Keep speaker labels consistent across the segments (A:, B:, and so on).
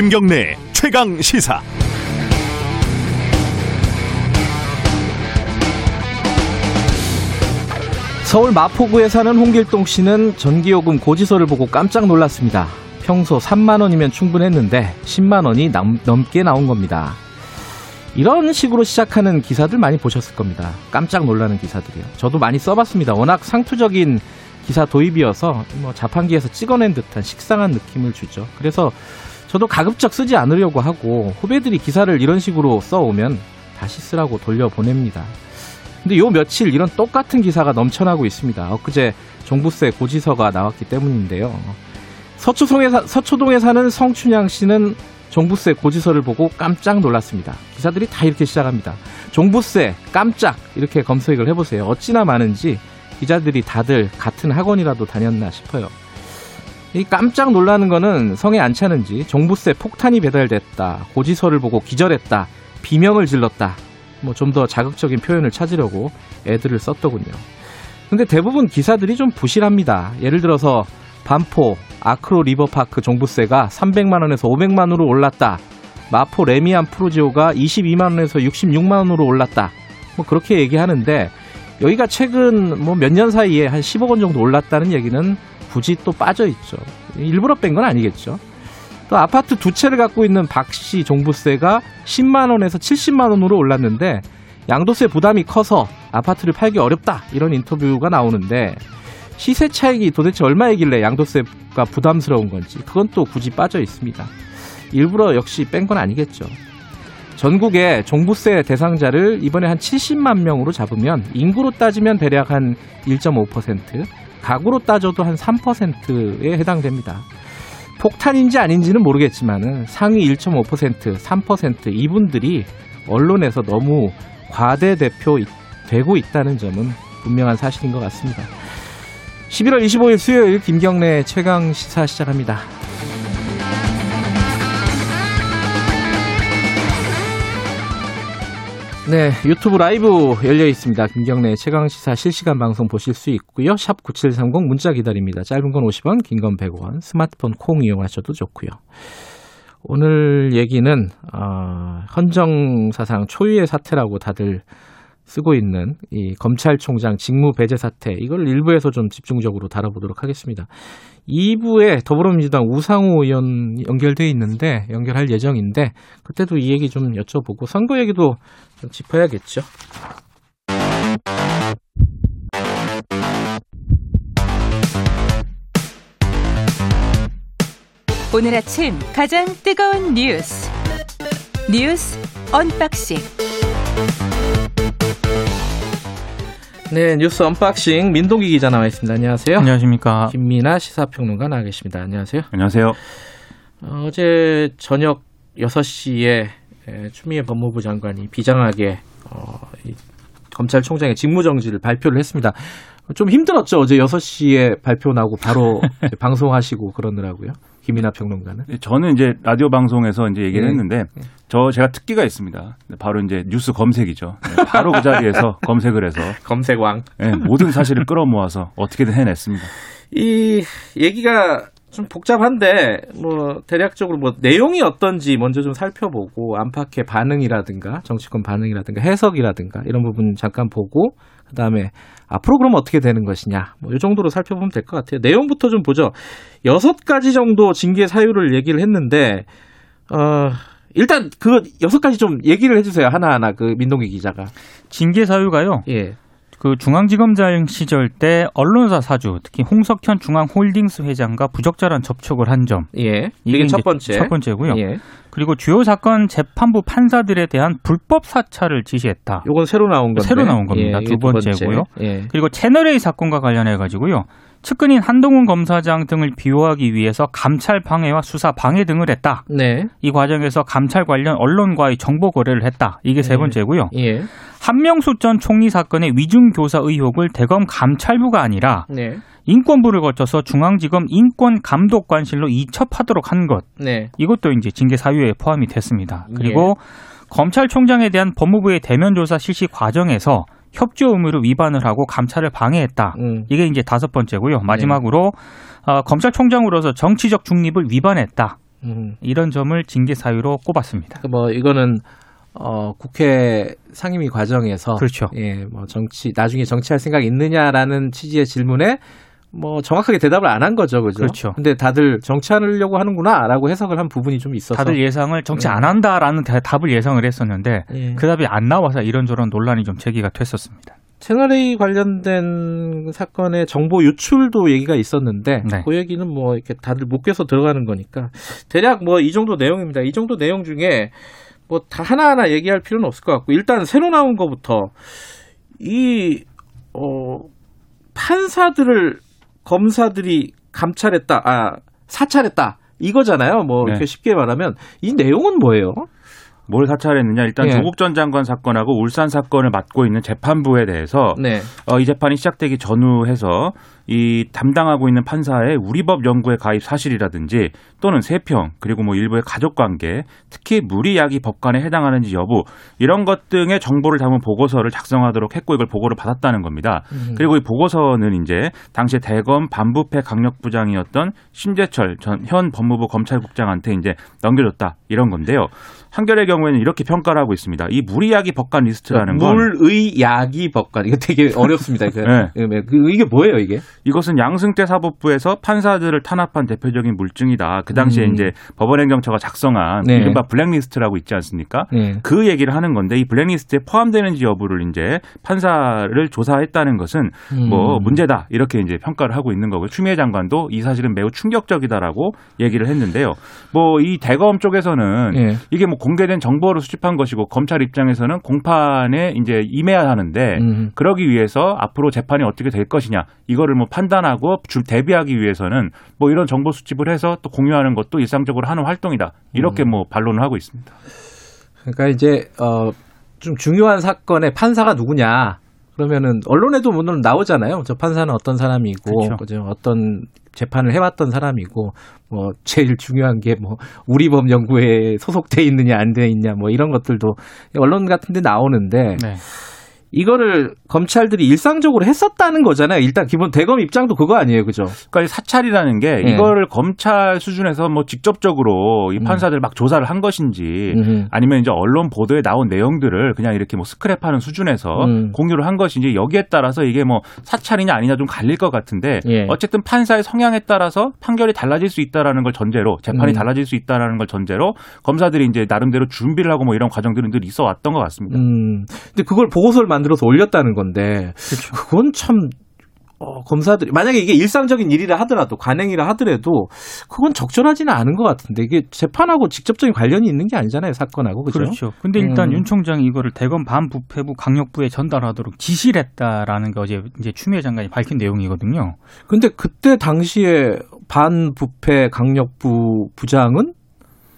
A: 김경래 최강 시사.
B: 서울 마포구에 사는 홍길동 씨는 전기요금 고지서를 보고 깜짝 놀랐습니다. 평소 3만 원이면 충분했는데 10만 원이 넘게 나온 겁니다. 이런 식으로 시작하는 기사들 많이 보셨을 겁니다. 깜짝 놀라는 기사들이요. 저도 많이 써봤습니다. 워낙 상투적인 기사 도입이어서 뭐 자판기에서 찍어낸 듯한 식상한 느낌을 주죠. 그래서 저도 가급적 쓰지 않으려고 하고 후배들이 기사를 이런 식으로 써오면 다시 쓰라고 돌려보냅니다. 근데 요 며칠 이런 똑같은 기사가 넘쳐나고 있습니다. 엊그제 종부세 고지서가 나왔기 때문인데요. 서초동에, 사, 서초동에 사는 성춘양 씨는 종부세 고지서를 보고 깜짝 놀랐습니다. 기사들이 다 이렇게 시작합니다. 종부세 깜짝 이렇게 검색을 해보세요. 어찌나 많은지 기자들이 다들 같은 학원이라도 다녔나 싶어요. 이 깜짝 놀라는 거는 성에 안 차는지 종부세 폭탄이 배달됐다. 고지서를 보고 기절했다. 비명을 질렀다. 뭐 좀 더 자극적인 표현을 찾으려고 애들을 썼더군요. 근데 대부분 기사들이 좀 부실합니다. 예를 들어서 반포 아크로 리버파크 종부세가 300만 원에서 500만 원으로 올랐다. 마포 래미안 푸르지오가 22만 원에서 66만 원으로 올랐다. 뭐 그렇게 얘기하는데 여기가 최근 뭐 몇 년 사이에 한 10억 원 정도 올랐다는 얘기는 굳이 또 빠져 있죠. 일부러 뺀 건 아니겠죠. 또 아파트 두 채를 갖고 있는 박 씨 종부세가 10만 원에서 70만 원으로 올랐는데 양도세 부담이 커서 아파트를 팔기 어렵다 이런 인터뷰가 나오는데 시세 차익이 도대체 얼마이길래 양도세가 부담스러운 건지 그건 또 굳이 빠져 있습니다. 일부러 역시 뺀 건 아니겠죠. 전국의 종부세 대상자를 이번에 한 70만 명으로 잡으면 인구로 따지면 대략 한 1.5%, 가구로 따져도 한 3%에 해당됩니다. 폭탄인지 아닌지는 모르겠지만 상위 1.5%, 3% 이분들이 언론에서 너무 과대 대표 되고 있다는 점은 분명한 사실인 것 같습니다. 11월 25일 수요일 김경래 최강 시사 시작합니다. 네, 유튜브 라이브 열려 있습니다. 김경래 최강 시사 실시간 방송 보실 수 있고요. 샵 9730 문자 기다립니다. 짧은 건 50원, 긴 건 100원. 스마트폰 콩 이용하셔도 좋고요. 오늘 얘기는 어, 헌정 사상 초유의 사태라고 다들 쓰고 있는 이 검찰총장 직무 배제 사태 이걸 일부에서 좀 집중적으로 다뤄보도록 하겠습니다. 2부에 더불어민주당 우상호 의원 연결돼 있는데 연결할 예정인데 그때도 이 얘기 좀 여쭤보고 선거 얘기도 좀 짚어야겠죠.
C: 오늘 아침 가장 뜨거운 뉴스 뉴스 언박싱
B: 네, 뉴스 언박싱 민동기 기자 나와 있습니다. 안녕하세요.
D: 안녕하십니까.
B: 김민아 시사평론가 나와 계십니다. 안녕하세요.
D: 안녕하세요.
B: 어제 저녁 6시에 추미애 법무부 장관이 비장하게 어, 검찰총장의 직무정지를 발표를 했습니다. 좀 힘들었죠. 어제 6시에 발표 나고 바로 방송하시고 그러느라고요. 김이나 평론가는?
D: 네, 저는 이제 라디오 방송에서 이제 얘기를 네. 했는데 네. 저 제가 특기가 있습니다. 바로 이제 뉴스 검색이죠. 네, 바로 그 자리에서 검색을 해서
B: 검색왕
D: 네, 모든 사실을 끌어모아서 어떻게든 해냈습니다.
B: 이 얘기가 좀 복잡한데 뭐 대략적으로 뭐 내용이 어떤지 먼저 좀 살펴보고 안팎의 반응이라든가 정치권 반응이라든가 해석이라든가 이런 부분 잠깐 보고 그다음에 앞으로 그럼 어떻게 되는 것이냐 뭐 이 정도로 살펴보면 될 것 같아요. 내용부터 좀 보죠. 여섯 가지 정도 징계 사유를 얘기를 했는데 어 일단 그 여섯 가지 좀 얘기를 해주세요 하나하나 그 민동기 기자가
D: 징계 사유가요.
B: 예.
D: 그 중앙지검장 시절 때 언론사 사주 특히 홍석현 중앙홀딩스 회장과 부적절한 접촉을 한 점.
B: 예. 이게 첫 번째.
D: 첫 번째고요. 예. 그리고 주요 사건 재판부 판사들에 대한 불법 사찰을 지시했다.
B: 이건 새로 나온 건데.
D: 새로 나온 겁니다. 예, 두 번째고요. 번째. 예. 그리고 채널 A 사건과 관련해 가지고요. 측근인 한동훈 검사장 등을 비호하기 위해서 감찰 방해와 수사 방해 등을 했다.
B: 네.
D: 이 과정에서 감찰 관련 언론과의 정보 거래를 했다. 이게 세 네. 번째고요.
B: 예.
D: 한명수 전 총리 사건의 위중 교사 의혹을 대검 감찰부가 아니라 네. 인권부를 거쳐서 중앙지검 인권감독관실로 이첩하도록 한 것.
B: 네.
D: 이것도 이제 징계 사유에 포함이 됐습니다. 그리고 예. 검찰총장에 대한 법무부의 대면 조사 실시 과정에서 협조 의무를 위반을 하고 감찰을 방해했다. 음. 이게 이제 다섯 번째고요. 마지막으로 네. 어, 검찰총장으로서 정치적 중립을 위반했다.
B: 음.
D: 이런 점을 징계 사유로 꼽았습니다.
B: 그뭐 이거는 어 국회 상임위 과정에서
D: 그렇죠.
B: 예, 뭐 정치 나중에 정치할 생각 있느냐라는 취지의 질문에 뭐 정확하게 대답을 안 한 거죠, 그죠?
D: 그렇죠.
B: 근데 다들 정치하려고 하는구나라고 해석을 한 부분이 좀 있어서
D: 다들 예상을 정치
B: 네.
D: 안 한다라는 대- 답을 예상을 했었는데
B: 예.
D: 그 답이 안 나와서 이런저런 논란이 좀 제기가 됐었습니다.
B: 채널A 관련된 사건의 정보 유출도 얘기가 있었는데
D: 네.
B: 그 얘기는 뭐 이렇게 다들 못 깨서 들어가는 거니까 대략 뭐 이 정도 내용입니다. 이 정도 내용 중에 뭐 다 하나하나 얘기할 필요는 없을 것 같고 일단 새로 나온 거부터 이 어, 판사들을 검사들이 감찰했다, 아 사찰했다 이거잖아요. 뭐
E: 네.
B: 이렇게 쉽게 말하면 이 내용은 뭐예요?
E: 뭘 사찰했느냐 일단
B: 예.
E: 조국 전 장관 사건하고 울산 사건을 맡고 있는 재판부에 대해서
B: 네.
E: 어, 이 재판이 시작되기 전후해서 이 담당하고 있는 판사의 우리법 연구회 가입 사실이라든지 또는 세평 그리고 뭐 일부의 가족 관계 특히 물의야기 법관에 해당하는지 여부 이런 것 등의 정보를 담은 보고서를 작성하도록 했고 이걸 보고를 받았다는 겁니다.
B: 음.
E: 그리고 이 보고서는 이제 당시에 대검 반부패 강력부장이었던 심재철 전 현 법무부 검찰국장한테 이제 넘겨줬다 이런 건데요. 한겨레의 경우에는 이렇게 평가를 하고 있습니다. 이 물의야기 법관 리스트라는 건
B: 물의야기 법관 이거 되게 어렵습니다.
E: 네.
B: 네, 그- 이게 뭐예요 이게?
E: 이것은 양승태 사법부에서 판사들을 탄압한 대표적인 물증이다. 그 당시에
B: 음.
E: 이제 법원행정처가 작성한
B: 네.
E: 이른바 블랙리스트라고 있지 않습니까?
B: 네.
E: 그 얘기를 하는 건데 이 블랙리스트에 포함되는지 여부를 이제 판사를 조사했다는 것은 뭐
B: 음.
E: 문제다 이렇게 이제 평가를 하고 있는 거고요. 추미애 장관도 이 사실은 매우 충격적이다라고 얘기를 했는데요. 뭐 이 대검 쪽에서는
B: 예.
E: 이게 뭐 공개된 정보를 수집한 것이고 검찰 입장에서는 공판에 이제 임해야 하는데
B: 음.
E: 그러기 위해서 앞으로 재판이 어떻게 될 것이냐 이거를 뭐 판단하고 줄 대비하기 위해서는 뭐 이런 정보 수집을 해서 또 공유하는 것도 일상적으로 하는 활동이다 이렇게
B: 음.
E: 뭐 반론을 하고 있습니다.
B: 그러니까 이제 어, 좀 중요한 사건의 판사가 누구냐. 그러면은 언론에도 물론 나오잖아요. 저 판사는 어떤 사람이고
D: 그렇죠.
B: 어떤 재판을 해왔던 사람이고 뭐 제일 중요한 게 뭐 우리법 연구에 소속돼 있느냐 안 돼 있냐 뭐 이런 것들도 언론 같은데 나오는데
D: 네.
B: 이거를 검찰들이 일상적으로 했었다는 거잖아요. 일단 기본 대검 입장도 그거 아니에요, 그죠?
E: 그러니까 이 사찰이라는 게
B: 예.
E: 이거를 검찰 수준에서 뭐 직접적으로 이 판사들 막 조사를 한 것인지
B: 음흠.
E: 아니면 이제 언론 보도에 나온 내용들을 그냥 이렇게 뭐 스크랩하는 수준에서
B: 음.
E: 공유를 한 것인지 여기에 따라서 이게 뭐 사찰이냐 아니냐 좀 갈릴 것 같은데
B: 예.
E: 어쨌든 판사의 성향에 따라서 판결이 달라질 수 있다라는 걸 전제로 재판이
B: 음.
E: 달라질 수 있다라는 걸 전제로 검사들이 이제 나름대로 준비를 하고 뭐 이런 과정들은 늘 있어 왔던 것 같습니다.
B: 음. 근데 그걸 보고서를 만들어서 올렸다는 건데
D: 그렇죠.
B: 그건 참 어, 검사들이 만약에 이게 일상적인 일이라 하더라도 관행이라 하더라도 그건 적절하지는 않은 것 같은데 이게 재판하고 직접적인 관련이 있는 게 아니잖아요 사건하고 그죠?
D: 그렇죠. 근데 일단
B: 음.
D: 윤 총장이 이거를 대검 반부패부 강력부에 전달하도록 지시를 했다라는 게 어제 이제 추미애 장관이 밝힌 내용이거든요.
B: 근데 그때 당시에 반부패 강력부 부장은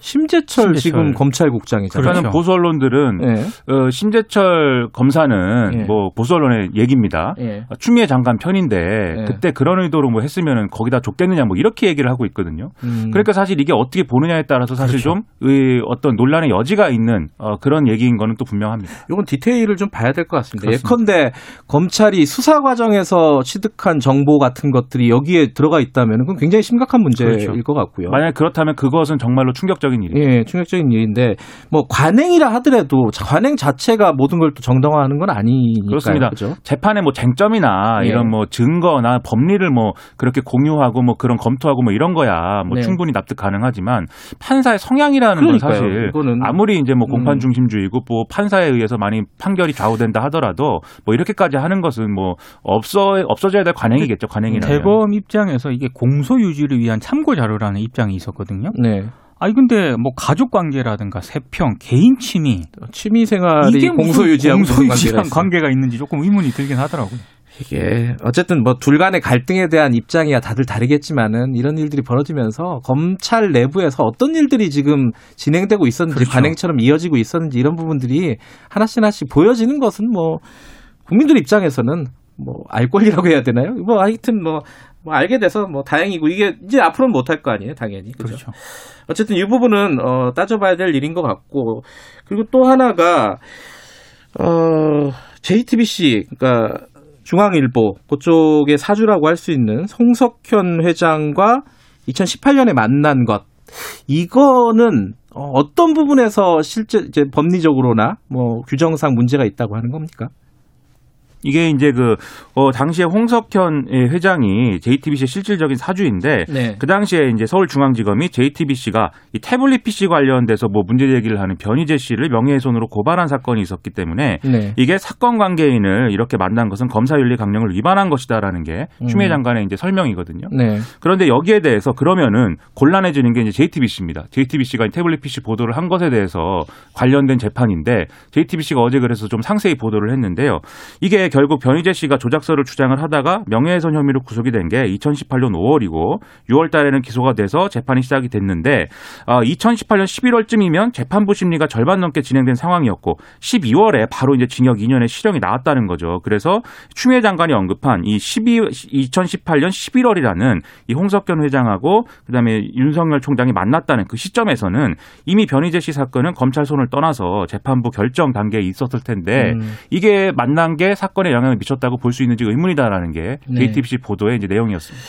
B: 심재철,
D: 심재철.
B: 지금 검찰국장이잖아요.
E: 그러니까
D: 그렇죠.
E: 보수 언론들은
B: 예.
E: 어, 심재철 검사는
B: 예.
E: 뭐 보수 언론의 얘기입니다.
B: 예.
E: 추미애 장관 편인데
B: 예.
E: 그때 그런 의도로 뭐 했으면은 거기다 줬겠느냐 뭐 이렇게 얘기를 하고 있거든요.
B: 음.
E: 그러니까 사실 이게 어떻게 보느냐에 따라서 사실
D: 그렇죠.
E: 좀 의, 어떤 논란의 여지가 있는 어, 그런 얘기인 거는 또 분명합니다.
B: 이건 디테일을 좀 봐야 될 것 같습니다.
D: 그렇습니다.
B: 예컨대 검찰이 수사 과정에서 취득한 정보 같은 것들이 여기에 들어가 있다면 그건 굉장히 심각한 문제일
E: 그렇죠.
B: 것 같고요.
E: 만약 그렇다면 그것은 정말로 충격적인 일이에요.
B: 예, 충격적인 일인데 뭐 관행이라 하더라도 자- 관행 자체가 모든 걸 또 정당화하는 건 아니니까요.
E: 그렇습니다.
B: 그죠?
E: 재판의 뭐 쟁점이나
B: 예.
E: 이런 뭐 증거나 법리를 뭐 그렇게 공유하고 뭐 그런 검토하고 뭐 이런 거야 뭐
B: 네.
E: 충분히 납득 가능하지만 판사의 성향이라는 건
B: 그러니까요.
E: 사실
B: 이거는
E: 아무리 이제 뭐
B: 음.
E: 공판 중심주의고 뭐 판사에 의해서 많이 판결이 좌우된다 하더라도 뭐 이렇게까지 하는 것은 뭐 없어 없어져야 될 관행이겠죠 관행이라면.
D: 대검 입장에서 이게 공소 유지를 위한 참고 자료라는 입장이 있었거든요.
B: 네.
D: 아니 근데 뭐 가족 관계라든가 세평, 개인 취미
B: 취미 생활이
D: 이게 무슨
B: 공소 유지하고 무슨 관계가
D: 있는지 조금 의문이 들긴 하더라고요.
B: 이게 어쨌든 뭐 둘 간의 갈등에 대한 입장이야 다들 다르겠지만은 이런 일들이 벌어지면서 검찰 내부에서 어떤 일들이 지금 진행되고 있었는지
D: 그렇죠.
B: 관행처럼 이어지고 있었는지 이런 부분들이 하나씩 하나씩 보여지는 것은 뭐 국민들 입장에서는 뭐 알 권리라고 해야 되나요? 뭐 하여튼 뭐, 뭐 알게 돼서 뭐 다행이고 이게 이제 앞으로는 못할 거 아니에요, 당연히. 그죠?
D: 그렇죠.
B: 어쨌든 이 부분은 어, 따져봐야 될 일인 것 같고 그리고 또 하나가 어, JTBC 그러니까 중앙일보 그쪽의 사주라고 할 수 있는 송석현 회장과 2018년에 만난 것 이거는 어, 어떤 부분에서 실제 이제 법리적으로나 뭐 규정상 문제가 있다고 하는 겁니까?
E: 이게 이제 그, 어, 당시에 홍석현 회장이 JTBC의 실질적인 사주인데,
B: 네.
E: 그 당시에 이제 서울중앙지검이 JTBC가 이 태블릿 PC 관련돼서 뭐 문제 제기를 하는 변희재 씨를 명예훼손으로 고발한 사건이 있었기 때문에,
B: 네.
E: 이게 사건 관계인을 이렇게 만난 것은 검사윤리 강령을 위반한 것이다라는 게 추미애
B: 음.
E: 장관의 이제 설명이거든요.
B: 네.
E: 그런데 여기에 대해서 그러면은 곤란해지는 게 이제 JTBC입니다. JTBC가 태블릿 PC 보도를 한 것에 대해서 관련된 재판인데 JTBC가 어제 그래서 좀 상세히 보도를 했는데요. 이게 결국 변희재 씨가 조작서를 주장을 하다가 명예훼손 혐의로 구속이 된 게 2018년 5월이고 6월 달에는 기소가 돼서 재판이 시작이 됐는데 어, 2018년 11월쯤이면 재판부 심리가 절반 넘게 진행된 상황이었고 12월에 바로 이제 징역 2년의 실형이 나왔다는 거죠. 그래서 추미애 장관이 언급한 이 12, 2018년 11월이라는 이 홍석현 회장하고 그다음에 윤석열 총장이 만났다는 그 시점에서는 이미 변희재 씨 사건은 검찰 손을 떠나서 재판부 결정 단계에 있었을 텐데
B: 음.
E: 이게 만난 게 사건 에 영향을 미쳤다고 볼 수 있는지 의문이다라는 게
B: 네.
E: JTBC 보도의 이제 내용이었습니다.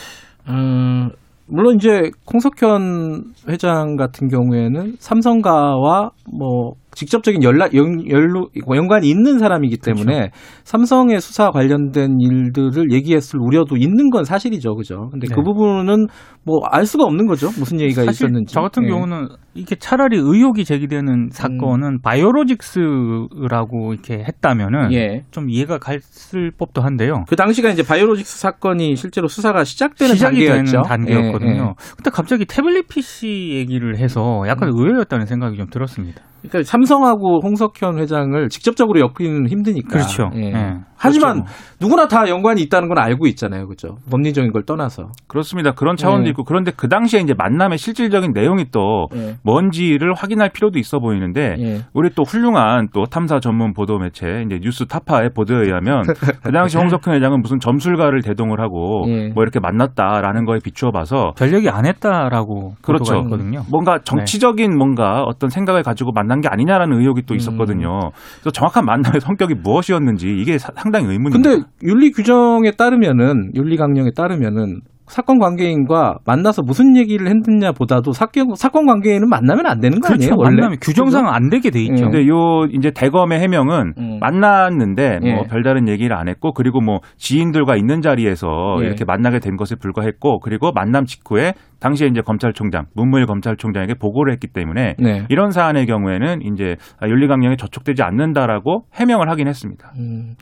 B: 음, 물론 이제 홍석현 회장 같은 경우에는 삼성가와 뭐 직접적인 연락 연, 연루, 연관이 있는 사람이기 때문에 삼성의 수사 관련된 일들을 얘기했을 우려도 있는 건 사실이죠, 그죠? 근데 그
D: 네.
B: 부분은 뭐 알 수가 없는 거죠. 무슨 얘기가 있었는지.
D: 저 같은
B: 예.
D: 경우는 이게 차라리 의혹이 제기되는 사건은 바이오로직스라고 이렇게 했다면은
B: 예.
D: 좀 이해가 갔을 법도 한데요.
B: 그 당시가 이제 바이오로직스 사건이 실제로 수사가 시작되는 단계였죠.
D: 단계였거든요.
B: 예, 예.
D: 근데 갑자기 태블릿 PC 얘기를 해서 약간
B: 음.
D: 의외였다는 생각이 좀 들었습니다.
B: 그러니까 삼성하고 홍석현 회장을 직접적으로 엮기는 힘드니까.
D: 그렇죠.
B: 예.
D: 예.
B: 하지만
E: 그렇죠.
B: 누구나 다 연관이 있다는 건 알고 있잖아요, 그죠? 법리적인 걸 떠나서.
E: 그렇습니다. 그런 차원도
B: 예.
E: 있고 그런데 그 당시에 이제 만남의 실질적인 내용이 또
B: 예.
E: 뭔지를 확인할 필요도 있어 보이는데
B: 예.
E: 우리 또 훌륭한 또 탐사 전문 보도 매체 이제 뉴스 타파의 보도에 의하면 그 당시 홍석현 회장은 무슨 점술가를 대동을 하고
B: 예.
E: 뭐 이렇게 만났다라는 거에 비추어 봐서
D: 별 얘기 안 했다라고
E: 그렇죠.
D: 있거든요.
E: 뭔가 정치적인 뭔가 어떤 생각을 가지고 만난 게 아니냐라는 의혹이 또 있었거든요. 그래서 정확한 만남의 성격이 무엇이었는지 이게 사- 상당히 의문입니다.
B: 근데 윤리 규정에 따르면은 윤리 강령에 따르면은 사건 관계인과 만나서 무슨 얘기를 했느냐 보다도 사건 사건 관계인은 만나면 안 되는 거
D: 그렇죠.
B: 아니에요? 원래
D: 만나면 규정상 안 되게 돼 있죠.
B: 예.
E: 근데 요 이제 대검의 해명은
B: 음.
E: 만났는데 뭐
B: 예.
E: 별다른 얘기를 안 했고 그리고 뭐 지인들과 있는 자리에서
B: 예.
E: 이렇게 만나게 된 것에 불과했고 그리고 만남 직후에 당시에 이제 검찰총장 문무일 검찰총장에게 보고를 했기 때문에
B: 네.
E: 이런 사안의 경우에는 이제 윤리강령에 저촉되지 않는다라고 해명을 하긴 했습니다.
B: 음,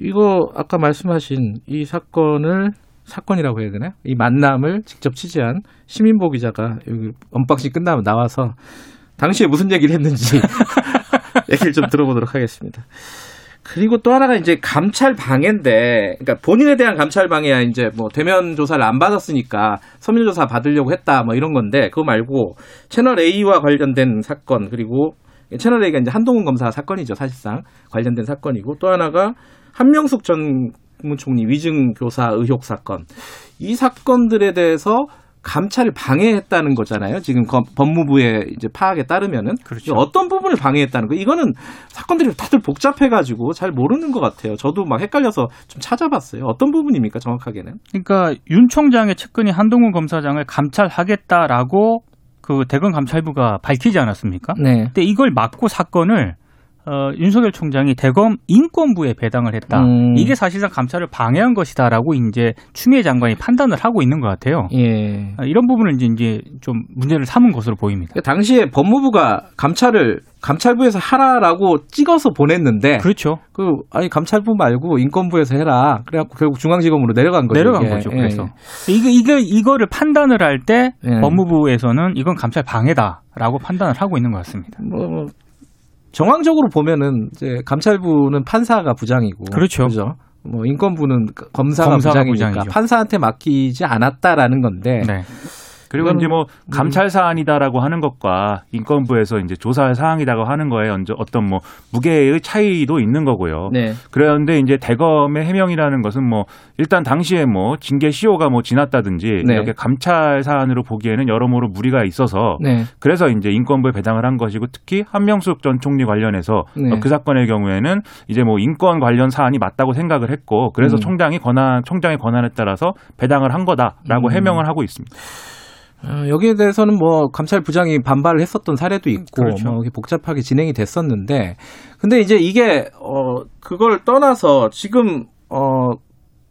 B: 이거 아까 말씀하신 이 사건을 사건이라고 해야 되나요? 이 만남을 직접 취재한 심인보 기자가 여기 언박싱 끝나면 나와서 당시에 무슨 얘기를 했는지 얘기를 좀 들어보도록 하겠습니다. 그리고 또 하나가 이제 감찰 방해인데, 그러니까 본인에 대한 감찰 방해야 이제 뭐 대면 조사를 안 받았으니까 서면 조사 받으려고 했다 뭐 이런 건데 그거 말고 채널 A와 관련된 사건 그리고 채널 A가 이제 한동훈 검사 사건이죠 사실상 관련된 사건이고 또 하나가 한명숙 전 국무총리 위증 교사 의혹 사건 이 사건들에 대해서 감찰을 방해했다는 거잖아요. 지금 검- 법무부의 이제 파악에 따르면은
D: 그렇죠.
B: 어떤 부분을 방해했다는 거 이거는 사건들이 다들 복잡해가지고 잘 모르는 것 같아요. 저도 막 헷갈려서 좀 찾아봤어요. 어떤 부분입니까 정확하게는?
D: 그러니까 윤 총장의 측근이 한동훈 검사장을 감찰하겠다라고 그 대검 감찰부가 밝히지 않았습니까?
B: 네.
D: 근데 이걸 막고 사건을 어, 윤석열 총장이 대검 인권부에 배당을 했다.
B: 음.
D: 이게 사실상 감찰을 방해한 것이다라고 이제 추미애 장관이 판단을 하고 있는 것 같아요.
B: 예.
D: 어, 이런 부분을 이제, 이제 좀 문제를 삼은 것으로 보입니다.
B: 그러니까 당시에 법무부가 감찰을 감찰부에서 하라라고 찍어서 보냈는데
D: 그렇죠.
B: 그 아니 감찰부 말고 인권부에서 해라. 그래갖고 결국 중앙지검으로 내려간 거죠.
D: 내려간
B: 이게.
D: 거죠.
B: 예,
D: 그래서
B: 예.
D: 이게 이게 이거를 판단을 할때
B: 예.
D: 법무부에서는 이건 감찰 방해다라고 판단을 하고 있는 것 같습니다.
B: 뭐, 뭐 정황적으로 보면은 이제 감찰부는 판사가 부장이고
D: 그렇죠.
B: 그죠? 뭐 인권부는 검사가,
D: 검사가
B: 부장이니까
D: 부장이죠.
B: 판사한테 맡기지 않았다라는 건데
D: 네.
E: 그리고 이제 뭐 감찰 사안이다라고 하는 것과 인권부에서 이제 조사할 사항이라고 하는 거에 언제- 어떤 뭐 무게의 차이도 있는 거고요.
B: 네.
E: 그런데 이제 대검의 해명이라는 것은 뭐 일단 당시에 뭐 징계 시효가 뭐 지났다든지
B: 네.
E: 이렇게 감찰 사안으로 보기에는 여러모로 무리가 있어서
B: 네.
E: 그래서 이제 인권부에 배당을 한 것이고 특히 한명숙 전 총리 관련해서
B: 네.
E: 어, 그 사건의 경우에는 이제 뭐 인권 관련 사안이 맞다고 생각을 했고 그래서
B: 음.
E: 총장이 권한 총장의 권한에 따라서 배당을 한 거다라고
B: 음.
E: 해명을 하고 있습니다.
B: 어, 여기에 대해서는 뭐 감찰부장이 반발을 했었던 사례도 있고
D: 그렇죠.
B: 뭐 복잡하게 진행이 됐었는데 근데 이제 이게 어 그걸 떠나서 지금 어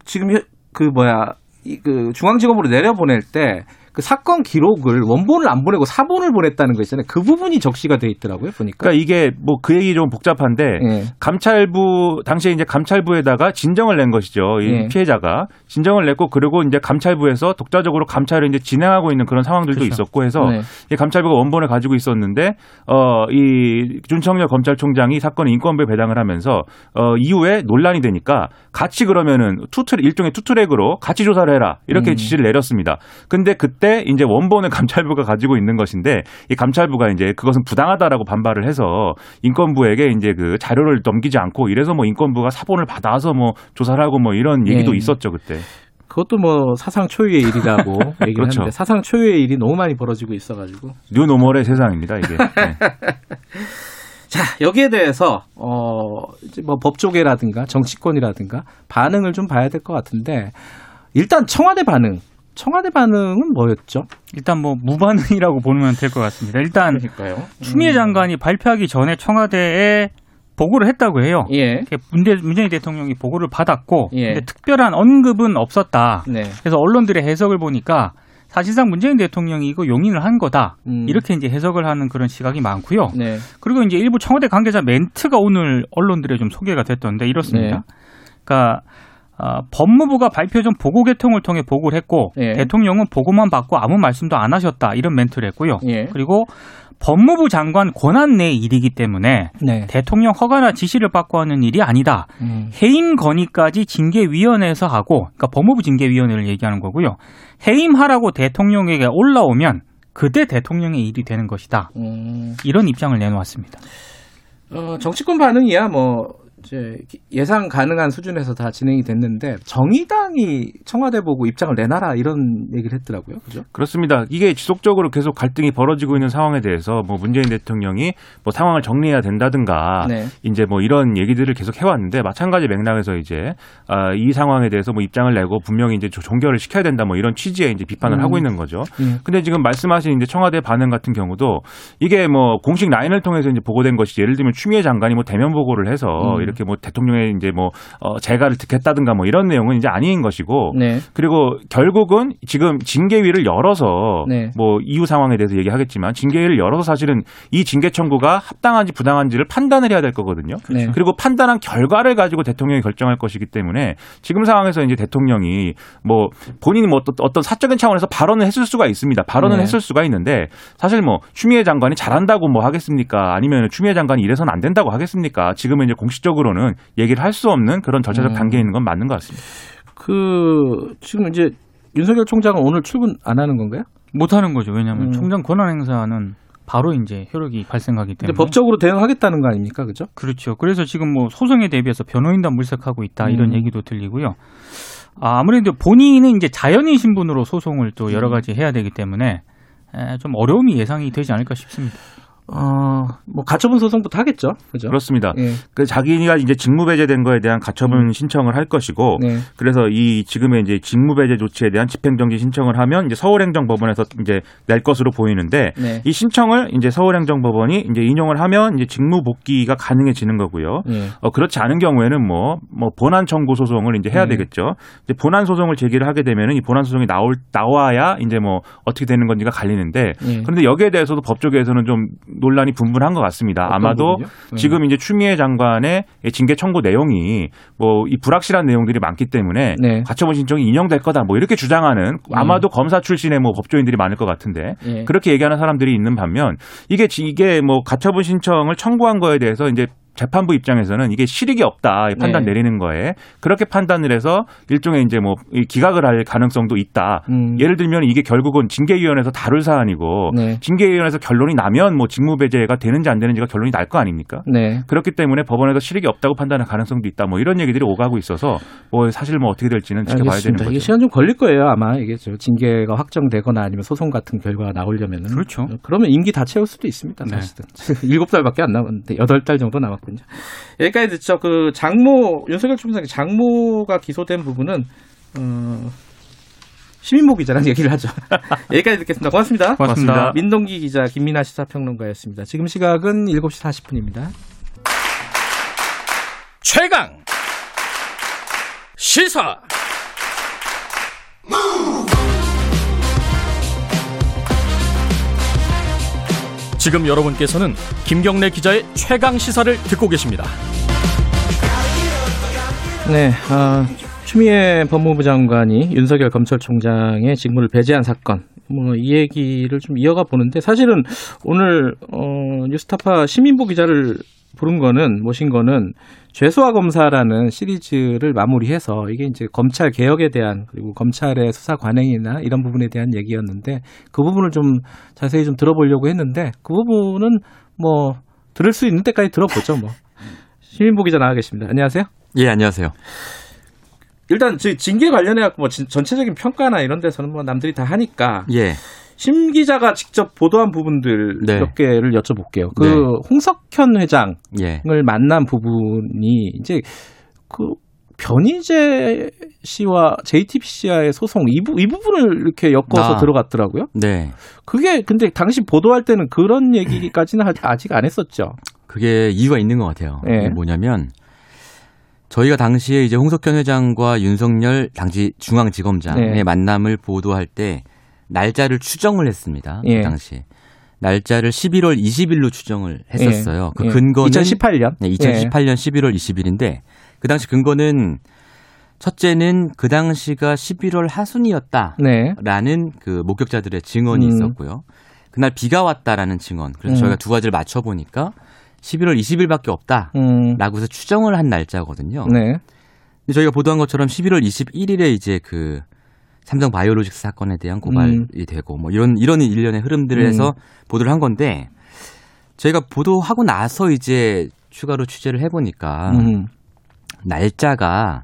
B: 지금 현- 그 뭐야 이 그 중앙지검으로 내려보낼 때 그 사건 기록을 원본을 안 보내고 사본을 보냈다는 거 있잖아요. 그 부분이 적시가 돼 있더라고요. 보니까.
E: 그러니까 이게 뭐 그 얘기 좀 복잡한데
B: 예.
E: 감찰부 당시에 이제 감찰부에다가 진정을 낸 것이죠. 이
B: 예.
E: 피해자가 진정을 냈고 그리고 이제 감찰부에서 독자적으로 감찰을 이제 진행하고 있는 그런 상황들도
B: 그렇죠.
E: 있었고 해서
B: 네.
E: 이 감찰부가 원본을 가지고 있었는데 어이 윤석열 검찰총장이 사건을 인권부에 배당을 하면서 어 이후에 논란이 되니까 같이 그러면은 투트 일종의 투트랙으로 같이 조사를 해라 이렇게
B: 음.
E: 지시를 내렸습니다. 근데 그때 이제 원본을 감찰부가 가지고 있는 것인데 이 감찰부가 이제 그것은 부당하다라고 반발을 해서 인권부에게 이제 그 자료를 넘기지 않고 이래서 뭐 인권부가 사본을 받아서 뭐 조사를 하고 뭐 이런 얘기도
B: 예.
E: 있었죠 그때.
B: 그것도 뭐 사상 초유의 일이라고 얘기를
E: 그렇죠.
B: 하는데 사상 초유의 일이 너무 많이 벌어지고 있어가지고
E: 뉴노멀의 세상입니다 이게. 네.
B: 자, 여기에 대해서 어 이제 뭐 법조계라든가 정치권이라든가 반응을 좀 봐야 될 것 같은데 일단 청와대 반응. 청와대 반응은 뭐였죠?
D: 일단 뭐 무반응이라고 보면 될 것 같습니다. 일단
B: 그러니까요.
D: 추미애 장관이 발표하기 전에 청와대에 보고를 했다고 해요.
B: 예.
D: 문재, 문재인 대통령이 보고를 받았고
B: 예.
D: 근데 특별한 언급은 없었다.
B: 네.
D: 그래서 언론들의 해석을 보니까 사실상 문재인 대통령이 이거 용인을 한 거다.
B: 음.
D: 이렇게 이제 해석을 하는 그런 시각이 많고요.
B: 네.
D: 그리고 이제 일부 청와대 관계자 멘트가 오늘 언론들에 좀 소개가 됐던데 이렇습니다.
B: 네.
D: 그러니까 어, 법무부가 발표 전 보고 개통을 통해 보고를 했고
B: 예.
D: 대통령은 보고만 받고 아무 말씀도 안 하셨다 이런 멘트를 했고요.
B: 예.
D: 그리고 법무부 장관 권한 내 일이기 때문에
B: 네.
D: 대통령 허가나 지시를 받고 하는 일이 아니다.
B: 음.
D: 해임 건의까지 징계위원회에서 하고, 그러니까 법무부 징계위원회를 얘기하는 거고요. 해임하라고 대통령에게 올라오면 그때 대통령의 일이 되는 것이다.
B: 음.
D: 이런 입장을 내놓았습니다.
B: 어, 정치권 반응이야 뭐 이제 예상 가능한 수준에서 다 진행이 됐는데 정의당이 청와대 보고 입장을 내놔라 이런 얘기를 했더라고요. 그죠?
E: 그렇습니다. 이게 지속적으로 계속 갈등이 벌어지고 있는 상황에 대해서 뭐 문재인 대통령이 뭐 상황을 정리해야 된다든가
B: 네.
E: 이제 뭐 이런 얘기들을 계속 해왔는데 마찬가지 맥락에서 이제 아, 이 상황에 대해서 뭐 입장을 내고 분명히 이제 조- 종결을 시켜야 된다 뭐 이런 취지의 이제 비판을
B: 음.
E: 하고 있는 거죠.
B: 음.
E: 근데 지금 말씀하신 이제 청와대 반응 같은 경우도 이게 뭐 공식 라인을 통해서 이제 보고된 것이 예를 들면 추미애 장관이 뭐 대면 보고를 해서
B: 음.
E: 이렇게 뭐 대통령의 이제 뭐 어, 재가를 듣겠다든가 뭐 이런 내용은 이제 아닌 것이고
B: 네.
E: 그리고 결국은 지금 징계위를 열어서
B: 네.
E: 뭐 이후 상황에 대해서 얘기하겠지만 징계위를 열어서 사실은 이 징계 청구가 합당한지 부당한지를 판단을 해야 될 거거든요.
B: 네.
E: 그리고 판단한 결과를 가지고 대통령이 결정할 것이기 때문에 지금 상황에서 이제 대통령이 뭐 본인이 뭐 어떤, 사적인 차원에서 발언을 했을 수가 있습니다. 발언은
B: 네.
E: 했을 수가 있는데 사실 뭐 추미애 장관이 잘한다고 뭐 하겠습니까? 아니면 추미애 장관이 이래서는 안 된다고 하겠습니까? 지금은 이제 공식적으로 는 얘기를 할 수 없는 그런 절차적
B: 음.
E: 단계에 있는 건 맞는 것 같습니다.
B: 그 지금 이제 윤석열 총장은 오늘 출근 안 하는 건가요?
D: 못 하는 거죠. 왜냐하면
B: 음.
D: 총장 권한 행사는 바로 이제 효력이 발생하기 때문에.
B: 법적으로 대응하겠다는 거 아닙니까? 그죠?
D: 그렇죠. 그래서 지금 뭐 소송에 대비해서 변호인단 물색하고 있다 이런
B: 음.
D: 얘기도 들리고요. 아, 아무래도 본인은 이제 자연인 신분으로 소송을 또
B: 음.
D: 여러 가지 해야 되기 때문에 에, 좀 어려움이 예상이 되지 않을까 싶습니다.
B: 어, 뭐 가처분 소송부터 하겠죠. 그죠?
E: 그렇습니다.
B: 예.
E: 그 자기가 이제 직무 배제된 거에 대한 가처분 신청을 할 것이고
B: 네.
E: 그래서 이 지금의 이제 직무 배제 조치에 대한 집행 정지 신청을 하면 이제 서울행정법원에서 이제 낼 것으로 보이는데
B: 네.
E: 이 신청을 이제 서울행정법원이 이제 인용을 하면 이제 직무 복귀가 가능해지는 거고요.
B: 예.
E: 어, 그렇지 않은 경우에는 뭐, 뭐, 본안 청구 소송을 이제 해야
B: 네.
E: 되겠죠. 이제 본안 소송을 제기를 하게 되면은 이 본안 소송이 나올, 나와야 이제 뭐, 어떻게 되는 건지가 갈리는데,
B: 예.
E: 그런데 여기에 대해서도 법조계에서는 좀 논란이 분분한 것 같습니다. 아마도?
B: 네.
E: 지금 이제 추미애 장관의 징계 청구 내용이 뭐, 이 불확실한 내용들이 많기 때문에
B: 네.
E: 가처분 신청이 인용될 거다 뭐 이렇게 주장하는 아마도 검사 출신의 뭐 법조인들이 많을 것 같은데
B: 예.
E: 그렇게 얘기하는 사람들이 있는 반면 이게 지- 이게 뭐 가처분 신청을 청구한 거에 대해서 이제 재판부 입장에서는 이게 실익이 없다 이 판단
B: 네.
E: 내리는 거에 그렇게 판단을 해서 일종의 이제 뭐이 기각을 할 가능성도 있다.
B: 음.
E: 예를 들면 이게 결국은 징계위원회에서 다룰 사안이고
B: 네.
E: 징계위원회에서 결론이 나면 뭐 직무배제가 되는지 안 되는지가 결론이 날 거 아닙니까?
B: 네.
E: 그렇기 때문에 법원에서 실익이 없다고 판단할 가능성도 있다. 뭐 이런 얘기들이 오가고 있어서 뭐 사실 뭐 어떻게 될지는 지켜봐야
B: 알겠습니다.
E: 되는 거죠.
B: 시간 좀 걸릴 거예요, 아마. 이게 저 징계가 확정되거나 아니면 소송 같은 결과가 나오려면은.
D: 그렇죠.
B: 그러면 임기 다 채울 수도 있습니다,
D: 네.
B: 사실은. 일곱 달밖에 안 남았는데, 여덟 달 정도 남았 군요. 여기까지 듣죠. 그 장모, 윤석열 총장의 장모가 기소된 부분은, 어, 기자랑 얘기를 하죠. 여기까지 듣겠습니다. 고맙습니다.
D: 고맙습니다.
B: 민동기 기자, 김민아 시사평론가였습니다. 지금 시각은 7시 40분입니다.
F: 최강 시사 지금 여러분께서는 김경래 기자의 최강 시사를 듣고 계십니다.
B: 네, 아, 추미애 법무부 장관이 윤석열 검찰총장의 직무를 배제한 사건, 뭐이 얘기를 좀 이어가 보는데 사실은 오늘 어, 뉴스타파 시민보 기자를 부른 거는 모신 거는 죄수와 검사라는 시리즈를 마무리해서 이게 이제 검찰 개혁에 대한 그리고 검찰의 수사 관행이나 이런 부분에 대한 얘기였는데 그 부분을 좀 자세히 좀 들어보려고 했는데 그 부분은 뭐 들을 수 있는 때까지 들어보죠 뭐 시민보 기자 나와 계십니다. 안녕하세요.
G: 예, 안녕하세요.
B: 일단 저희 징계 관련해 갖고 뭐 진- 전체적인 평가나 이런 데서는 뭐 남들이 다 하니까
G: 예.
B: 심 기자가 직접 보도한 부분들
G: 네.
B: 몇 개를 여쭤볼게요. 그
G: 네.
B: 홍석현 회장을
G: 예.
B: 만난 부분이 이제 그 변희재 씨와 JTBC와의 소송 이, 부, 이 부분을 이렇게 엮어서
G: 아.
B: 들어갔더라고요.
G: 네.
B: 그게 근데 당시 보도할 때는 그런 얘기까지는 하- 아직 안 했었죠.
G: 그게 이유가 있는 것 같아요.
B: 예.
G: 뭐냐면 저희가 당시에 이제 홍석현 회장과 윤석열 당시 중앙지검장의
B: 네.
G: 만남을 보도할 때 날짜를 추정을 했습니다.
B: 예.
G: 그 당시 날짜를 11월 20일로 추정을 했었어요. 그
B: 예.
G: 근거는
B: 2018년.
G: 네, 2018년 11월 20일인데 그 당시 근거는 첫째는 그 당시가 11월 하순이었다라는
B: 네.
G: 그 목격자들의 증언이
B: 음.
G: 있었고요. 그날 비가 왔다라는 증언. 그래서
B: 음.
G: 저희가 두 가지를 맞춰 보니까 11월 20일밖에 없다라고
B: 음.
G: 해서 추정을 한 날짜거든요.
B: 네.
G: 근데 저희가 보도한 것처럼 11월 21일에 이제 그 삼성 바이오로직스 사건에 대한 고발이
B: 음.
G: 되고 뭐 이런 이런 일련의 흐름들을
B: 음.
G: 해서 보도를 한 건데 저희가 보도하고 나서 이제 추가로 취재를 해 보니까
B: 음.
G: 날짜가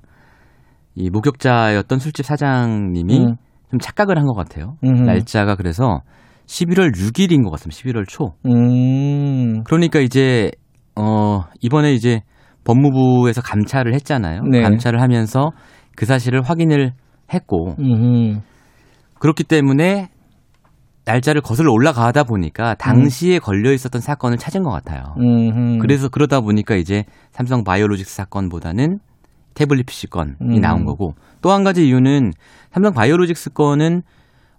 G: 이 목격자였던 술집 사장님이
B: 음.
G: 좀 착각을 한 것 같아요.
B: 음.
G: 날짜가 그래서 11월 6일인 것 같습니다. 11월 초.
B: 음.
G: 그러니까 이제 어 이번에 이제 법무부에서 감찰을 했잖아요.
B: 네.
G: 감찰을 하면서 그 사실을 확인을 했고
B: 음.
G: 그렇기 때문에 날짜를 거슬러 올라가다 보니까 당시에 걸려 있었던 사건을 찾은 것 같아요.
B: 음.
G: 그래서 그러다 보니까 이제 삼성 바이오로직스 사건보다는 태블릿 PC 건이
B: 음.
G: 나온 거고 또 한 가지 이유는 삼성 바이오로직스 건은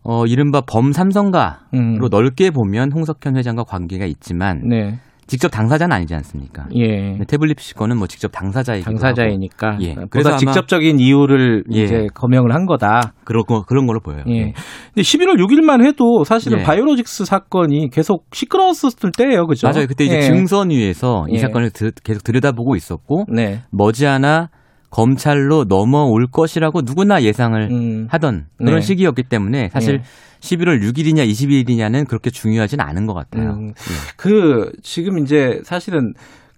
G: 어 이른바 범 삼성가로
B: 음.
G: 넓게 보면 홍석현 회장과 관계가 있지만
B: 네.
G: 직접 당사자는 아니지 않습니까?
B: 예.
G: 태블릿 PC 건은 뭐 직접 당사자이기도 하고
B: 당사자이니까
G: 예. 그래서
B: 직접적인 이유를
G: 예.
B: 이제 거명을 한 거다.
G: 그런 거 그런 걸로 보여요.
B: 예. 근데 11월 6일만 해도 사실은
G: 예.
B: 바이오로직스 사건이 계속 시끄러웠을 때예요, 그죠?
G: 맞아요. 그때 이제
B: 예.
G: 증선 위에서 이
B: 예.
G: 사건을 드- 계속 들여다보고 있었고
B: 네.
G: 머지않아 검찰로 넘어올 것이라고 누구나 예상을
B: 음.
G: 하던 그런
B: 네.
G: 시기였기 때문에 사실
B: 예.
G: 11월 6일이냐 20일이냐는 그렇게 중요하진 않은 것 같아요.
B: 음.
G: 예.
B: 그 지금 이제 사실은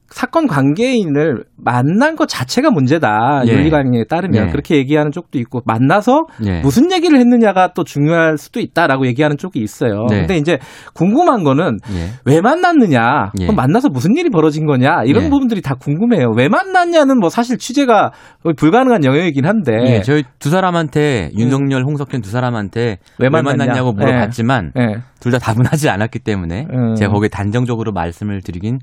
B: 사건 관계인을 만난 것 자체가 문제다.
G: 예.
B: 윤리관에 따르면
G: 예.
B: 그렇게 얘기하는 쪽도 있고 만나서
G: 예.
B: 무슨 얘기를 했느냐가 또 중요할 수도 있다라고 얘기하는 쪽이 있어요.
G: 네.
B: 근데 이제 궁금한 거는
G: 예.
B: 왜 만났느냐,
G: 예.
B: 그럼 만나서 무슨 일이 벌어진 거냐 이런
G: 예.
B: 부분들이 다 궁금해요. 왜 만났냐는 뭐 사실 취재가 불가능한 영역이긴 한데
G: 예, 저희 두 사람한테 윤석열, 홍석현 두 사람한테
B: 왜
G: 왜
B: 만났냐?
G: 만났냐고 물어봤지만
B: 예.
G: 둘다 답은 하지 않았기 때문에
B: 음.
G: 제가 거기에 단정적으로 말씀을 드리긴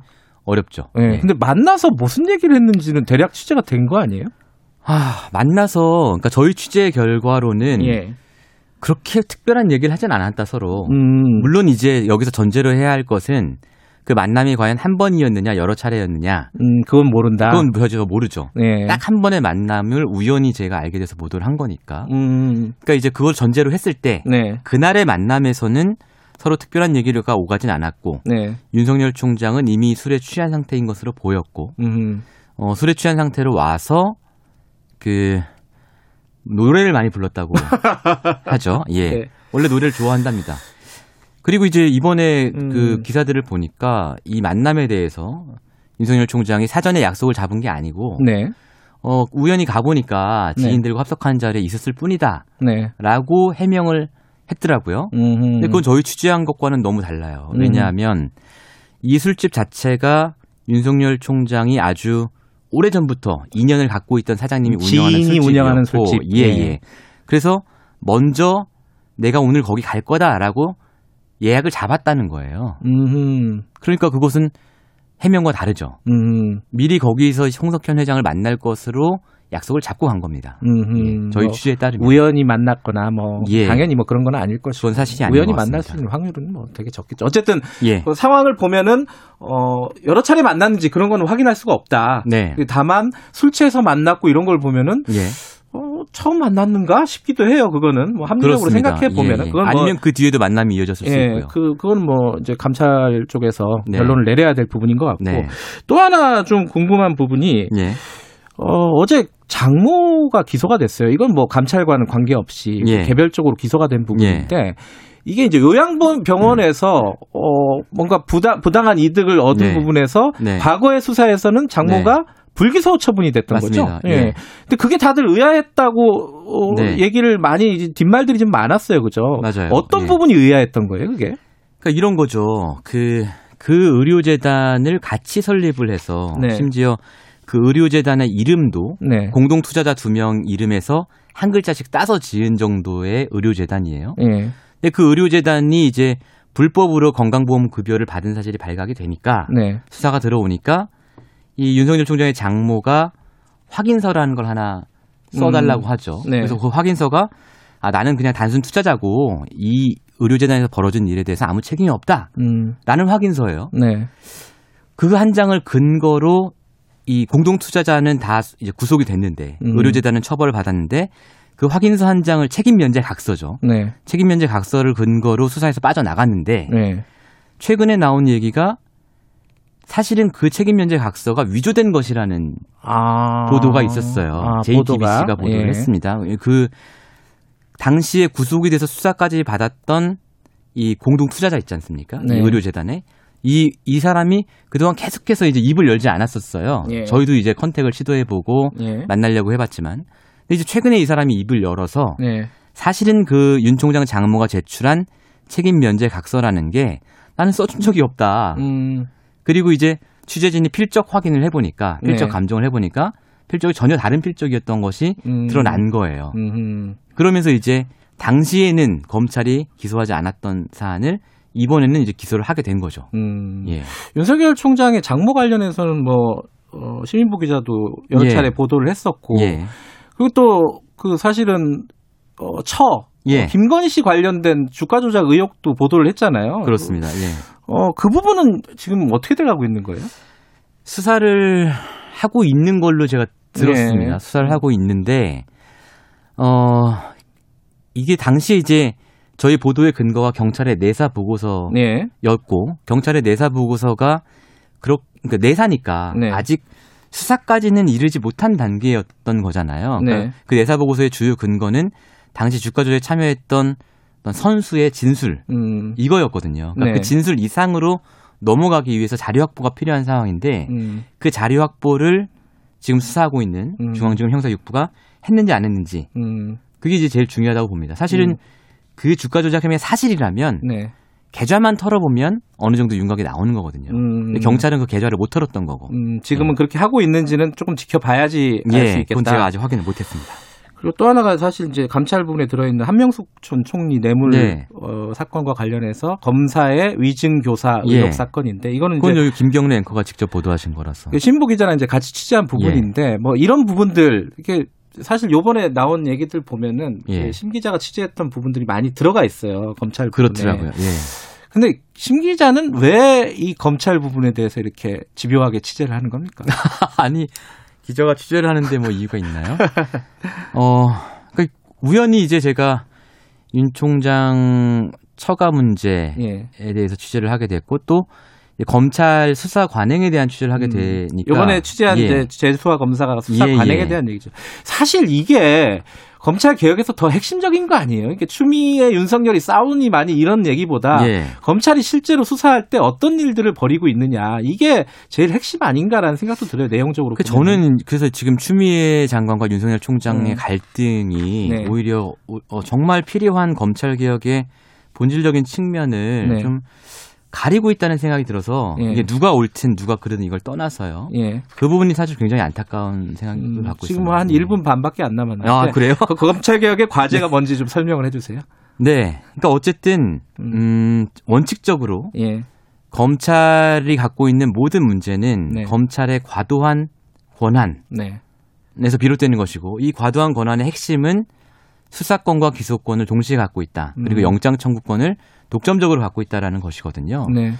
G: 어렵죠.
B: 예.
G: 예.
B: 근데 만나서 무슨 얘기를 했는지는 대략 취재가 된 거 아니에요?
G: 아, 만나서 그러니까 저희 취재 결과로는
B: 예.
G: 그렇게 특별한 얘기를 하진 않았다 서로.
B: 음.
G: 물론 이제 여기서 전제로 해야 할 것은 그 만남이 과연 한 번이었느냐 여러 차례였느냐
B: 음, 그건 모른다.
G: 그건 저희가 모르죠.
B: 예.
G: 딱한 번의 만남을 우연히 제가 알게 돼서 보도를 한 거니까.
B: 음.
G: 그러니까 이제 그걸 전제로 했을 때
B: 네.
G: 그날의 만남에서는 서로 특별한 얘기가 오가진 않았고
B: 네.
G: 윤석열 총장은 이미 술에 취한 상태인 것으로 보였고
B: 음.
G: 어, 술에 취한 상태로 와서 그 노래를 많이 불렀다고 하죠. 예.
B: 네.
G: 원래 노래를 좋아한답니다. 그리고 이제 이번에
B: 음.
G: 그 기사들을 보니까 이 만남에 대해서 윤석열 총장이 사전에 약속을 잡은 게 아니고
B: 네.
G: 어, 우연히 가보니까
B: 네.
G: 지인들과 합석하는 자리에 있었을 뿐이다.
B: 네.
G: 라고 해명을 했더라고요.
B: 음.
G: 근데 그건 저희 취재한 것과는 너무 달라요.
B: 음.
G: 왜냐하면 이 술집 자체가 윤석열 총장이 아주 오래 전부터 인연을 갖고 있던 사장님이 운영하는 술집이었고
B: 운영하는 술집.
G: 예,
B: 예.
G: 예. 그래서 먼저 내가 오늘 거기 갈 거다라고 예약을 잡았다는 거예요.
B: 음,
G: 그러니까 그것은 해명과 다르죠.
B: 음,
G: 미리 거기서 홍석현 회장을 만날 것으로 약속을 잡고 간 겁니다.
B: 음,
G: 예, 저희
B: 뭐
G: 취재에 따르면
B: 우연히 만났거나 뭐
G: 예.
B: 당연히 뭐 그런 건 아닐 것이고
G: 그건 사실이 아닌
B: 우연히
G: 것
B: 만날. 수 있는 확률은 뭐 되게 적겠죠. 어쨌든
G: 예.
B: 그 상황을 보면은 어 여러 차례 만났는지 그런 거는 확인할 수가 없다.
G: 네.
B: 다만 술 취해서 만났고 이런 걸 보면은
G: 예.
B: 어, 처음 만났는가 싶기도 해요. 그거는 뭐 합리적으로. 생각해 보면은
G: 예, 예.
B: 그건 뭐
G: 아니면 그 뒤에도 만남이 이어졌을 수
B: 예,
G: 있고요.
B: 그 그건 뭐 이제 감찰 쪽에서
G: 네.
B: 결론을 내려야 될 부분인 것 같고
G: 네.
B: 또 하나 좀 궁금한 부분이
G: 예.
B: 어, 어제 장모가 기소가 됐어요. 이건 뭐 감찰과는 관계없이
G: 예.
B: 개별적으로 기소가 된 부분인데 이게 이제 요양병원에서 어 뭔가 부당 부당한 이득을 얻은
G: 네.
B: 부분에서
G: 네.
B: 과거의 수사에서는 장모가 불기소 처분이 됐던
G: 맞습니다.
B: 거죠.
G: 예.
B: 근데 그게 다들 의아했다고 어,
G: 네.
B: 얘기를 많이 뒷말들이 좀 많았어요. 그죠?
G: 맞아요.
B: 어떤
G: 예.
B: 부분이 의아했던 거예요, 그게?
G: 그러니까 이런 거죠. 그, 그 의료재단을 같이 설립을 해서
B: 네.
G: 심지어 그 의료재단의 이름도
B: 네.
G: 공동 투자자 두 명 이름에서 한 글자씩 따서 지은 정도의 의료재단이에요.
B: 예.
G: 근데 그 의료재단이 이제 불법으로 건강보험 급여를 받은 사실이 발각이 되니까
B: 네.
G: 수사가 들어오니까 이 윤석열 총장의 장모가 확인서라는 걸 하나 써달라고
B: 음.
G: 하죠.
B: 네.
G: 그래서 그 확인서가 아 나는 그냥 단순 투자자고 이 의료재단에서 벌어진 일에 대해서 아무 책임이 없다라는
B: 음.
G: 확인서예요.
B: 네.
G: 그한 장을 근거로 이 공동 투자자는 다 이제 구속이 됐는데
B: 음.
G: 의료재단은 처벌을 받았는데 그 확인서 한 장을 책임 면제 각서죠.
B: 네.
G: 책임 면제 각서를 근거로 수사에서 빠져나갔는데
B: 네.
G: 최근에 나온 얘기가 사실은 그 책임 면제 각서가 위조된 것이라는
B: 아.
G: 보도가 있었어요.
B: 아,
G: JTBC가
B: 보도가?
G: 보도를
B: 예.
G: 했습니다. 그 당시에 구속이 돼서 수사까지 받았던 이 공동 투자자 있지 않습니까?
B: 네.
G: 이 의료재단에 이, 이 사람이 그동안 계속해서 이제 입을 열지 않았었어요.
B: 예.
G: 저희도 이제 컨택을 시도해보고
B: 예.
G: 만나려고 해봤지만. 근데 이제 최근에 이 사람이 입을 열어서
B: 네.
G: 사실은 그 윤 총장 장모가 제출한 책임 면제 각서라는 게 나는 써준 적이 없다.
B: 음.
G: 그리고 이제 취재진이 필적 확인을 해보니까 필적
B: 네.
G: 감정을 해보니까 필적이 전혀 다른 필적이었던 것이
B: 음.
G: 드러난 거예요.
B: 음.
G: 그러면서 이제 당시에는 검찰이 기소하지 않았던 사안을 이번에는 이제 기소를 하게 된 거죠.
B: 음.
G: 예.
B: 윤석열 총장의 장모 관련해서는 뭐 어, 시민보 기자도 여러
G: 예.
B: 차례 보도를 했었고
G: 예.
B: 그리고 또 그 사실은 어, 처
G: 예.
B: 어, 김건희 씨 관련된 주가 조작 의혹도 보도를 했잖아요.
G: 그렇습니다. 예.
B: 어, 그 부분은 지금 어떻게 돼가고 있는 거예요?
G: 수사를 하고 있는 걸로 제가 들었습니다.
B: 예.
G: 수사를 하고 있는데, 어, 이게 당시에 이제 저희 보도의 근거가 경찰의 내사 보고서였고,
B: 네.
G: 경찰의 내사 보고서가 그렇, 그러니까 내사니까
B: 네.
G: 아직 수사까지는 이르지 못한 단계였던 거잖아요.
B: 네.
G: 그러니까 그 내사 보고서의 주요 근거는 당시 주가 조작에 참여했던 어떤 선수의 진술
B: 음.
G: 이거였거든요. 그러니까
B: 네.
G: 그 진술 이상으로 넘어가기 위해서 자료 확보가 필요한 상황인데
B: 음.
G: 그 자료 확보를 지금 수사하고 있는
B: 음.
G: 중앙지검 형사육부가 했는지 안 했는지
B: 음.
G: 그게 이제 제일 중요하다고 봅니다. 사실은
B: 음.
G: 그 주가 조작 혐의 사실이라면
B: 네.
G: 계좌만 털어보면 어느 정도 윤곽이 나오는 거거든요.
B: 음.
G: 경찰은 그 계좌를 못 털었던 거고.
B: 음, 지금은 그렇게 하고 있는지는 조금 지켜봐야지 알수
G: 예,
B: 있겠다.
G: 그건 제가 아직 확인을 못했습니다.
B: 그리고 또 하나가 사실 이제 감찰 부분에 들어있는 한명숙 전 총리 뇌물
G: 네.
B: 어, 사건과 관련해서 검사의 위증 교사
G: 예.
B: 의혹 사건인데 이거는
G: 그건
B: 이제
G: 김경래 앵커가 직접 보도하신 거라서.
B: 그 신부 기자랑 이제 같이 취재한
G: 예.
B: 부분인데 뭐 이런 부분들 이게 사실 요번에 나온 얘기들 보면은
G: 예.
B: 그심 기자가 취재했던 부분들이 많이 들어가 있어요 검찰 부분에.
G: 그렇더라고요. 예.
B: 근데 심 기자는 왜 이 검찰 부분에 대해서 이렇게 집요하게 취재를 하는 겁니까?
G: 아니 기자가 취재를 하는데 뭐 이유가 있나요? 어, 그 우연히 이제 제가 윤 총장 처가 문제에
B: 예.
G: 대해서 취재를 하게 됐고 또 검찰 수사 관행에 대한 취재를 하게 되니까
B: 이번에 취재한
G: 예.
B: 이제 재수와 검사가 수사
G: 예,
B: 관행에
G: 예.
B: 대한 얘기죠. 사실 이게 검찰 개혁에서 더 핵심적인 거 아니에요? 이게 추미애 윤석열이 싸우니 많이 이런 얘기보다
G: 예.
B: 검찰이 실제로 수사할 때 어떤 일들을 벌이고 있느냐 이게 제일 핵심 아닌가라는 생각도 들어요 내용적으로.
G: 그. 저는 그래서 지금 추미애 장관과 윤석열 총장의
B: 음.
G: 갈등이
B: 네.
G: 오히려 어, 정말 필요한 검찰 개혁의 본질적인 측면을
B: 네.
G: 좀 가리고 있다는 생각이 들어서
B: 예.
G: 이게 누가 옳든 누가 그르든 이걸 떠나서요.
B: 예.
G: 그 부분이 사실 굉장히 안타까운 생각을
B: 음,
G: 갖고
B: 지금
G: 있습니다.
B: 뭐한 1분 반밖에 안 남았는데
G: 아, 그래요?
B: 그 검찰 개혁의 과제가 뭔지 좀 설명을 해 주세요.
G: 네. 그러니까 어쨌든 음, 원칙적으로
B: 예.
G: 검찰이 갖고 있는 모든 문제는
B: 네.
G: 검찰의 과도한 권한에서
B: 네.
G: 비롯되는 것이고 이 과도한 권한의 핵심은 수사권과 기소권을 동시에 갖고 있다. 그리고
B: 음.
G: 영장 청구권을 독점적으로 갖고 있다라는 것이거든요.
B: 네.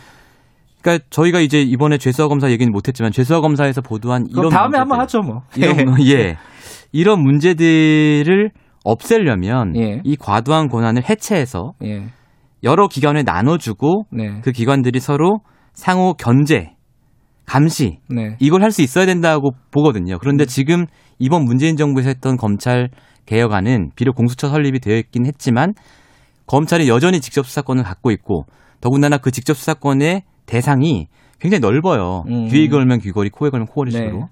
G: 그러니까 저희가 이제 이번에 죄수화 검사 얘기는 못했지만 죄수화 검사에서 보도한 이런
B: 다음에
G: 문제들,
B: 한번 하죠, 뭐.
G: 이런 예 이런 문제들을 없애려면
B: 예.
G: 이 과도한 권한을 해체해서
B: 예.
G: 여러 기관에 나눠주고
B: 네.
G: 그 기관들이 서로 상호 견제, 감시
B: 네.
G: 이걸 할 수 있어야 된다고 보거든요. 그런데 지금 이번 문재인 정부에서 했던 검찰 개혁안은 비록 공수처 설립이 되어 있긴 했지만 검찰이 여전히 직접 수사권을 갖고 있고 더군다나 그 직접 수사권의 대상이 굉장히 넓어요.
B: 음.
G: 귀에 걸면 귀걸이, 코에 걸면 코걸이 식으로.
B: 네.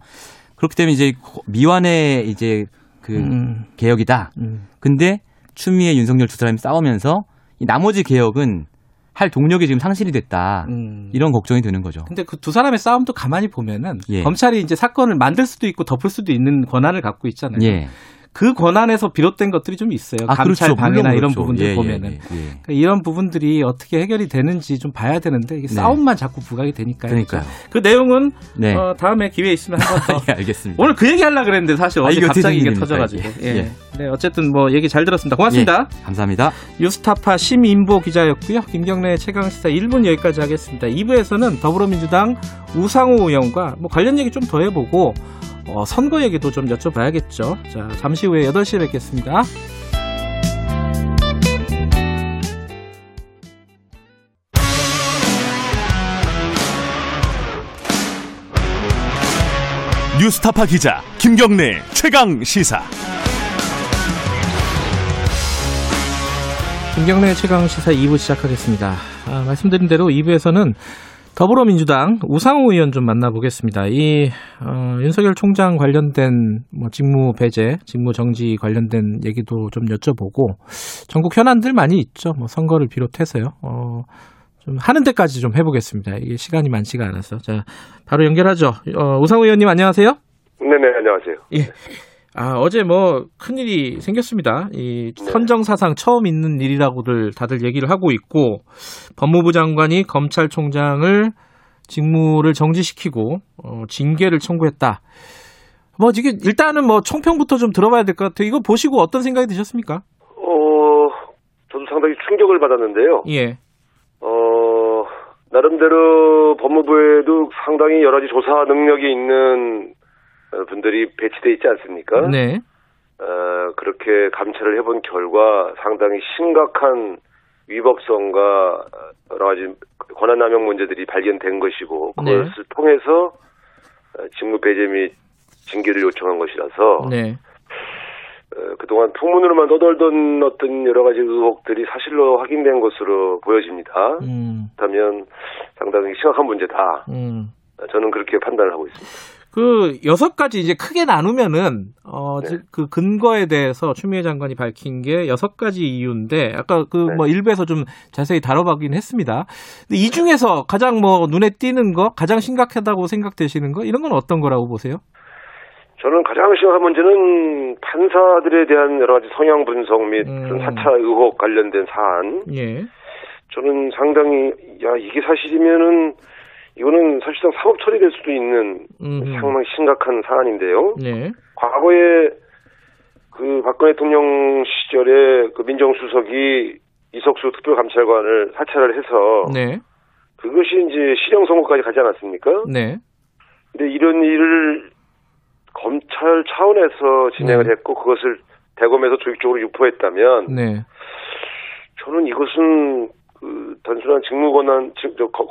G: 그렇기 때문에 이제 미완의 이제 그
B: 음.
G: 개혁이다.
B: 음.
G: 근데 추미애 윤석열 두 사람이 싸우면서 이 나머지 개혁은 할 동력이 지금 상실이 됐다.
B: 음.
G: 이런 걱정이 드는 거죠.
B: 근데 그 두 사람의 싸움도 가만히 보면은
G: 예.
B: 검찰이 이제 사건을 만들 수도 있고 덮을 수도 있는 권한을 갖고 있잖아요.
G: 예.
B: 그 권한에서 비롯된 것들이 좀 있어요.
G: 아,
B: 감찰
G: 그렇죠.
B: 방해나
G: 물론
B: 이런
G: 그렇죠.
B: 부분들
G: 예, 예,
B: 보면은
G: 예, 예.
B: 그러니까 이런 부분들이 어떻게 해결이 되는지 좀 봐야 되는데 이게
G: 네.
B: 싸움만 자꾸 부각이 되니까요.
G: 그러니까요.
B: 그 내용은
G: 네.
B: 어, 다음에 기회 있으면 한번 더.
G: 예, 알겠습니다.
B: 오늘 그 얘기 하려 그랬는데 사실
G: 아,
B: 어제
G: 어떻게
B: 갑자기 이게 터져가지고. 예.
G: 이게? 예.
B: 네, 어쨌든 뭐 얘기 잘 들었습니다. 고맙습니다.
G: 감사합니다.
B: 유스타파 심인보 기자였고요. 김경래 최강 시사 1분 여기까지 하겠습니다. 2부에서는 더불어민주당 우상호 의원과 뭐 관련 얘기 좀 더 해보고 어, 선거 얘기도 좀 여쭤봐야겠죠. 자, 잠시 후에 8시에 뵙겠습니다.
A: 뉴스타파 기자 김경래 최강 시사.
B: 김경래 최강 시사 2부 시작하겠습니다. 아, 말씀드린 대로 2부에서는 더불어민주당 우상호 의원 좀 만나보겠습니다. 이 어, 윤석열 총장 관련된 뭐 직무 배제, 직무 정지 관련된 얘기도 좀 여쭤보고 전국 현안들 많이 있죠. 뭐 선거를 비롯해서요. 어, 좀 하는 데까지 좀 해보겠습니다. 이게 시간이 많지가 않아서 자 바로 연결하죠. 어, 우상호 의원님 안녕하세요.
H: 네네 안녕하세요.
B: 예. 아, 어제 뭐 큰일이 생겼습니다. 이
H: 네.
B: 선정 사상 처음 있는 일이라고들 다들 얘기를 하고 있고 법무부 장관이 검찰총장을 직무를 정지시키고 어, 징계를 청구했다. 뭐 지금 일단은 뭐 총평부터 좀 들어봐야 될 것 같아요. 이거 보시고 어떤 생각이 드셨습니까?
H: 어 저도 상당히 충격을 받았는데요.
B: 예.
H: 어 나름대로 법무부에도 상당히 여러 가지 조사 능력이 있는 어, 분들이 배치돼 있지 않습니까?
B: 네.
H: 어, 그렇게 감찰을 해본 결과 상당히 심각한 위법성과 여러 가지 권한남용 문제들이 발견된 것이고
B: 네.
H: 그것을 통해서 어, 직무 배제 및 징계를 요청한 것이라서
B: 네.
H: 어, 그동안 풍문으로만 떠돌던 어떤 여러 가지 의혹들이 사실로 확인된 것으로 보여집니다.
B: 음.
H: 그렇다면 상당히 심각한 문제다.
B: 음.
H: 어, 저는 그렇게 판단을 하고 있습니다.
B: 그 여섯 가지 이제 크게 나누면은 어
H: 네.
B: 그 근거에 대해서 추미애 장관이 밝힌 게 여섯 가지 이유인데 아까 그
H: 네.
B: 뭐 일부에서 좀 자세히 다뤄보긴 했습니다. 근데 이 중에서 가장 뭐 눈에 띄는 거, 가장 심각하다고 생각되시는 거 이런 건 어떤 거라고 보세요?
H: 저는 가장 심각한 문제는 판사들에 대한 여러 가지 성향 분석 및
B: 음.
H: 사찰 의혹 관련된 사안.
B: 예.
H: 저는 상당히 야 이게 사실이면은 이거는 사실상 사법 처리될 수도 있는
B: 음흠.
H: 상당히 심각한 사안인데요.
B: 네.
H: 과거에 그 박근혜 대통령 시절에 그 민정수석이 이석수 특별감찰관을 사찰을 해서
B: 네.
H: 그것이 이제 실형 선고까지 가지 않았습니까?
B: 네.
H: 근데 이런 일을 검찰 차원에서 진행을
B: 네.
H: 했고 그것을 대검에서 조직적으로 유포했다면
B: 네.
H: 저는 이것은 그 단순한 직무 권한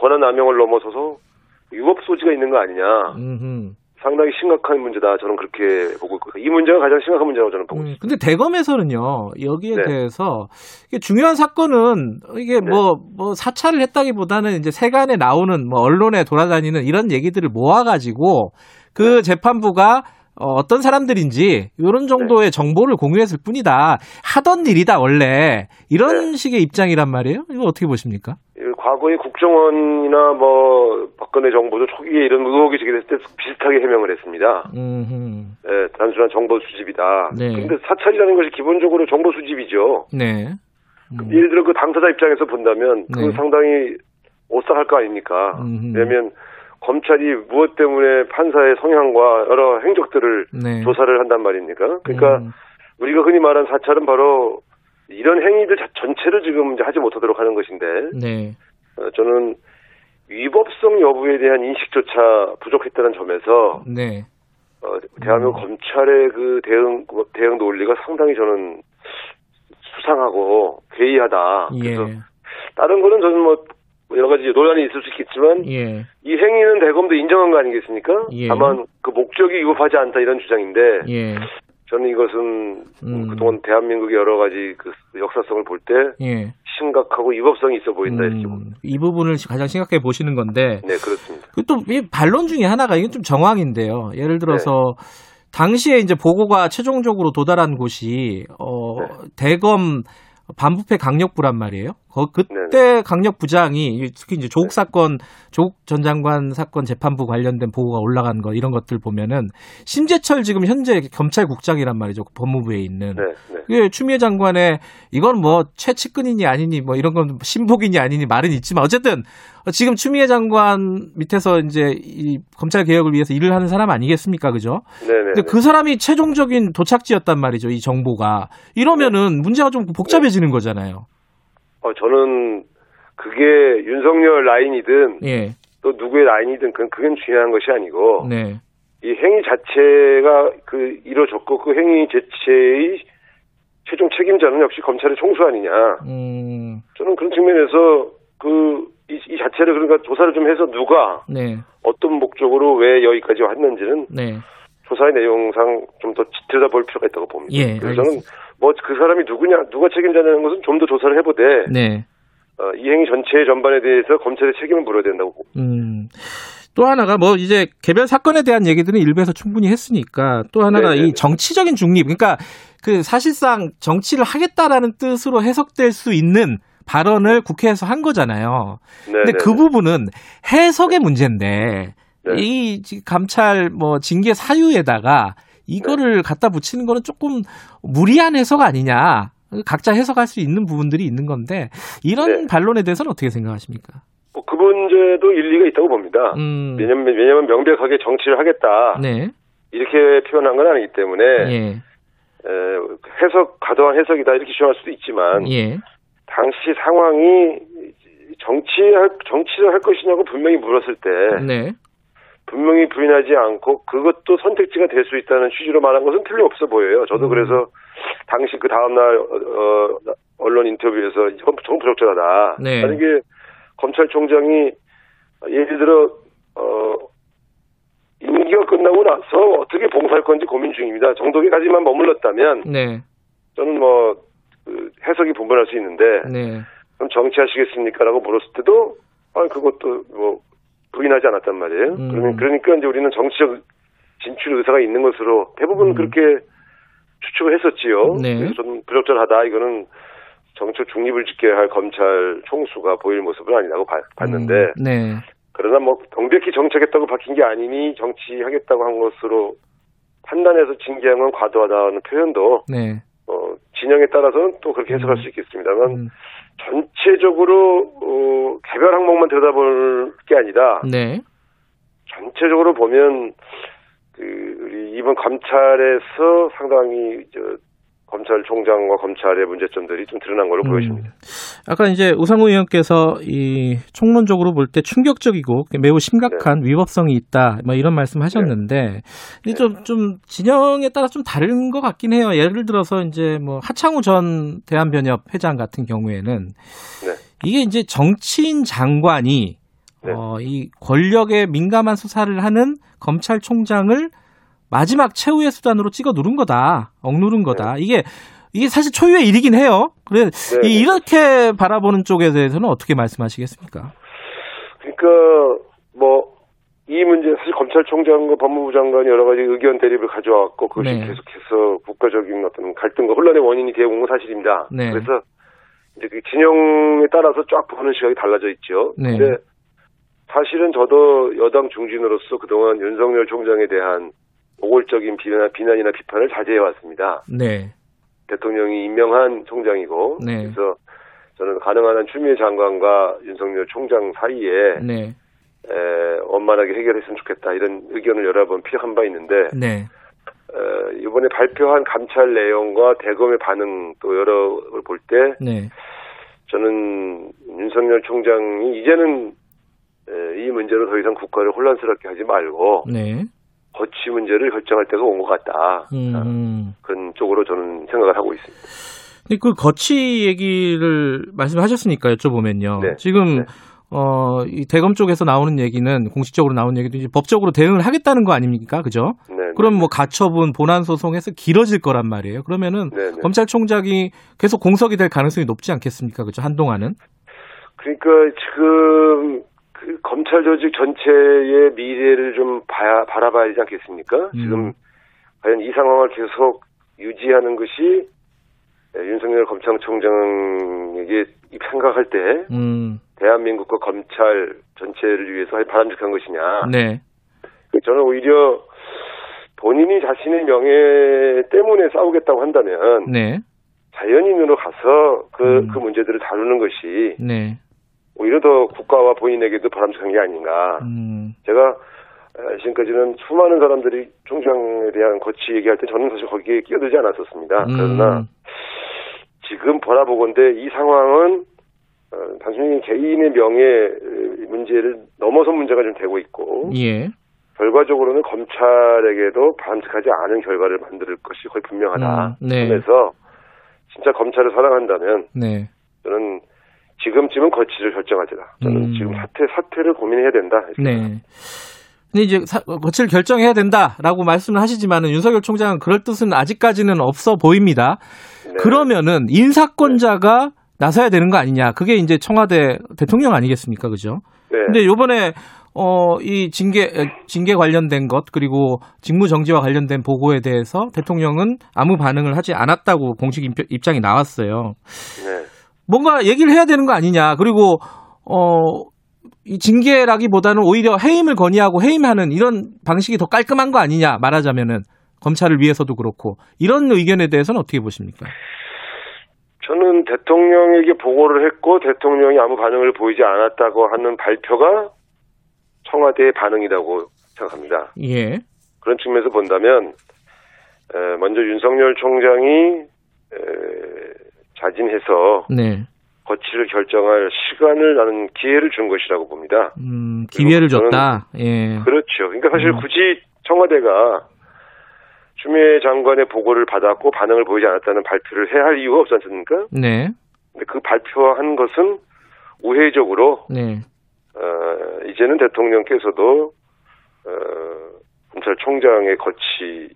H: 권한 남용을 넘어서서 위법 소지가 있는 거 아니냐
B: 음.
H: 상당히 심각한 문제다 저는 그렇게 보고 있고 이 문제가 가장 심각한 문제라고 저는 보고
B: 음,
H: 있습니다.
B: 근데 대검에서는요 여기에
H: 네.
B: 대해서 이게 중요한 사건은 이게
H: 네.
B: 뭐뭐 사찰을 했다기보다는 이제 세간에 나오는 뭐 언론에 돌아다니는 이런 얘기들을 모아가지고 그 재판부가 어, 어떤 사람들인지 이런 정도의
H: 네.
B: 정보를 공유했을 뿐이다 하던 일이다 원래 이런
H: 네. 식의
B: 입장이란 말이에요. 이거 어떻게 보십니까?
H: 이 과거에 국정원이나 뭐 박근혜 정부도 초기에 이런 의혹이 제기됐을 때 비슷하게 해명을 했습니다.
B: 음,
H: 예, 단순한 정보 수집이다.
B: 네.
H: 그런데 사찰이라는 것이 기본적으로 정보 수집이죠.
B: 네, 음.
H: 예를 들어 그 당사자 입장에서 본다면
B: 네.
H: 그 상당히 오싹할 거 아닙니까?
B: 음흠.
H: 왜냐하면 검찰이 무엇 때문에 판사의 성향과 여러 행적들을
B: 네.
H: 조사를 한단 말입니까? 그러니까
B: 음.
H: 우리가 흔히 말하는 사찰은 바로 이런 행위들 자- 전체를 지금 이제 하지 못하도록 하는 것인데
B: 네.
H: 어, 저는 위법성 여부에 대한 인식조차 부족했다는 점에서
B: 네.
H: 어, 대한민국 검찰의 그 대응 대응 논리가 상당히 저는 수상하고 괴이하다.
B: 예.
H: 그래서 다른 거는 저는 뭐 여러 가지 논란이 있을 수 있겠지만
B: 예.
H: 이 행위는 대검도 인정한 거 아니겠습니까?
B: 예.
H: 다만 그 목적이 위법하지 않다 이런 주장인데
B: 예.
H: 저는 이것은
B: 음.
H: 그동안 대한민국의 여러 가지 그 역사성을 볼때
B: 예.
H: 심각하고 위법성이 있어 보인다 이렇게 봅니다.
B: 음, 이 부분을 가장 심각하게 보시는 건데
H: 네 그렇습니다.
B: 또 이 반론 중에 하나가 이건 좀 정황인데요. 예를 들어서
H: 네.
B: 당시에 이제 보고가 최종적으로 도달한 곳이 어
H: 네.
B: 대검 반부패 강력부란 말이에요. 거- 그때 강력부장이 특히 이제 조국
H: 네.
B: 사건, 조국 전 장관 사건 재판부 관련된 보고가 올라간 거 이런 것들 보면은 심재철 지금 현재 검찰국장이란 말이죠. 그 법무부에 있는.
H: 네, 네.
B: 예, 추미애 장관의 이건 뭐 최측근이니 아니니 뭐 이런 건 신복이니 아니니 말은 있지만 어쨌든 지금 추미애 장관 밑에서 이제 이 검찰 개혁을 위해서 일을 하는 사람 아니겠습니까, 그죠?
H: 네, 네.
B: 근데 그 사람이 최종적인 도착지였단 말이죠, 이 정보가. 이러면은 문제가 좀 복잡해지는 거잖아요.
H: 어, 저는 그게 윤석열 라인이든
B: 예,
H: 또 누구의 라인이든 그건 그건 중요한 것이 아니고
B: 네,
H: 이 행위 자체가 그 이루어졌고 그 행위 자체의 최종 책임자는 역시 검찰의 총수 아니냐.
B: 음,
H: 저는 그런 측면에서 그 이, 이 자체를 그러니까 조사를 좀 해서 누가
B: 네,
H: 어떤 목적으로 왜 여기까지 왔는지는
B: 네,
H: 조사의 내용상 좀 더 들여다볼 필요가 있다고 봅니다.
B: 예,
H: 그래서 저는 뭐 그 사람이 누구냐, 누가 책임자냐는 것은 좀 더 조사를 해보되
B: 네.
H: 어, 이 행위 전체 전반에 대해서 검찰의 책임을 물어야 된다고.
B: 음. 또 하나가 뭐 이제 개별 사건에 대한 얘기들은 일부에서 충분히 했으니까 또 하나가
H: 네네네.
B: 이 정치적인 중립 그러니까 그 사실상 정치를 하겠다라는 뜻으로 해석될 수 있는 발언을 국회에서 한 거잖아요.
H: 네,
B: 근데
H: 네,
B: 그
H: 네.
B: 부분은 해석의 문제인데
H: 네.
B: 이 지- 감찰 뭐 징계 사유에다가 이거를 갖다 붙이는 거는 조금 무리한 해석 아니냐. 각자 해석할 수 있는 부분들이 있는 건데 이런
H: 네.
B: 반론에 대해서는 어떻게 생각하십니까?
H: 뭐 그 문제도 일리가 있다고 봅니다.
B: 음.
H: 왜냐면, 왜냐면 명백하게 정치를 하겠다.
B: 네.
H: 이렇게 표현한 건 아니기 때문에
B: 예.
H: 에, 해석 과도한 해석이다 이렇게 주장할 수도 있지만
B: 예.
H: 당시 상황이 정치할 정치를 할 것이냐고 분명히 물었을 때
B: 네.
H: 분명히 부인하지 않고 그것도 선택지가 될 수 있다는 취지로 말한 것은 틀림없어 보여요. 저도
B: 음.
H: 그래서 당시 그 다음날 어, 어, 언론 인터뷰에서 이건 정 부적절하다.
B: 네.
H: 만약에 검찰총장이 예를 들어 어, 임기가 끝나고 나서 어떻게 봉사할 건지 고민 중입니다. 정도까지만 머물렀다면
B: 네.
H: 저는 뭐 그, 해석이 분분할 수 있는데
B: 네.
H: 그럼 정치하시겠습니까라고 물었을 때도 아 그것도 뭐 부인하지 않았단 말이에요.
B: 음.
H: 그러면 그러니까 이제 우리는 정치적 진출 의사가 있는 것으로 대부분
B: 음.
H: 그렇게 추측을 했었지요.
B: 네.
H: 그래서 저는 부적절하다. 이거는 정치적 중립을 지켜야 할 검찰 총수가 보일 모습은 아니라고 봐- 봤는데
B: 음, 네.
H: 그러나 뭐 명백히 정치하겠다고 박힌 게 아니니 정치하겠다고 한 것으로 판단해서 징계한 건 과도하다는 표현도
B: 네.
H: 어, 진영에 따라서는 또 그렇게 해석할
B: 음.
H: 수 있겠습니다만
B: 음,
H: 전체적으로 어, 개별 항목만 들여다볼 게 아니라
B: 네.
H: 전체적으로 보면 그 우리 이번 감찰에서 상당히 저 검찰총장과 검찰의 문제점들이 좀 드러난 걸로
B: 음.
H: 보여집니다.
B: 아까 이제 우상호 의원께서 이 총론적으로 볼 때 충격적이고 매우 심각한
H: 네.
B: 위법성이 있다. 뭐 이런 말씀 하셨는데 이게 좀, 좀 진영에 따라 좀 다른 것 같긴 해요. 예를 들어서 이제 뭐 하창우 전 대한변협 회장 같은 경우에는
H: 네.
B: 이게 이제 정치인 장관이
H: 네.
B: 어, 이 권력에 민감한 수사를 하는 검찰총장을 마지막 최후의 수단으로 찍어 누른 거다. 억누른 거다. 이게 이게 사실 초유의 일이긴 해요. 그래
H: 네.
B: 이- 이렇게 바라보는 쪽에 대해서는 어떻게 말씀하시겠습니까?
H: 그러니까 뭐 이 문제 사실 검찰총장과 법무부 장관이 여러 가지 의견 대립을 가져왔고 그것이
B: 네.
H: 계속해서 국가적인 어떤 갈등과 혼란의 원인이 되어 온 건 사실입니다.
B: 네.
H: 그래서 이제 그 진영에 따라서 쫙 보는 시각이 달라져 있죠.
B: 네.
H: 근데 사실은 저도 여당 중진으로서 그동안 윤석열 총장에 대한 오골적인 비난, 비난이나 비판을 자제해 왔습니다.
B: 네.
H: 대통령이 임명한 총장이고
B: 네.
H: 그래서 저는 가능한 한 추미애 장관과 윤석열 총장 사이에
B: 네.
H: 에, 원만하게 해결했으면 좋겠다 이런 의견을 여러 번 피력한 바 있는데
B: 네.
H: 어, 이번에 발표한 감찰 내용과 대검의 반응 또 여러 걸 볼때
B: 네.
H: 저는 윤석열 총장이 이제는 에, 이 문제로 더 이상 국가를 혼란스럽게 하지 말고
B: 네.
H: 거치 문제를 결정할 때가 온 것 같다.
B: 음.
H: 그런 쪽으로 저는 생각을 하고 있습니다.
B: 근데 그 거치 얘기를 말씀하셨으니까 여쭤보면요.
H: 네.
B: 지금
H: 네.
B: 어, 이 대검 쪽에서 나오는 얘기는 공식적으로 나오는 얘기도 이제 법적으로 대응을 하겠다는 거 아닙니까? 그죠?
H: 네,
B: 그럼
H: 네.
B: 뭐 가처분, 본안 소송해서 길어질 거란 말이에요. 그러면은
H: 네, 네.
B: 검찰총장이 계속 공석이 될 가능성이 높지 않겠습니까? 그죠? 한동안은.
H: 그러니까 지금 그 검찰 조직 전체의 미래를 좀 봐야, 바라봐야 되지 않겠습니까?
B: 음.
H: 지금 과연 이 상황을 계속 유지하는 것이 예, 윤석열 검찰총장에게 생각할 때
B: 음.
H: 대한민국과 검찰 전체를 위해서 바람직한 것이냐.
B: 네.
H: 저는 오히려 본인이 자신의 명예 때문에 싸우겠다고 한다면
B: 네.
H: 자연인으로 가서 그,
B: 음.
H: 그 문제들을 다루는 것이
B: 네.
H: 오히려 더 국가와 본인에게도 바람직한 게 아닌가.
B: 음.
H: 제가 어, 지금까지는 수많은 사람들이 총장에 대한 거치 얘기할 때 저는 사실 거기에 끼어들지 않았었습니다. 그러나
B: 음.
H: 지금 보나보건데 이 상황은 어, 단순히 개인의 명예 문제를 넘어선 문제가 좀 되고 있고
B: 예.
H: 결과적으로는 검찰에게도 바람직하지 않은 결과를 만들 것이 거의 분명하다.
B: 음, 네.
H: 그래서 진짜 검찰을 사랑한다면
B: 네.
H: 저는 지금쯤은 거치를 결정하자. 저는
B: 음.
H: 지금 사퇴 사퇴를 고민해야 된다.
B: 네. 근데 이제 사- 거치를 결정해야 된다라고 말씀을 하시지만은 윤석열 총장은 그럴 뜻은 아직까지는 없어 보입니다.
H: 네.
B: 그러면은 인사권자가 나서야 되는 거 아니냐. 그게 이제 청와대 대통령 아니겠습니까? 그죠?
H: 네.
B: 근데 요번에 어, 이 징계, 에, 징계 관련된 것, 그리고 직무 정지와 관련된 보고에 대해서 대통령은 아무 반응을 하지 않았다고 공식 입- 입장이 나왔어요.
H: 네.
B: 뭔가 얘기를 해야 되는 거 아니냐. 그리고, 어, 이 징계라기보다는 오히려 해임을 건의하고 해임하는 이런 방식이 더 깔끔한 거 아니냐. 말하자면은. 검찰을 위해서도 그렇고. 이런 의견에 대해서는 어떻게 보십니까?
H: 저는 대통령에게 보고를 했고 대통령이 아무 반응을 보이지 않았다고 하는 발표가 청와대의 반응이라고 생각합니다.
B: 예.
H: 그런 측면에서 본다면 에, 먼저 윤석열 총장이 에, 자진해서
B: 네.
H: 거치를 결정할 시간을 나는 기회를 준 것이라고 봅니다.
B: 음, 기회를 줬다. 예.
H: 그렇죠. 그러니까 사실
B: 음.
H: 굳이 청와대가 추미애 장관의 보고를 받았고 반응을 보이지 않았다는 발표를 해야 할 이유가 없지 않습니까?
B: 네.
H: 근데 그 발표한 것은 우회적으로
B: 네.
H: 어, 이제는 대통령께서도 어, 검찰총장의 거치에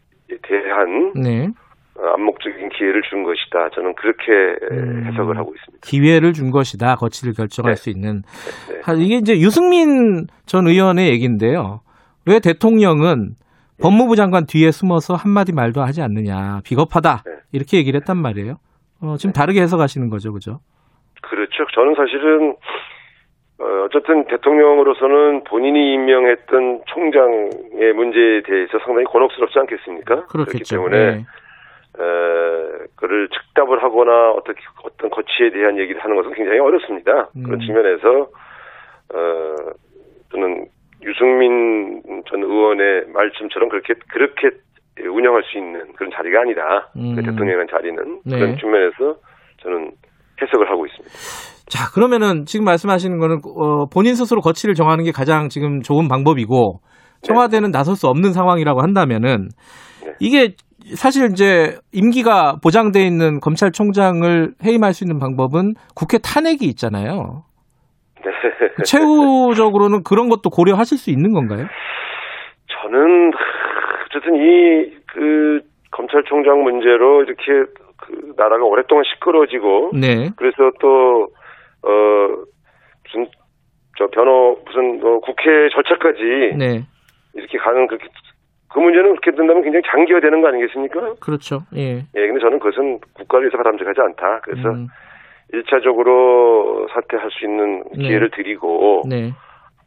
H: 대한
B: 네.
H: 어, 암묵적인 기회를 준 것이다. 저는 그렇게
B: 음.
H: 해석을 하고 있습니다.
B: 기회를 준 것이다. 거치를 결정할
H: 네.
B: 수 있는.
H: 네.
B: 하, 이게 이제 유승민 전 의원의 얘기인데요. 왜 대통령은 법무부 장관 뒤에 숨어서 한마디 말도 하지 않느냐. 비겁하다.
H: 네.
B: 이렇게 얘기를 했단 말이에요. 어, 지금 다르게 해석하시는 거죠. 그죠?
H: 그렇죠. 저는 사실은 어, 어쨌든 대통령으로서는 본인이 임명했던 총장의 문제에 대해서 상당히 곤혹스럽지 않겠습니까? 그렇기
B: 그렇겠죠.
H: 때문에
B: 네.
H: 에, 그를 즉답을 하거나 어떻게 어떤 거치에 대한 얘기를 하는 것은 굉장히 어렵습니다.
B: 음.
H: 그런 측면에서 어, 저는 유승민 전 의원의 말씀처럼 그렇게 그렇게 운영할 수 있는 그런 자리가 아니다.
B: 음.
H: 그 대통령의 자리는
B: 네.
H: 그런 측면에서 저는 해석을 하고 있습니다.
B: 자, 그러면은 지금 말씀하시는 거는 어, 본인 스스로 거치를 정하는 게 가장 지금 좋은 방법이고 청와대는 나설 수 없는 상황이라고 한다면은
H: 네.
B: 이게 사실 이제 임기가 보장돼 있는 검찰총장을 해임할 수 있는 방법은 국회 탄핵이 있잖아요.
H: 네.
B: 그 최후적으로는 그런 것도 고려하실 수 있는 건가요?
H: 저는 어쨌든 이 그 검찰총장 문제로 이렇게 그 나라가 오랫동안 시끄러지고
B: 네.
H: 그래서 또 어 무슨 저 변호 무슨 뭐 국회 절차까지
B: 네.
H: 이렇게 가는 그, 그 문제는 그렇게 된다면 굉장히 장기화되는 거 아니겠습니까?
B: 그렇죠. 예.
H: 예, 근데 저는 그것은 국가를 위해서 바람직하지 않다. 그래서
B: 음,
H: 일차적으으로 사퇴할 수 있는
B: 네.
H: 기회를 드리고
B: 네.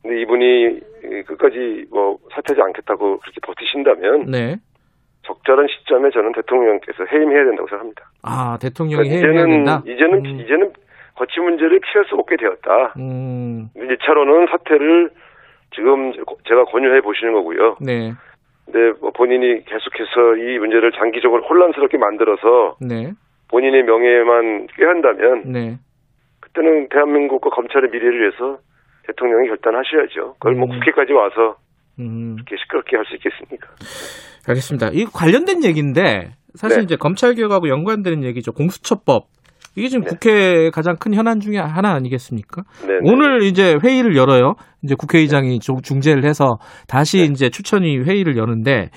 H: 근데 이분이 끝까지 뭐 사퇴하지 않겠다고 그렇게 버티신다면
B: 네.
H: 적절한 시점에 저는 대통령께서 해임해야 된다고 생각합니다.
B: 아, 대통령이
H: 그러니까
B: 해임해야 된다.
H: 이제는
B: 음.
H: 이제는 거치 문제를 피할 수 없게 되었다.
B: 음,
H: 이제 1차로는 사퇴를 지금 제가 권유해 보시는 거고요.
B: 네,
H: 근데 뭐 본인이 계속해서 이 문제를 장기적으로 혼란스럽게 만들어서
B: 네,
H: 본인의 명예만 꾀한다면
B: 네.
H: 그때는 대한민국과 검찰의 미래를 위해서 대통령이 결단하셔야죠. 그걸 뭐
B: 음.
H: 국회까지 와서
B: 음,
H: 이렇게 시끄럽게 할 수 있겠습니까?
B: 알겠습니다. 이 관련된 얘기인데 사실
H: 네.
B: 이제 검찰 개혁하고 연관되는 얘기죠. 공수처법. 이게 지금
H: 네.
B: 국회 가장 큰 현안 중에 하나 아니겠습니까?
H: 네.
B: 오늘 이제 회의를 열어요. 이제 국회의장이 좀 중재를 해서 다시 이제 추천위 회의를 여는데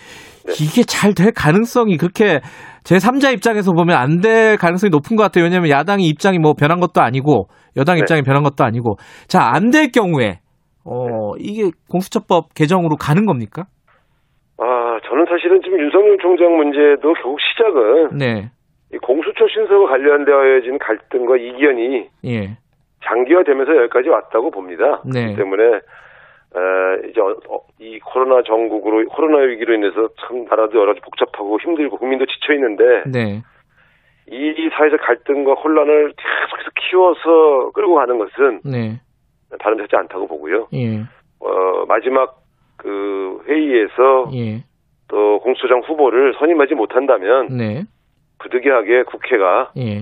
H: 네.
B: 이게 잘 될 가능성이 그렇게 제 3자 입장에서 보면 안 될 가능성이 높은 것 같아요. 왜냐하면 야당이 입장이 뭐 변한 것도 아니고 여당
H: 네.
B: 입장이 변한 것도 아니고 자 안 될 경우에 어 이게 공수처법 개정으로 가는 겁니까?
H: 아, 저는 사실은 지금 윤석열 총장 문제도 결국 시작은
B: 네,
H: 이 공수처 신설과 관련되어진 갈등과 이견이
B: 예,
H: 장기화되면서 여기까지 왔다고 봅니다.
B: 네.
H: 그렇기 때문에 에, 이제 어, 어, 이 코로나 전국으로 코로나 위기로 인해서 참 나라도 여러 가지 복잡하고 힘들고 국민도 지쳐 있는데
B: 네,
H: 이 사회적 갈등과 혼란을 계속해서 키워서 끌고 가는 것은
B: 네,
H: 바람직하지 않다고 보고요.
B: 예,
H: 어, 마지막 그 회의에서
B: 예,
H: 또 공수처장 후보를 선임하지 못한다면
B: 네,
H: 부득이하게 국회가
B: 예,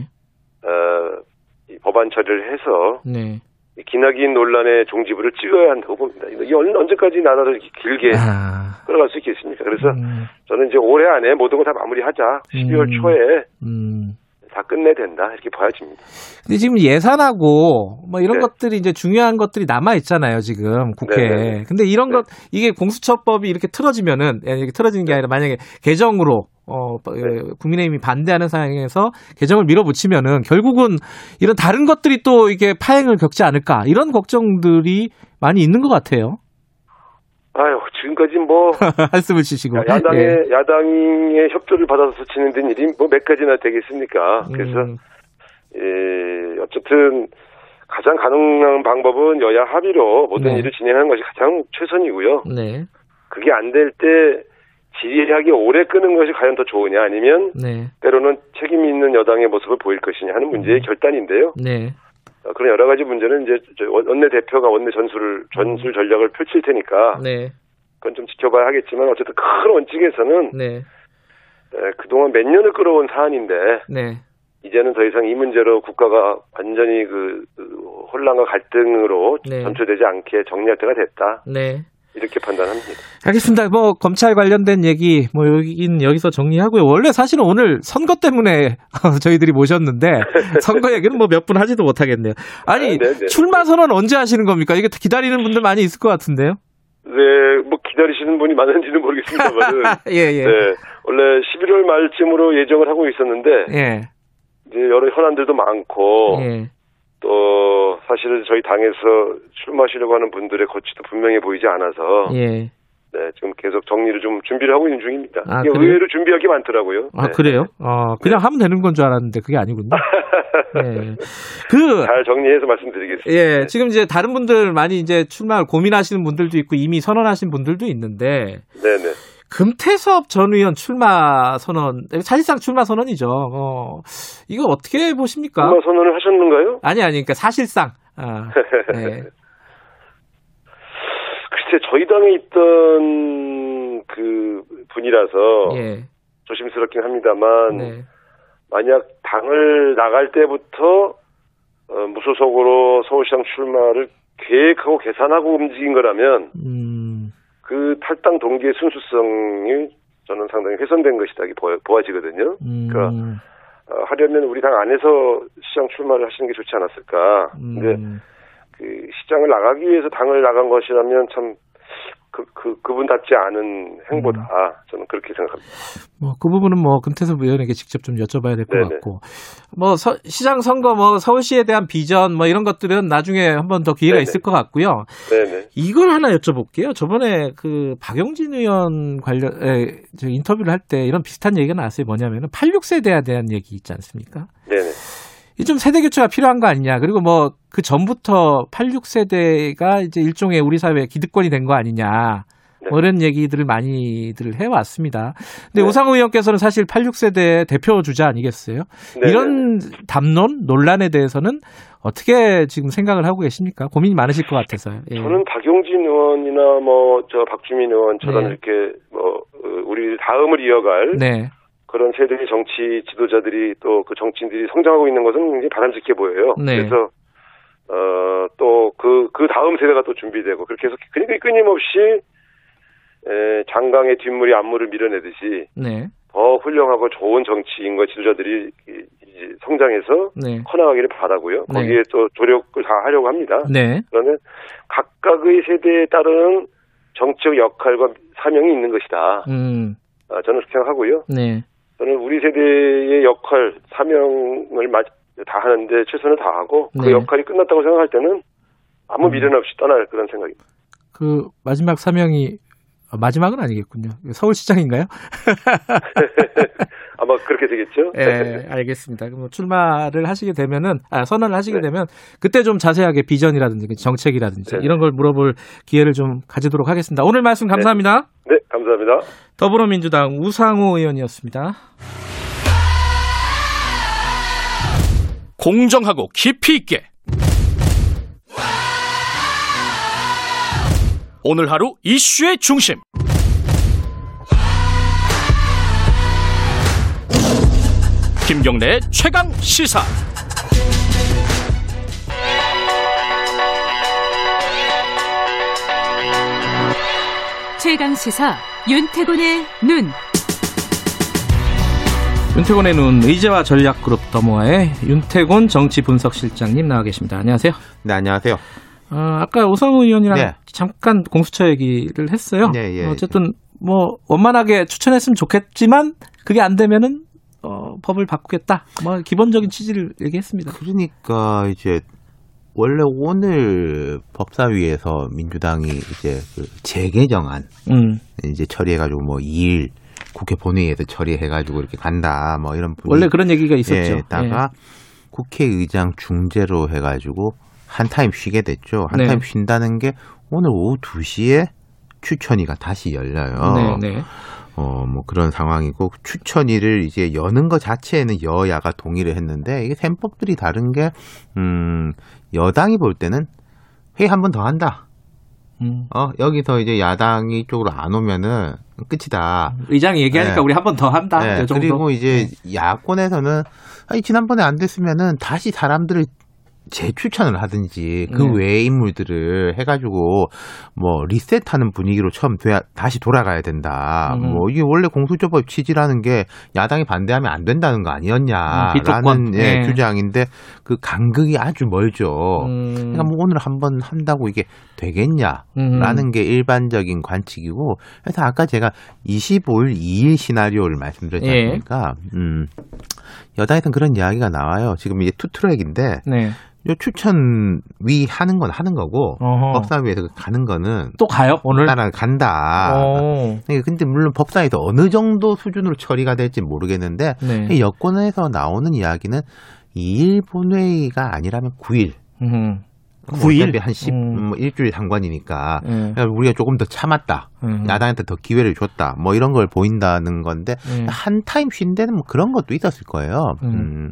H: 어, 이 법안 처리를 해서
B: 네.
H: 이 기나긴 논란의 종지부를 찍어야 한다고 봅니다. 이게 언- 언제까지 나라를 이렇게 길게
B: 아,
H: 끌어갈 수 있겠습니까? 그래서
B: 음,
H: 저는 이제 올해 안에 모든 걸 다 마무리하자. 12월
B: 음.
H: 초에
B: 음.
H: 다 끝내야 된다. 이렇게 봐야집니다.
B: 근데 지금 예산하고 뭐 이런
H: 네.
B: 것들이 이제 중요한 것들이 남아 있잖아요, 지금 국회에.
H: 네.
B: 근데 이런
H: 네.
B: 것 이게 공수처법이 이렇게 틀어지면은 예, 이게 틀어지는 게 아니라 만약에 개정으로 어 예, 국민의힘이 반대하는 상황에서 개정을 밀어붙이면은 결국은 이런 다른 것들이 또 이게 파행을 겪지 않을까 이런 걱정들이 많이 있는 것 같아요.
H: 아유, 지금까지 뭐
B: 한숨을 쉬시고.
H: 야당의
B: 예.
H: 야당의 협조를 받아서 진행된 일이 뭐 몇 가지나 되겠습니까? 그래서
B: 음,
H: 예, 어쨌든 가장 가능한 방법은 여야 합의로 모든
B: 네.
H: 일을 진행하는 것이 가장 최선이고요.
B: 네,
H: 그게 안 될 때 지리하게 오래 끄는 것이 과연 더 좋으냐 아니면
B: 네,
H: 때로는 책임 있는 여당의 모습을 보일 것이냐 하는 문제의 결단인데요.
B: 네,
H: 어, 그런 여러 가지 문제는 이제 저 원내 대표가 원내 전술을 전술 전략을 펼칠 테니까
B: 네,
H: 그건 좀 지켜봐야 하겠지만 어쨌든 큰 원칙에서는
B: 네,
H: 에, 그동안 몇 년을 끌어온 사안인데
B: 네,
H: 이제는 더 이상 이 문제로 국가가 완전히 그, 그 혼란과 갈등으로
B: 네.
H: 전초되지 않게 정리할 때가 됐다.
B: 네.
H: 이렇게 판단합니다.
B: 알겠습니다. 뭐 검찰 관련된 얘기 뭐 여기는 여기서 정리하고요. 원래 사실은 오늘 선거 때문에 저희들이 모셨는데 선거 얘기는 뭐 몇 분 하지도 못하겠네요. 아니
H: 아.
B: 출마 선언 언제 하시는 겁니까? 이게 기다리는 분들 많이 있을 것 같은데요.
H: 네, 뭐 기다리시는 분이 많은지는 모르겠습니다만은
B: 예 예.
H: 네, 원래 11월 말쯤으로 예정을 하고 있었는데
B: 예.
H: 이제 여러 현안들도 많고
B: 예.
H: 또 사실은 저희 당에서 출마하시려고 하는 분들의 거취도 분명히 보이지 않아서
B: 예.
H: 네, 지금 계속 정리를 좀 준비를 하고 있는 중입니다.
B: 아, 그래요?
H: 의외로 준비할 게 많더라고요.
B: 아
H: 네.
B: 그래요? 어 그냥 하면 되는 건 줄 알았는데 그게 아니군요. 예.
H: 그잘 정리해서 말씀드리겠습니다.
B: 예, 지금 이제 다른 분들 많이 이제 출마를 고민하시는 분들도 있고 이미 선언하신 분들도 있는데
H: 네, 네.
B: 금태섭 전 의원 출마 선언 사실상 출마 선언이죠. 어, 이거 어떻게 보십니까?
H: 출마 선언을 하셨는가요?
B: 아니 아니 그러니까 사실상 아, 네.
H: 글쎄 저희 당에 있던 그 분이라서
B: 예.
H: 조심스럽긴 합니다만
B: 네.
H: 만약 당을 나갈 때부터 어, 무소속으로 서울시장 출마를 계획하고 계산하고 움직인 거라면
B: 음.
H: 그 탈당 동기의 순수성이 저는 상당히 훼손된 것이다 보아지거든요.
B: 음.
H: 그러니까 어, 하려면 우리 당 안에서 시장 출마를 하시는 게 좋지 않았을까. 근데
B: 음.
H: 그 시장을 나가기 위해서 당을 나간 것이라면 참 그, 그, 그분답지 않은 행보다.
B: 음.
H: 저는 그렇게 생각합니다.
B: 뭐 그 부분은 뭐 금태섭 의원에게 직접 좀 여쭤봐야 될 것. 같고 뭐 서- 시장 선거 뭐 서울시에 대한 비전 뭐 이런 것들은 나중에 한번 더 기회가
H: 네네.
B: 있을 것 같고요.
H: 네네.
B: 이걸 하나 여쭤볼게요. 저번에 그 박영진 의원 관련 에, 저 인터뷰를 할 때 이런 비슷한 얘기가 나왔어요. 뭐냐면은 86세대에 대한 얘기 있지 않습니까?
H: 네네.
B: 이좀 세대 교체가 필요한 거 아니냐. 그리고 뭐 그 전부터 86세대가 이제 일종의 우리 사회의 기득권이 된 거 아니냐.
H: 네.
B: 뭐 이런 얘기들을 많이들 해왔습니다. 근데
H: 네.
B: 우상호 의원께서는 사실 86세대 대표 주자 아니겠어요?
H: 네.
B: 이런 담론 논란에 대해서는 어떻게 지금 생각을 하고 계십니까? 고민이 많으실 것 같아서요. 예.
H: 저는 박용진 의원이나 뭐 저 박주민 의원처럼
B: 네.
H: 이렇게 뭐 어, 우리 다음을 이어갈
B: 네.
H: 그런 세대의 정치 지도자들이 또 그 정치인들이 성장하고 있는 것은 굉장히 바람직해 보여요.
B: 네.
H: 그래서 어또 그그 다음 세대가 또 준비되고 그렇게 해서 그러니까 끊임없이 에, 장강의 뒷물이 앞물을 밀어내듯이
B: 네.
H: 더 훌륭하고 좋은 정치인과 지도자들이 이- 이제 성장해서
B: 네.
H: 커나가기를 바라고요.
B: 네.
H: 거기에 또 조력을 다 하려고 합니다.
B: 네.
H: 그러면 각각의 세대에 따른 정치적 역할과 사명이 있는 것이다.
B: 음.
H: 아, 저는 그렇게 생각하고요.
B: 네.
H: 저는 우리 세대의 역할, 사명을 마- 다 하는데 최선을 다하고 그
B: 네.
H: 역할이 끝났다고 생각할 때는 아무
B: 음.
H: 미련 없이 떠날 그런 생각입니다.
B: 그 마지막 사명이 아, 마지막은 아니겠군요. 서울시장인가요?
H: 아마 그렇게 되겠죠.
B: 예, 알겠습니다. 그럼 출마를 하시게 되면은 아, 선언을 하시게
H: 네.
B: 되면 그때 좀 자세하게 비전이라든지 그 정책이라든지
H: 네.
B: 이런 걸 물어볼 기회를 좀 가지도록 하겠습니다. 오늘 말씀 감사합니다.
H: 네, 감사합니다.
B: 더불어민주당 우상호 의원이었습니다.
F: 공정하고 깊이 있게 오늘 하루 이슈의 중심 김경래의 최강 시사
C: 최강 시사 윤태곤의 눈.
B: 윤태곤의 눈 의제와 전략그룹 더모아의 윤태곤 정치분석실장님 나와 계십니다. 안녕하세요.
I: 네, 안녕하세요.
B: 어, 아까 우상호 의원이랑
I: 네.
B: 잠깐 공수처 얘기를 했어요.
I: 네, 예.
B: 어쨌든 뭐 원만하게 추천했으면 좋겠지만 그게 안 되면은 어, 법을 바꾸겠다. 뭐 기본적인 취지를 얘기했습니다.
I: 그러니까 이제 원래 오늘 법사위에서 민주당이 이제 그 재개정안
B: 음.
I: 이제 처리해가지고 뭐 2일 국회 본회의에서 처리해가지고 이렇게 간다 뭐 이런 분위
B: 원래 그런 얘기가 있었죠.
I: 예, 다가 국회의장 중재로 해가지고 한 타임 쉬게 됐죠. 한
B: 네.
I: 타임 쉰다는 게 오늘 오후 2시에 추천위가 다시 열려요.
B: 네, 네.
I: 어, 뭐 그런 상황이고 추천위를 이제 여는 것 자체에는 여야가 동의를 했는데 이게 셈법들이 다른 게 음, 여당이 볼 때는 회의 한 번 더 한다.
B: 음.
I: 어, 여기서 이제 야당이 쪽으로 안 오면은 끝이다.
B: 의장이 얘기하니까
I: 네.
B: 우리 한 번 더 한다.
I: 네,
B: 이 정도.
I: 그리고 이제 야권에서는 아니 지난번에 안 됐으면은 다시 사람들을 재추천을 하든지 그
B: 네.
I: 외의 인물들을 해가지고 뭐 리셋하는 분위기로 처음 돼야 다시 돌아가야 된다.
B: 음.
I: 뭐 이게 원래 공수처법 취지라는 게 야당이 반대하면 안 된다는 거
B: 음,
I: 아니었냐라는
B: 비토권.
I: 예,
B: 네.
I: 주장인데 그 간극이 아주 멀죠.
B: 음.
I: 그러니까 뭐 오늘 한번 한다고 이게 되겠냐?
B: 음.
I: 라는 게 일반적인 관측이고 그래서 아까 제가 25일 2일 시나리오를 말씀드렸지
B: 예.
I: 않습니까? 음. 여당에서는 그런 이야기가 나와요. 지금 이제 투 트랙인데
B: 네.
I: 요 추천위 하는 건 하는 거고
B: 어허.
I: 법사위에서 가는 거는
B: 또 가요 오늘?
I: 따라 간다.
B: 어.
I: 네, 근데 물론 법사위에서 어느 정도 수준으로 처리가 될지 모르겠는데
B: 네.
I: 여권에서 나오는 이야기는 2일 본회의가 아니라면 9일.
B: 음.
I: 뭐
B: 9일?
I: 어차피 한 10,
B: 음.
I: 뭐 일주일 상관이니까.
B: 네.
I: 그러니까 우리가 조금 더 참았다.
B: 음.
I: 야당한테 더 기회를 줬다. 뭐 이런 걸 보인다는 건데
B: 네.
I: 한 타임 쉰 데는 뭐 그런 것도 있었을 거예요.
B: 음.
I: 음,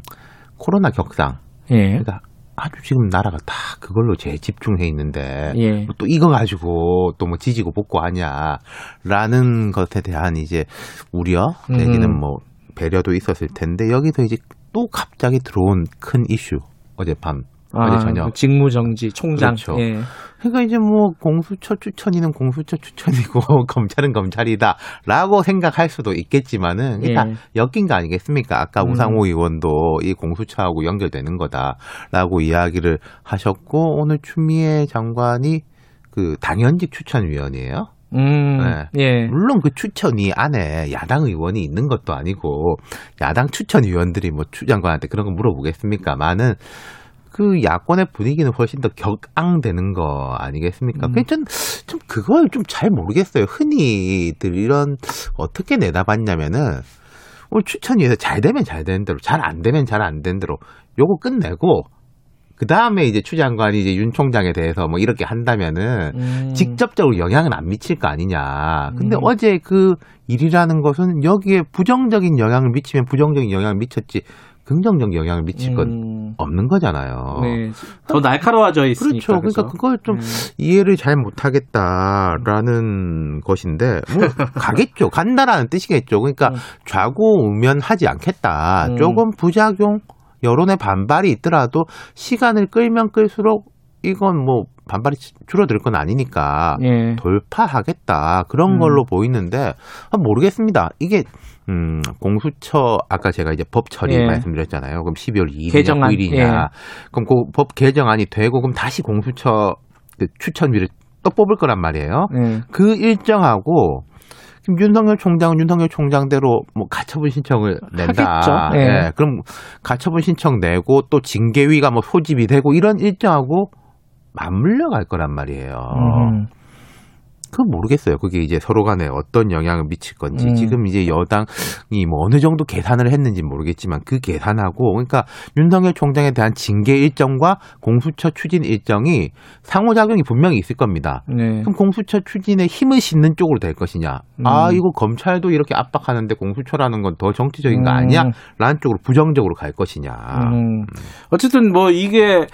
I: 코로나 격상.
B: 예.
I: 그러니까 아주 지금 나라가 다 그걸로 재집중해 있는데
B: 예.
I: 뭐또 이거 가지고 또 뭐 지지고 볶고 하냐라는 것에 대한 이제 우려 내지는
B: 음.
I: 뭐 배려도 있었을 텐데 여기서 이제 또 갑자기 들어온 큰 이슈 어젯밤 어제 저녁
B: 그 직무 정지 총장.
I: 그렇죠.
B: 예.
I: 그러니까 이제 뭐 공수처 추천이는 공수처 추천이고 검찰은 검찰이다라고 생각할 수도 있겠지만은 다
B: 예.
I: 엮인 거 아니겠습니까? 아까
B: 음.
I: 우상호 의원도 이 공수처하고 연결되는 거다라고 이야기를 하셨고 오늘 추미애 장관이 그 당연직 추천위원이에요.
B: 음.
I: 네.
B: 예.
I: 물론 그 추천위 안에 야당 의원이 있는 것도 아니고 야당 추천위원들이 뭐 추 장관한테 그런 거 물어보겠습니까만은 그 야권의 분위기는 훨씬 더 격앙되는 거 아니겠습니까?
B: 음.
I: 그좀 좀 그걸 좀 잘 모르겠어요. 흔히들 이런 어떻게 내다봤냐면은 오늘 추천위에서 잘 되면 잘 되는 대로, 잘 안 되면 잘 안 되는 대로 요거 끝내고 그 다음에 이제 추 장관이 이제 윤 총장에 대해서 뭐 이렇게 한다면은
B: 음.
I: 직접적으로 영향은 안 미칠 거 아니냐. 근데
B: 음.
I: 어제 그 일이라는 것은 여기에 부정적인 영향을 미치면 부정적인 영향을 미쳤지 긍정적 영향을 미칠 건
B: 음.
I: 없는 거잖아요.
B: 네. 더 날카로워져 있으니까.
I: 그렇죠. 그러니까
B: 그죠?
I: 그걸 좀
B: 음.
I: 이해를 잘 못하겠다라는 것인데 뭐 가겠죠. 간다라는 뜻이겠죠. 그러니까
B: 음.
I: 좌고우면하지 않겠다.
B: 음.
I: 조금 부작용 여론의 반발이 있더라도 시간을 끌면 끌수록 이건 뭐 반발이 줄어들 건 아니니까
B: 예.
I: 돌파하겠다 그런
B: 음.
I: 걸로 보이는데 아, 모르겠습니다. 이게 음, 공수처 아까 제가 이제 법 처리
B: 예.
I: 말씀드렸잖아요. 그럼 12월 2일이냐
B: 개정안,
I: 9일이냐.
B: 예.
I: 그럼 그 법 개정안이 되고 그럼 다시 공수처 그 추천위를 또 뽑을 거란 말이에요.
B: 예.
I: 그 일정하고 그럼 윤석열 총장은 윤석열 총장대로 뭐 가처분 신청을 낸다.
B: 하겠죠. 예.
I: 그럼 가처분 신청 내고 또 징계위가 뭐 소집이 되고 이런 일정하고 맞물려 갈 거란 말이에요.
B: 음.
I: 그건 모르겠어요. 그게 이제 서로 간에 어떤 영향을 미칠 건지.
B: 음.
I: 지금 이제 여당이 뭐 어느 정도 계산을 했는지 모르겠지만 그 계산하고 그러니까 윤석열 총장에 대한 징계 일정과 공수처 추진 일정이 상호작용이 분명히 있을 겁니다.
B: 네.
I: 그럼 공수처 추진에 힘을 싣는 쪽으로 될 것이냐. 아,
B: 음.
I: 이거 검찰도 이렇게 압박하는데 공수처라는 건 더 정치적인 거
B: 음.
I: 아니야? 라는 쪽으로 부정적으로 갈 것이냐.
B: 음. 어쨌든 뭐 이게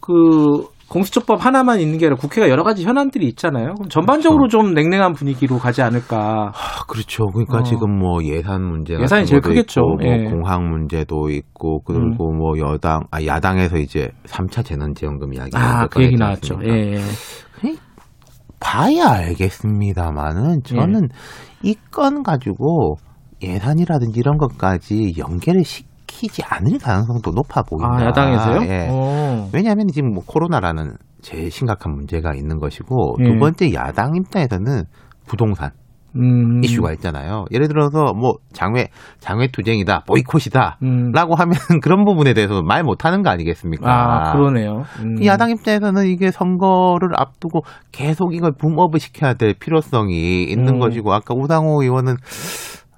B: 그 공수처법 하나만 있는 게 아니라 국회가 여러 가지 현안들이 있잖아요. 그럼 전반적으로 좀 냉랭한 분위기로 가지 않을까.
I: 아, 그렇죠. 그러니까
B: 어.
I: 지금 뭐 예산 문제
B: 예산이 제일 크겠죠.
I: 있고, 뭐
B: 예.
I: 공항 문제도 있고 그리고 뭐 여당 아 야당에서 이제 3차 재난지원금 이야기
B: 아, 그 얘기 나왔죠. 예. 예.
I: 봐야 알겠습니다만은 저는 이건 가지고 예산이라든지 이런 것까지 연계를 시 키지 않을 가능성도 높아 보인다.
B: 아, 야당에서요?
I: 예.
B: 어.
I: 왜냐하면 지금 뭐 코로나라는 제일 심각한 문제가 있는 것이고
B: 예.
I: 두 번째 야당 입장에서는 부동산
B: 음.
I: 이슈가 있잖아요. 예를 들어서 뭐 장외 장외 투쟁이다, 보이콧이다.
B: 음.
I: 라고 하면 그런 부분에 대해서 말 못하는 거 아니겠습니까?
B: 아, 그러네요. 음.
I: 야당 입장에서는 이게 선거를 앞두고 계속 이걸 붐업을 시켜야 될 필요성이 있는
B: 음.
I: 것이고 아까 우상호 의원은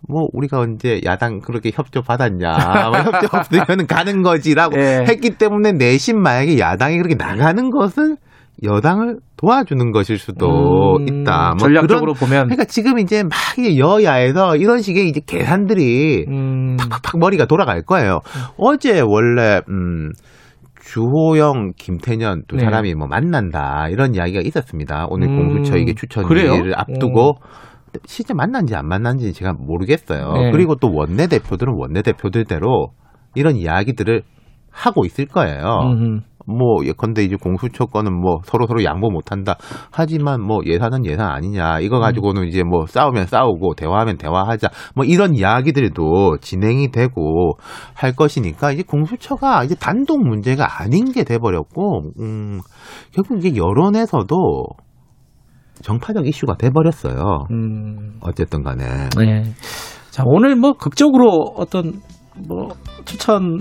I: 뭐 우리가 언제 야당 그렇게 협조 받았냐 뭐 협조 없으면 가는 거지라고
B: 예.
I: 했기 때문에 내심 만약에 야당이 그렇게 나가는 것은 여당을 도와주는 것일 수도
B: 음,
I: 있다. 뭐
B: 전략적으로
I: 그런,
B: 보면.
I: 그러니까 지금 이제 막 여야에서 이런 식의 이제 계산들이
B: 음.
I: 팍팍팍 머리가 돌아갈 거예요. 어제 원래 음 주호영, 김태년 두
B: 네.
I: 사람이 뭐 만난다 이런 이야기가 있었습니다. 오늘
B: 음,
I: 공수처 이게? 추천을 앞두고 실제 만난지 안 만난지 제가 모르겠어요.
B: 네.
I: 그리고 또 원내 대표들은 원내 대표들대로 이런 이야기들을 하고 있을 거예요.
B: 음.
I: 뭐 예컨대 이제 공수처 건은 뭐 서로 서로 양보 못한다. 하지만 뭐 예산은 예산 아니냐. 이거 가지고는 이제 뭐 싸우면 싸우고 대화하면 대화하자. 뭐 이런 이야기들도 진행이 되고 할 것이니까 이제 공수처가 이제 단독 문제가 아닌 게 돼버렸고, 음 결국 이제 여론에서도 정파적 이슈가 돼버렸어요.
B: 음.
I: 어쨌든 간에.
B: 네. 자, 오늘 뭐 극적으로 어떤 뭐 추천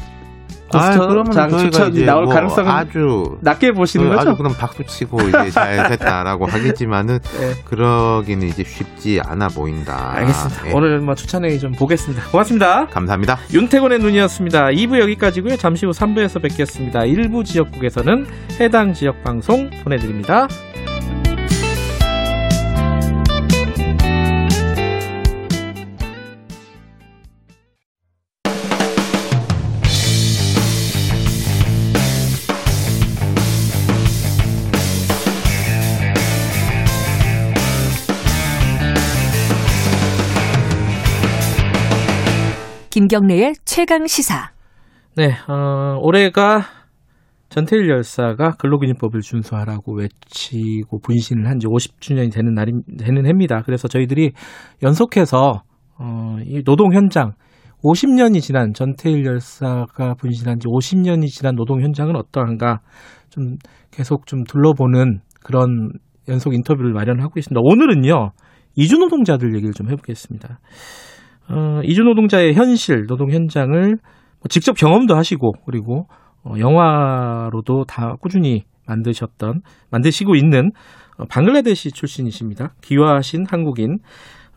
I: 아, 그러면
B: 추천이 나올
I: 뭐
B: 가능성은
I: 아주
B: 낮게 보시는
I: 그
B: 거죠?
I: 아주 그럼 박수 치고 이제 잘 됐다라고 하겠지만은
B: 네.
I: 그러기는 이제 쉽지 않아 보인다.
B: 알겠습니다.
I: 예.
B: 오늘 뭐 추천회 좀 보겠습니다. 고맙습니다.
I: 감사합니다.
B: 윤태곤의 눈이었습니다. 2부 여기까지고요. 잠시 후 3부에서 뵙겠습니다. 일부 지역국에서는 해당 지역 방송 보내드립니다.
C: 김경래의 최강 시사.
B: 네, 어, 올해가 전태일 열사가 근로기준법을 준수하라고 외치고 분신을 한 지 50주년이 되는 날이 되는 해입니다. 그래서 저희들이 연속해서 어, 이 노동 현장 50년이 지난 전태일 열사가 분신한 지 50년이 지난 노동 현장은 어떠한가 좀 계속 좀 둘러보는 그런 연속 인터뷰를 마련하고 있습니다. 오늘은요 이주 노동자들 얘기를 좀 해보겠습니다. 어, 이주 노동자의 현실 노동 현장을 뭐 직접 경험도 하시고 그리고 어, 영화로도 다 꾸준히 만드셨던 만드시고 있는 어, 방글라데시 출신이십니다. 귀화하신 한국인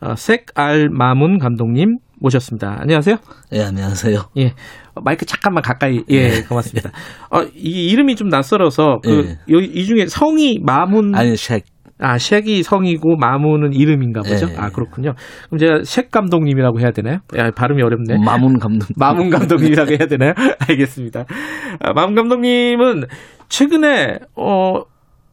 B: 어, 색알 마문 감독님 모셨습니다. 안녕하세요.
J: 예, 안녕하세요.
B: 예. 어, 마이크 잠깐만 가까이. 예, 고맙습니다. 어, 이 이름이 좀 낯설어서 그
J: 예.
B: 이 중에 성이 마문
J: 아니, 쉑.
B: 아, 쉑이 성이고 마문은 이름인가 보죠?
J: 예.
B: 아, 그렇군요. 그럼 제가 쉑 감독님이라고 해야 되나요? 야, 발음이 어렵네.
J: 마문 감독.
B: 마문 감독님이라고 해야 되나요? 알겠습니다. 아, 마문 감독님은 최근에 어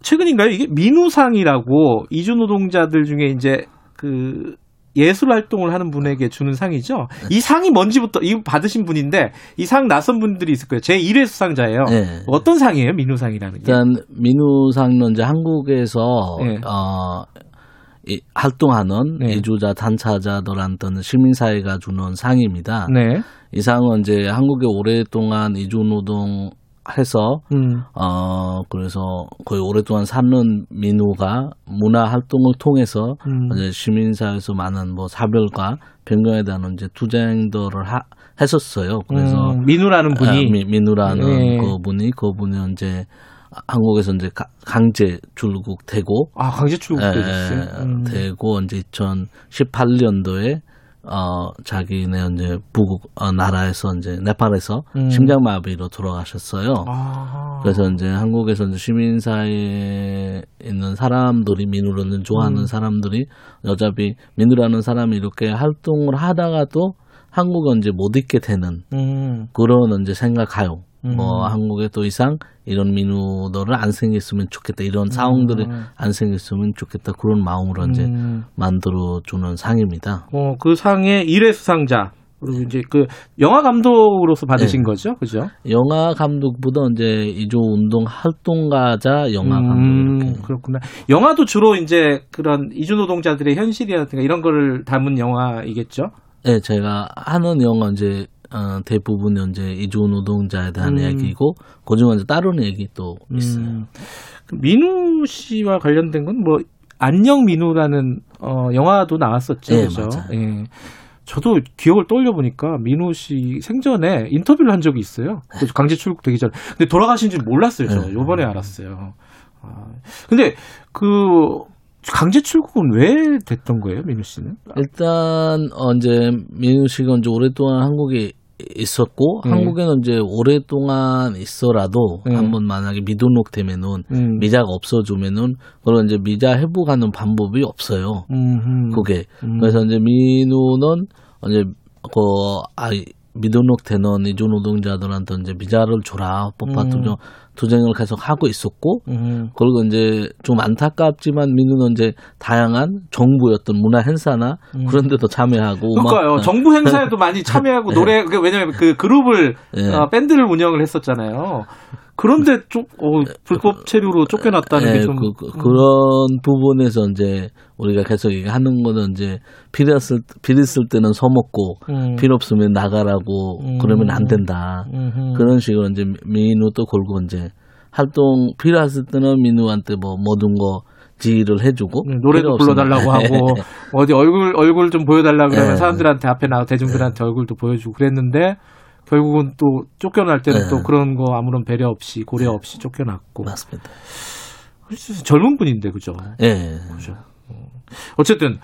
B: 최근인가요? 이게 민우상이라고 이주 노동자들 중에 이제 그 예술 활동을 하는 분에게 주는 상이죠. 이 상이 뭔지부터 이거 받으신 분인데 이 상 낯선 분들이 있을 거예요. 제 1회 수상자예요.
J: 네.
B: 어떤 상이에요? 민우상이라는 게?
J: 일단 민우상은 이제 한국에서
B: 네.
J: 어, 이, 활동하는
B: 네.
J: 이주자 단차자들한테는 시민사회가 주는 상입니다.
B: 네.
J: 이 상은 이제 한국에 오랫동안 이주 노동 해서
B: 음.
J: 어 그래서 거의 오랫동안 사는 민우가 문화 활동을 통해서
B: 음.
J: 이제 시민사회에서 많은 뭐 사별과 변경에 대한 이제 투쟁들을 하, 했었어요. 그래서
B: 음, 민우라는 분이
J: 아, 미, 민우라는
B: 네.
J: 그분이 그분이 이제 한국에서 이제 가- 강제 출국 되고
B: 아, 강제 출국되셨어요.
J: 에,
B: 음.
J: 되고 이제 2018년도에 어 자기네 이제 부국 어, 나라에서 이제 네팔에서
B: 음.
J: 심장마비로 돌아가셨어요.
B: 아.
J: 그래서 이제 한국에서 이제 시민 사회에 있는 사람들이 민우를 좋아하는
B: 음.
J: 사람들이 어차피 민우라는 사람이 이렇게 활동을 하다가도 한국은 이제 못 있게 되는
B: 음.
J: 그런 이제 생각해요.
B: 음.
J: 뭐 한국에 또 이상 이런 민우들을 안 생겼으면 좋겠다. 이런 상황들이 안 생겼으면 좋겠다. 그런 마음으로 이제
B: 음.
J: 만들어 주는 상입니다.
B: 어, 그 상의 1회 수상자. 그리고 이제 그 영화 감독으로서 받으신
J: 네.
B: 거죠? 그죠?
J: 영화 감독보다 이제 이조 운동 활동가자 영화 감독
B: 음, 그렇구나. 영화도 주로 이제 그런 이주 노동자들의 현실이라든가 이런 거를 담은 영화이겠죠?
J: 네, 제가 하는 영화 이제 어, 대부분 이제 이주 노동자에 대한
B: 음.
J: 얘기고 그중에 이제 다른 얘기 또 있어요.
B: 음. 그 민우 씨와 관련된 건 뭐 안녕 민우라는 어, 영화도 나왔었죠.
J: 네,
B: 그죠?
J: 맞아요.
B: 예. 저도 기억을 떠올려 보니까 민우 씨 생전에 인터뷰를 한 적이 있어요. 그 강제 출국되기 전에. 근데 돌아가신 줄 몰랐어요. 저
J: 네.
B: 요번에 알았어요. 아, 근데 그 강제 출국은 왜 됐던 거예요, 민우 씨는?
J: 일단 어, 이제 민우 씨가 이제 오랫동안 한국에 있었고
B: 네.
J: 한국에는 이제 오랫동안 있어라도
B: 네.
J: 한번 만약에 미등록 되면은
B: 음.
J: 미자가 없어지면은 그런 이제 미자 회복하는 방법이 없어요.
B: 음,
J: 그게
B: 음.
J: 그래서 이제 민우는 이제 그 아이 미등록 되는 이주 노동자들한테 이제 미자를 줘라 법화
B: 음.
J: 투쟁 투쟁을 계속 하고 있었고
B: 음.
J: 그리고 이제 좀 안타깝지만 민우는 이제 다양한 정부였던 문화 행사나 그런 데도 참여하고
B: 음. 그러니까요.
J: 음악-
B: 정부 행사에도 많이 참여하고 노래 그 왜냐면 그 그룹을
J: 예.
B: 어, 밴드를 운영을 했었잖아요. 그런데 좀 어, 불법 체류로 쫓겨났다는
J: 예,
B: 게좀
J: 그, 그, 그런 부분에서 이제 우리가 계속 얘기하는 거는 이제 필요했을 필요했을 때는 서먹고
B: 음.
J: 필요 없으면 나가라고
B: 음.
J: 그러면 안 된다. 그런 식으로 이제 민우도 걸고 이제 활동 필요했을 때는 민우한테 뭐 모든 거 지휘를 해주고
B: 음, 노래도 불러달라고 하고 어디 얼굴 얼굴 좀 보여달라 그러면
J: 예.
B: 사람들한테 앞에 나 대중들한테 얼굴도 보여주고 그랬는데 결국은 또 쫓겨날 때는
J: 예.
B: 또 그런 거 아무런 배려 없이 고려 없이 쫓겨났고
J: 맞습니다.
B: 젊은 분인데 그죠?
J: 예.
B: 그죠. 어쨌든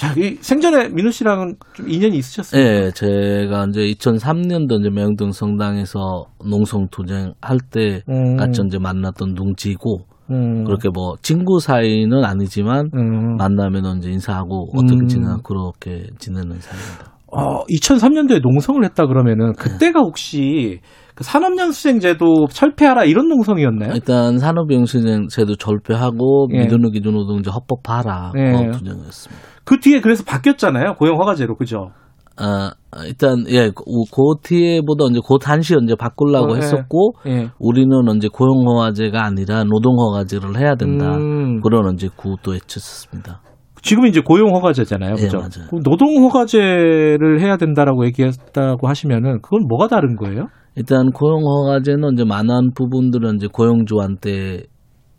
B: 자, 이 생전에 민우 씨랑은 좀 인연이 있으셨어요?
J: 예, 제가 이제 2003년도 이제 명동 성당에서 농성 투쟁 할때
B: 음.
J: 같이 이제 만났던 둥지고
B: 음.
J: 그렇게 뭐 친구 사이는 아니지만
B: 음.
J: 만나면 이제 인사하고 어떻게
B: 음.
J: 지내나 그렇게 지내는 사이입니다.
B: 어, 2003년도에 농성을 했다 그러면은 그때가 혹시 그 산업연수생제도 철폐하라 이런 농성이었나요?
J: 일단 산업영수제도 절폐하고
B: 예.
J: 미드노 기준 노동자 헌법하라
B: 예.
J: 어, 투쟁이었습니다.
B: 그 뒤에 그래서 바뀌었잖아요. 고용 허가제로 그죠?
J: 아, 일단 예, 그, 그 뒤에보다 이제 그 단시 이제 바꾸려고
B: 어, 예.
J: 했었고
B: 예.
J: 우리는 이제 고용허가제가 아니라 노동허가제를 해야 된다.
B: 음.
J: 그런 이제 구도 외쳤었습니다.
B: 지금 이제 고용허가제잖아요.
J: 예,
B: 그죠?
J: 맞아요.
B: 그럼 노동허가제를 해야 된다라고 얘기했다고 하시면은 그건 뭐가 다른 거예요?
J: 일단 고용허가제는 이제 많은 부분들은 이제 고용주한테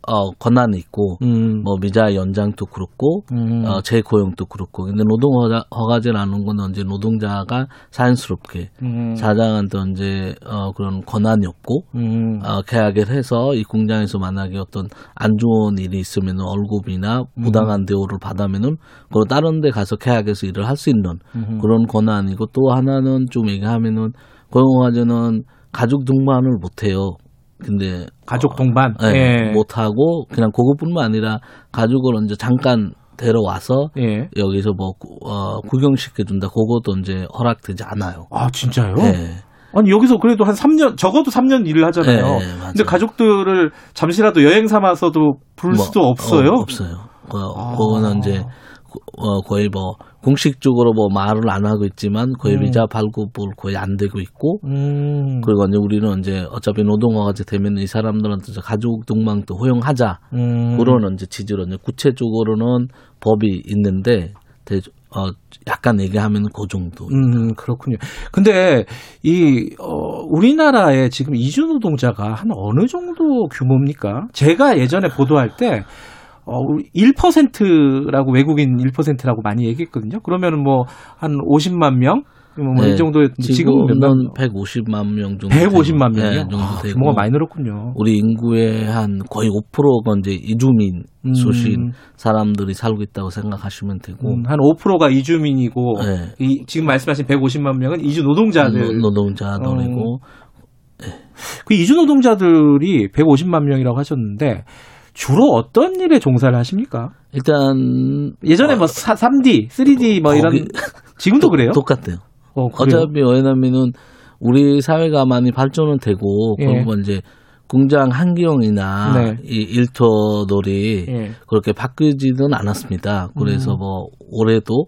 J: 어, 권한이 있고
B: 음.
J: 뭐 미자 연장도 그렇고
B: 음.
J: 어, 재고용도 그렇고 근데 노동 허가, 허가제라는 거는 이제 노동자가 자연스럽게
B: 음.
J: 사장한테 이제 어, 그런 권한이 없고
B: 음.
J: 어, 계약을 해서 이 공장에서 만약에 어떤 안 좋은 일이 있으면 월급이나
B: 음.
J: 부당한 대우를 받으면은 그 다른 데 가서 계약해서 일을 할 수 있는
B: 음.
J: 그런 권한이고 또 하나는 좀 얘기하면은 고용화제는 가족 등반을 못 해요. 근데
B: 가족 동반.
J: 네,
B: 예.
J: 못 하고 그냥 그것뿐만 아니라 가족을 이제 잠깐 데려와서
B: 예.
J: 여기서 뭐 구- 어, 구경시켜 준다. 그것도 이제 허락되지 않아요.
B: 아 진짜요?
J: 네.
B: 아니 여기서 그래도 한 3년 적어도 3년 일을 하잖아요.
J: 네.
B: 근데 가족들을 잠시라도 여행 삼아서도 부를
J: 뭐,
B: 수도 없어요.
J: 어, 없어요. 그,
B: 아.
J: 그거는 이제 어, 거의 뭐 공식적으로 뭐 말을 안 하고 있지만 거의
B: 음.
J: 비자 발급을 거의 안 되고 있고
B: 음.
J: 그리고 이제 우리는 이제 어차피 노동화가제 되면 이 사람들한테 가족 동망도 허용하자
B: 음.
J: 그런 이제 지지로 이제 구체적으로는 법이 있는데 대, 어, 약간 얘기하면 그 정도.
B: 음, 그렇군요. 근데 이 어, 우리나라에 지금 이주 노동자가 한 어느 정도 규모입니까? 제가 예전에 보도할 때 어, 1%라고 외국인 1%라고 많이 얘기했거든요. 그러면은 뭐 한 50만 명? 뭐이
J: 네,
B: 정도 지금 몇 명?
J: 지금은 150만 명 정도.
B: 150만
J: 되고,
B: 명이요?
J: 네, 정도
B: 아,
J: 되고.
B: 규모가 많이 늘었군요.
J: 우리 인구의 한 거의 5%가 이제 이주민
B: 음.
J: 수신 사람들이 살고 있다고 생각하시면 되고
B: 음, 한 5%가 이주민이고
J: 네.
B: 이, 지금 말씀하신 150만 명은 이주 노동자들.
J: 노, 동자들이고
B: 그 이주 노동자들이 150만 명이라고 하셨는데 주로 어떤 일에 종사를 하십니까?
J: 일단
B: 예전에 뭐 사, 3D, 3D 뭐 이런
J: 거기-
B: 지금도 그래요?
J: 똑같아요.
B: 어?
J: 어차피 왜냐면은 우리 사회가 많이 발전은 되고
B: 예.
J: 그리고 이제 공장 환경이나
B: 네.
J: 이 일터들이
B: 예.
J: 그렇게 바뀌지는 않았습니다. 그래서
B: 음.
J: 뭐 올해도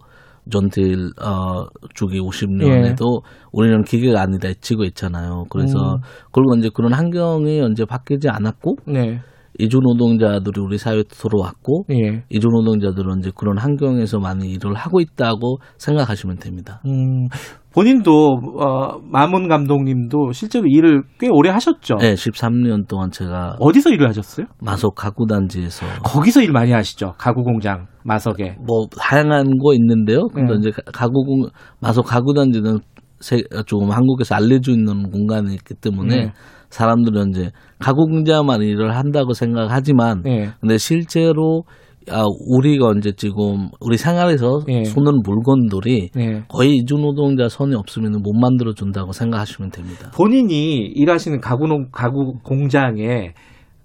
J: 전틸 어 주기 50년에도 우리는 기계가 아니다 치고 있잖아요. 그래서
B: 예. 음.
J: 그리고 이제 그런 환경이 언제 바뀌지 않았고
B: 네.
J: 이주 노동자들이 우리 사회에 들어왔고
B: 예.
J: 이주 노동자들은 이제 그런 환경에서 많이 일을 하고 있다고 생각하시면 됩니다.
B: 음, 본인도 어, 마문 감독님도 실제로 일을 꽤 오래 하셨죠.
J: 네, 13년 동안 제가
B: 어디서 일을 하셨어요?
J: 마속 가구 단지에서
B: 거기서 일 많이 하시죠. 가구 공장 마석에.
J: 뭐 다양한 거 있는데요. 근데
B: 네.
J: 이제 가구 공 마속 가구 단지는 세, 조금 한국에서 알려져 있는 공간이 있기 때문에
B: 네.
J: 사람들은 이제 가구 공장만 일을 한다고 생각하지만
B: 네.
J: 근데 실제로 아, 우리가 이제 지금 우리 생활에서
B: 네.
J: 쓰는 물건들이
B: 네.
J: 거의 이주 노동자 손이 없으면 못 만들어 준다고 생각하시면 됩니다.
B: 본인이 일하시는 가구 농 가구 공장에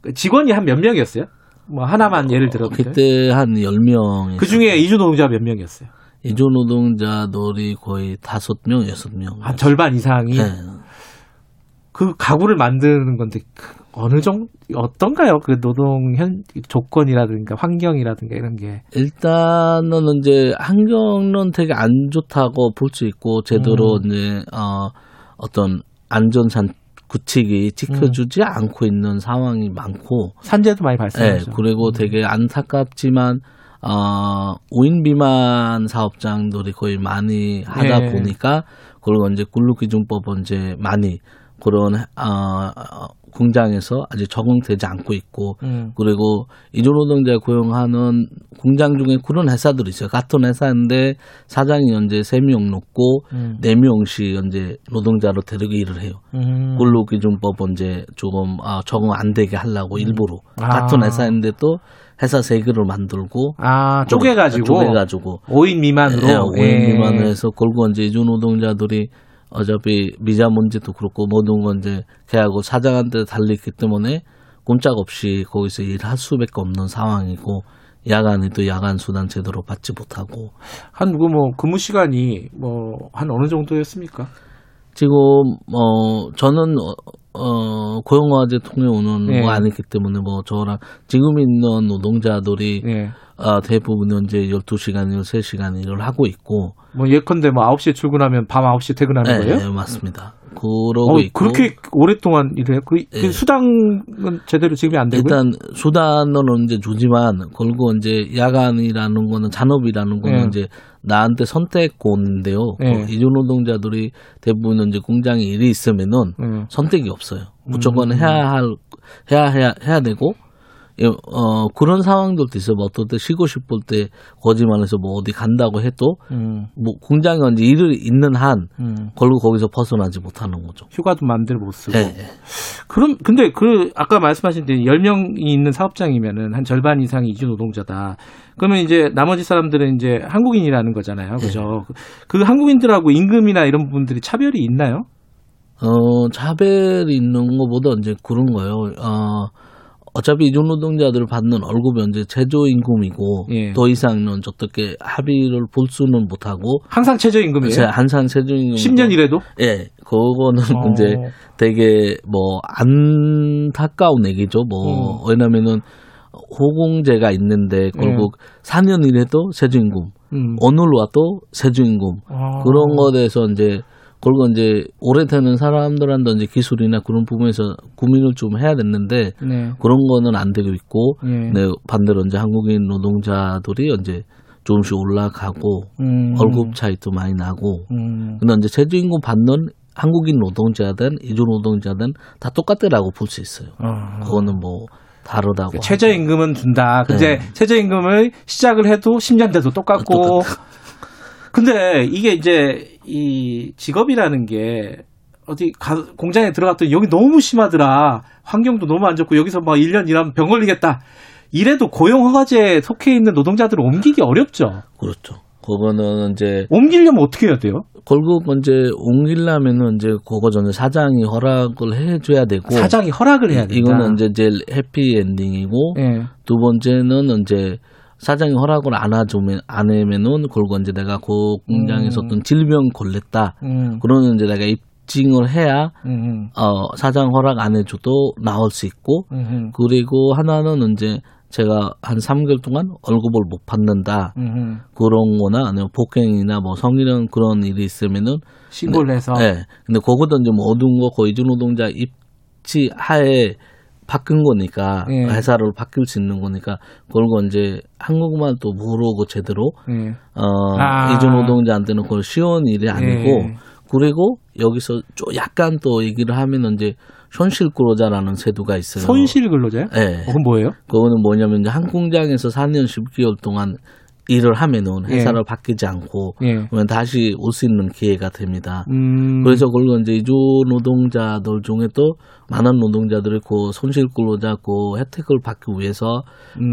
B: 그 직원이 한 몇 명이었어요? 뭐 하나만 예를 들어
J: 그때 한 10명.
B: 그 중에 이주 노동자 몇 명이었어요?
J: 이주 노동자들이 거의 다섯 명, 여섯 명.
B: 한 절반 이상이
J: 네.
B: 그 가구를 만드는 건데 그 어느 정도 어떤가요? 그 노동 현 조건이라든가 환경이라든가 이런 게
J: 일단은 이제 환경은 되게 안 좋다고 볼 수 있고 제대로
B: 음.
J: 이제 어 어떤 안전 산 구칙이 지켜주지 않고 있는 상황이 많고
B: 산재도 많이
J: 네,
B: 발생하죠.
J: 그리고 되게 안타깝지만 어 5인 미만 사업장들이 거의 많이 하다
B: 네.
J: 보니까 그리고 이제 근로기준법은 이제 많이 그런 어, 어, 공장에서 아직 적용되지 않고 있고
B: 음.
J: 그리고 이주 노동자 고용하는 공장 중에 그런 회사들이 있어요. 같은 회사인데 사장이 현재 세 명 놓고
B: 음.
J: 네 명씩 현재 노동자로 데리고 일을 해요.
B: 음.
J: 근로기준법 이제 조금 아, 적응 안 되게 하려고 일부러
B: 아.
J: 같은 회사인데 또 회사 세 개를 만들고
B: 아 쪼개가지고
J: 쪼개가지고
B: 5인 미만으로
J: 예, 5인
B: 예.
J: 미만으로 해서 걸고 이제 이주 노동자들이 어차피 비자 문제도 그렇고 모든 건 이제 걔하고 사장한테 달리기 때문에 꼼짝없이 거기서 일할 수밖에 없는 상황이고 야간에도 야간 수당 제대로 받지 못하고
B: 한 그뭐 근무 시간이 뭐 한 어느 정도였습니까?
J: 지금 뭐 저는 어, 어 고용화제 통해 오는
B: 네.
J: 거 아니기 때문에 뭐 저랑 지금 있는 노동자들이
B: 예.
J: 아, 대부분 이제 12시간, 13시간 일을 하고 있고
B: 뭐 예컨대 뭐 9시에 출근하면 밤 9시에 퇴근하는
J: 네,
B: 거예요?
J: 네, 맞습니다. 그러고
B: 어,
J: 있고
B: 그렇게 오랫동안 일해요? 그, 그
J: 예.
B: 수당은 제대로 지급이 안 되고요?
J: 일단 수단은 이제 주지만 걸고 이제 야간이라는 거는 잔업이라는 거는
B: 예.
J: 이제 나한테 선택권인데요.
B: 예.
J: 그 이주 노동자들이 대부분 이제 공장에 일이 있으면은
B: 음.
J: 선택이 없어요. 무조건 해야 할 해야 해야 해야 되고 어 그런 상황들도 있어요. 뭐 어떨 때 쉬고 싶을 때 거짓말해서 뭐 어디 간다고 해도
B: 음,
J: 뭐 공장에 이제 일을 있는 한
B: 음.
J: 결국 거기서 벗어나지 못하는 거죠.
B: 휴가도 마음대로 못 쓰고.
J: 네.
B: 그럼 근데 그 아까 말씀하신 데 10명이 있는 사업장이면은 한 절반 이상이 이주 노동자다. 그러면 이제 나머지 사람들은 이제 한국인이라는 거잖아요. 그죠? 그 한국인들하고 임금이나 이런 부분들이 차별이 있나요?
J: 어 차별이 있는 것보다 이제 그런 거예요. 어 어차피 이주 노동자들 받는 월급이 이제 최저임금이고
B: 예.
J: 더 이상은 어떻게 합의를 볼 수는 못하고
B: 항상 최저임금이에요.
J: 제 한상 최저임금
B: 10년 이래도?
J: 예, 그거는
B: 어.
J: 이제 되게 뭐 안타까운 얘기죠. 뭐
B: 음.
J: 왜냐면은 호공제가 있는데 결국 4년 일해도 세주임금,
B: 음.
J: 오늘 와도 세주임금
B: 아.
J: 그런 거에 대해서 이제 그리고 이제 오래되는 사람들한테 이제 기술이나 그런 부분에서 고민을 좀 해야 됐는데
B: 네.
J: 그런 거는 안 되고 있고
B: 예.
J: 네, 반대로 이제 한국인 노동자들이 이제 조금씩 올라가고
B: 음.
J: 월급 차이도 많이 나고
B: 음.
J: 근데 이제 최저임금 받는 한국인 노동자든 이주 노동자든 다 똑같다라고 볼 수 있어요.
B: 어.
J: 그거는 뭐 다르다고.
B: 그 최저임금은 준다. 근데
J: 네.
B: 최저임금을 시작을 해도 10년 돼도 똑같고. 근데 이게 이제 이 직업이라는 게 어디 가- 공장에 들어갔더니 여기 너무 심하더라. 환경도 너무 안 좋고 여기서 막 1년 일하면 병 걸리겠다. 이래도 고용 허가제에 속해 있는 노동자들을 옮기기 어렵죠.
J: 그렇죠. 그거는 이제
B: 옮기려면 어떻게 해야 돼요?
J: 결국 이제 옮기려면은 이제 그거 전에 사장이 허락을 해줘야 되고
B: 사장이 허락을 해야 된다.
J: 이거는 이제 제일 해피 엔딩이고
B: 예.
J: 두 번째는 이제 사장이 허락을 안 해주면 안 하면은 결국 이제 내가 그 공장에서
B: 음.
J: 어떤 질병 걸렸다.
B: 음,
J: 그러면 이제 내가 입증을 해야
B: 음,
J: 어 사장 허락 안 해줘도 나올 수 있고 그리고 하나는 이제 제가 한 3개월 동안 월급을 못 받는다.
B: 음,
J: 그런 거나 아니면 폭행이나 뭐 성희롱 그런 일이 있으면은
B: 신고를 해서.
J: 네. 근데 그거도 이제 뭐 어두운 거 거의 노동자 입지 하에 바뀐 거니까
B: 예.
J: 회사를 바뀔 수 있는 거니까 그걸 이제 한국말 또 모르고 제대로
B: 예.
J: 어
B: 아.
J: 이주 노동자한테는 그걸 쉬운 일이 아니고
B: 예.
J: 그리고 여기서 좀 약간 또 얘기를 하면 이제 손실 근로자라는 제도가 있어요.
B: 손실 근로자요?
J: 네.
B: 어, 그건 뭐예요?
J: 그거는 뭐냐면 이제 한 공장에서 4년 10개월 동안 일을 하면은 회사를 바뀌지 않고
B: 예.
J: 다시 올 수 있는 기회가 됩니다.
B: 음.
J: 그래서 그걸 이제 이주 노동자들 중에 또 많은 노동자들이 그 손실 근로자 그 혜택을 받기 위해서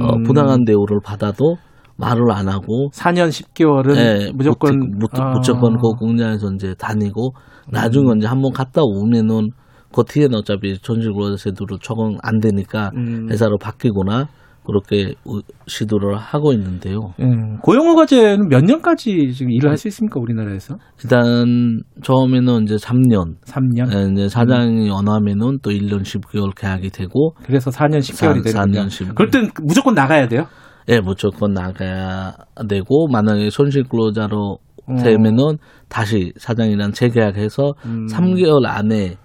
J: 어,
B: 음.
J: 부당한 대우를 받아도 말을 안 하고
B: 4년 10개월은
J: 예,
B: 무조건
J: 무,
B: 아.
J: 무조건 그 공장에서 이제 다니고 나중에
B: 음.
J: 이제 한번 갔다 오면은 그 뒤에는 어차피 손실 근로자 제도로 적응 안 되니까
B: 음.
J: 회사로 바뀌거나 그렇게 우- 시도를 하고 있는데요.
B: 음, 고용허가제는 몇 년까지 지금 일을 할 수 있습니까 우리나라에서?
J: 일단 처음에는 이제 3년,
B: 3년.
J: 예, 이제 사장이 원하면은 또 1년 10개월 계약이 되고
B: 그래서 4년 10개월이
J: 사-
B: 되는군요.
J: 4년 10개월.
B: 그럴 땐 무조건 나가야 돼요.
J: 예, 무조건 나가야 되고 만약에 손실 근로자로
B: 어.
J: 되면은 다시 사장이랑 재계약해서
B: 음.
J: 3개월 안에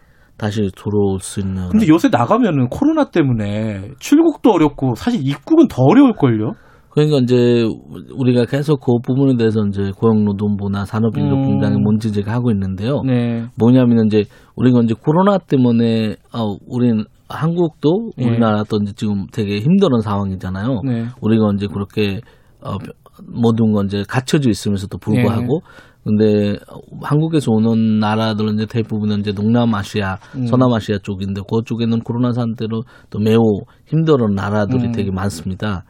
J: 다시 들어올 수 있는.
B: 근데 요새 나가면은 코로나 때문에 출국도 어렵고 사실 입국은 더 어려울걸요?
J: 그러니까 이제 우리가 계속 그 부분에 대해서 이제 고용노동부나 산업인력공단에
B: 음.
J: 문제제기 하고 있는데요.
B: 네.
J: 뭐냐면 이제 우리가 이제 코로나 때문에 어 우린 한국도
B: 예.
J: 우리나라도 이제 지금 되게 힘든 상황이잖아요.
B: 네.
J: 우리가 이제 그렇게 어 모든 건 이제 갖춰져 있으면서도 불구하고
B: 예.
J: 근데 한국에서 오는 나라들은 이제 대부분은 이제 동남아시아,
B: 음.
J: 서남아시아 쪽인데 그쪽에는 코로나 상태로 또 매우 힘든 나라들이
B: 음.
J: 되게 많습니다.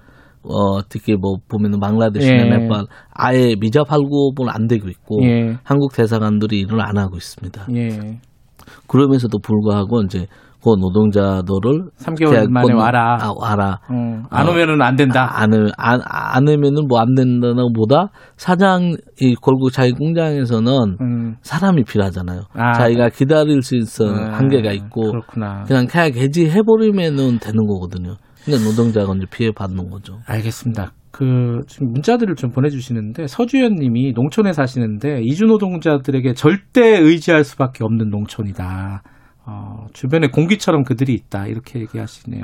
J: 어, 특히 뭐 보면은 방글라데시나
B: 예.
J: 네팔 아예 비자 발급은 안 되고 있고
B: 예.
J: 한국 대사관들이 일을 안 하고 있습니다.
B: 예.
J: 그러면서도 불구하고 이제 그 노동자들을
B: 3개월
J: 계약
B: 만에
J: 건-
B: 와라.
J: 아, 와라.
B: 어, 안
J: 어.
B: 오면은 안 된다.
J: 안, 안, 안, 안 하면은 뭐 안 된다는 보다 사장이 결국 자기 공장에서는
B: 음.
J: 사람이 필요하잖아요.
B: 아.
J: 자기가 기다릴 수 있는
B: 아,
J: 한계가 있고
B: 그렇구나.
J: 그냥 계약 해지해 버리면은 되는 거거든요. 근데 노동자가 이제 피해 받는 거죠.
B: 알겠습니다. 그 지금 문자들을 좀 보내주시는데 서주연님이 농촌에 사시는데 이주 노동자들에게 절대 의지할 수밖에 없는 농촌이다. 어, 주변에 공기처럼 그들이 있다 이렇게 얘기하시네요.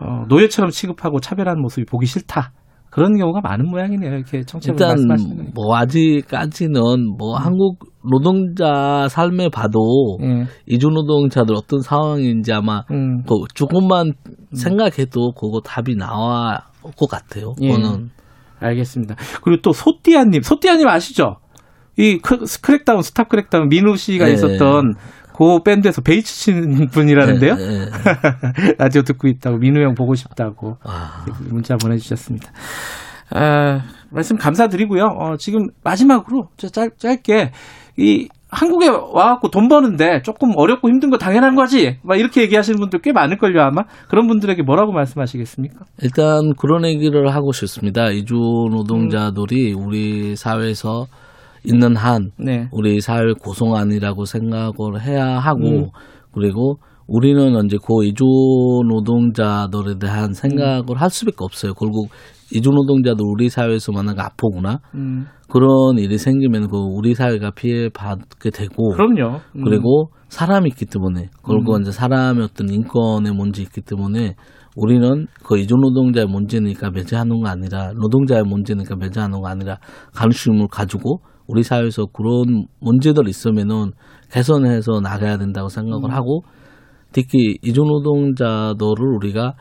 B: 어, 노예처럼 취급하고 차별하는 모습이 보기 싫다. 그런 경우가 많은 모양이네요. 이렇게 청취자
J: 일단
B: 말씀하시는.
J: 뭐 아직까지는 뭐 한국 노동자 삶에 봐도
B: 예.
J: 이주 노동자들 어떤 상황인지 아마
B: 음.
J: 그 조금만 생각해도 그거 답이 나온 것 같아요.
B: 예.
J: 저는
B: 알겠습니다. 그리고 또 소띠아님, 소띠아님 아시죠? 이 크, 크랙다운, 스탑 크랙다운 민우 씨가
J: 네.
B: 있었던 그 밴드에서 베이스 치는 분이라는데요.
J: 네, 네.
B: 라디오 듣고 있다고 민우 형 보고 싶다고
J: 아,
B: 문자 보내주셨습니다. 아, 말씀 감사드리고요. 어, 지금 마지막으로 저 짧, 짧게 이 한국에 와갖고 돈 버는데 조금 어렵고 힘든 거 당연한 거지. 막 이렇게 얘기하시는 분들 꽤 많을걸요 아마. 그런 분들에게 뭐라고 말씀하시겠습니까?
J: 일단 그런 얘기를 하고 싶습니다. 이주 노동자들이 우리 사회에서 있는 한
B: 네.
J: 우리 사회 고성안이라고 생각을 해야 하고
B: 음.
J: 그리고 우리는 이제 그 이주 노동자들에 대한 생각을 할 수밖에 없어요. 결국 이주 노동자도 우리 사회에서 만나가 아프구나
B: 음,
J: 그런 일이 생기면 그 우리 사회가 피해 받게 되고
B: 그럼요. 음.
J: 그리고 사람이 있기 때문에 그리고 이제 사람의 어떤 인권의 문제 있기 때문에 우리는 그 이주 노동자의 문제니까 배제하는 거 아니라 노동자의 문제니까 배제하는 거 아니라 관심을 가지고 우리 사회에서 그런 문제들 있으면은 개선해서 나가야 된다고 생각을 하고 특히 이주 노동자들을 우리가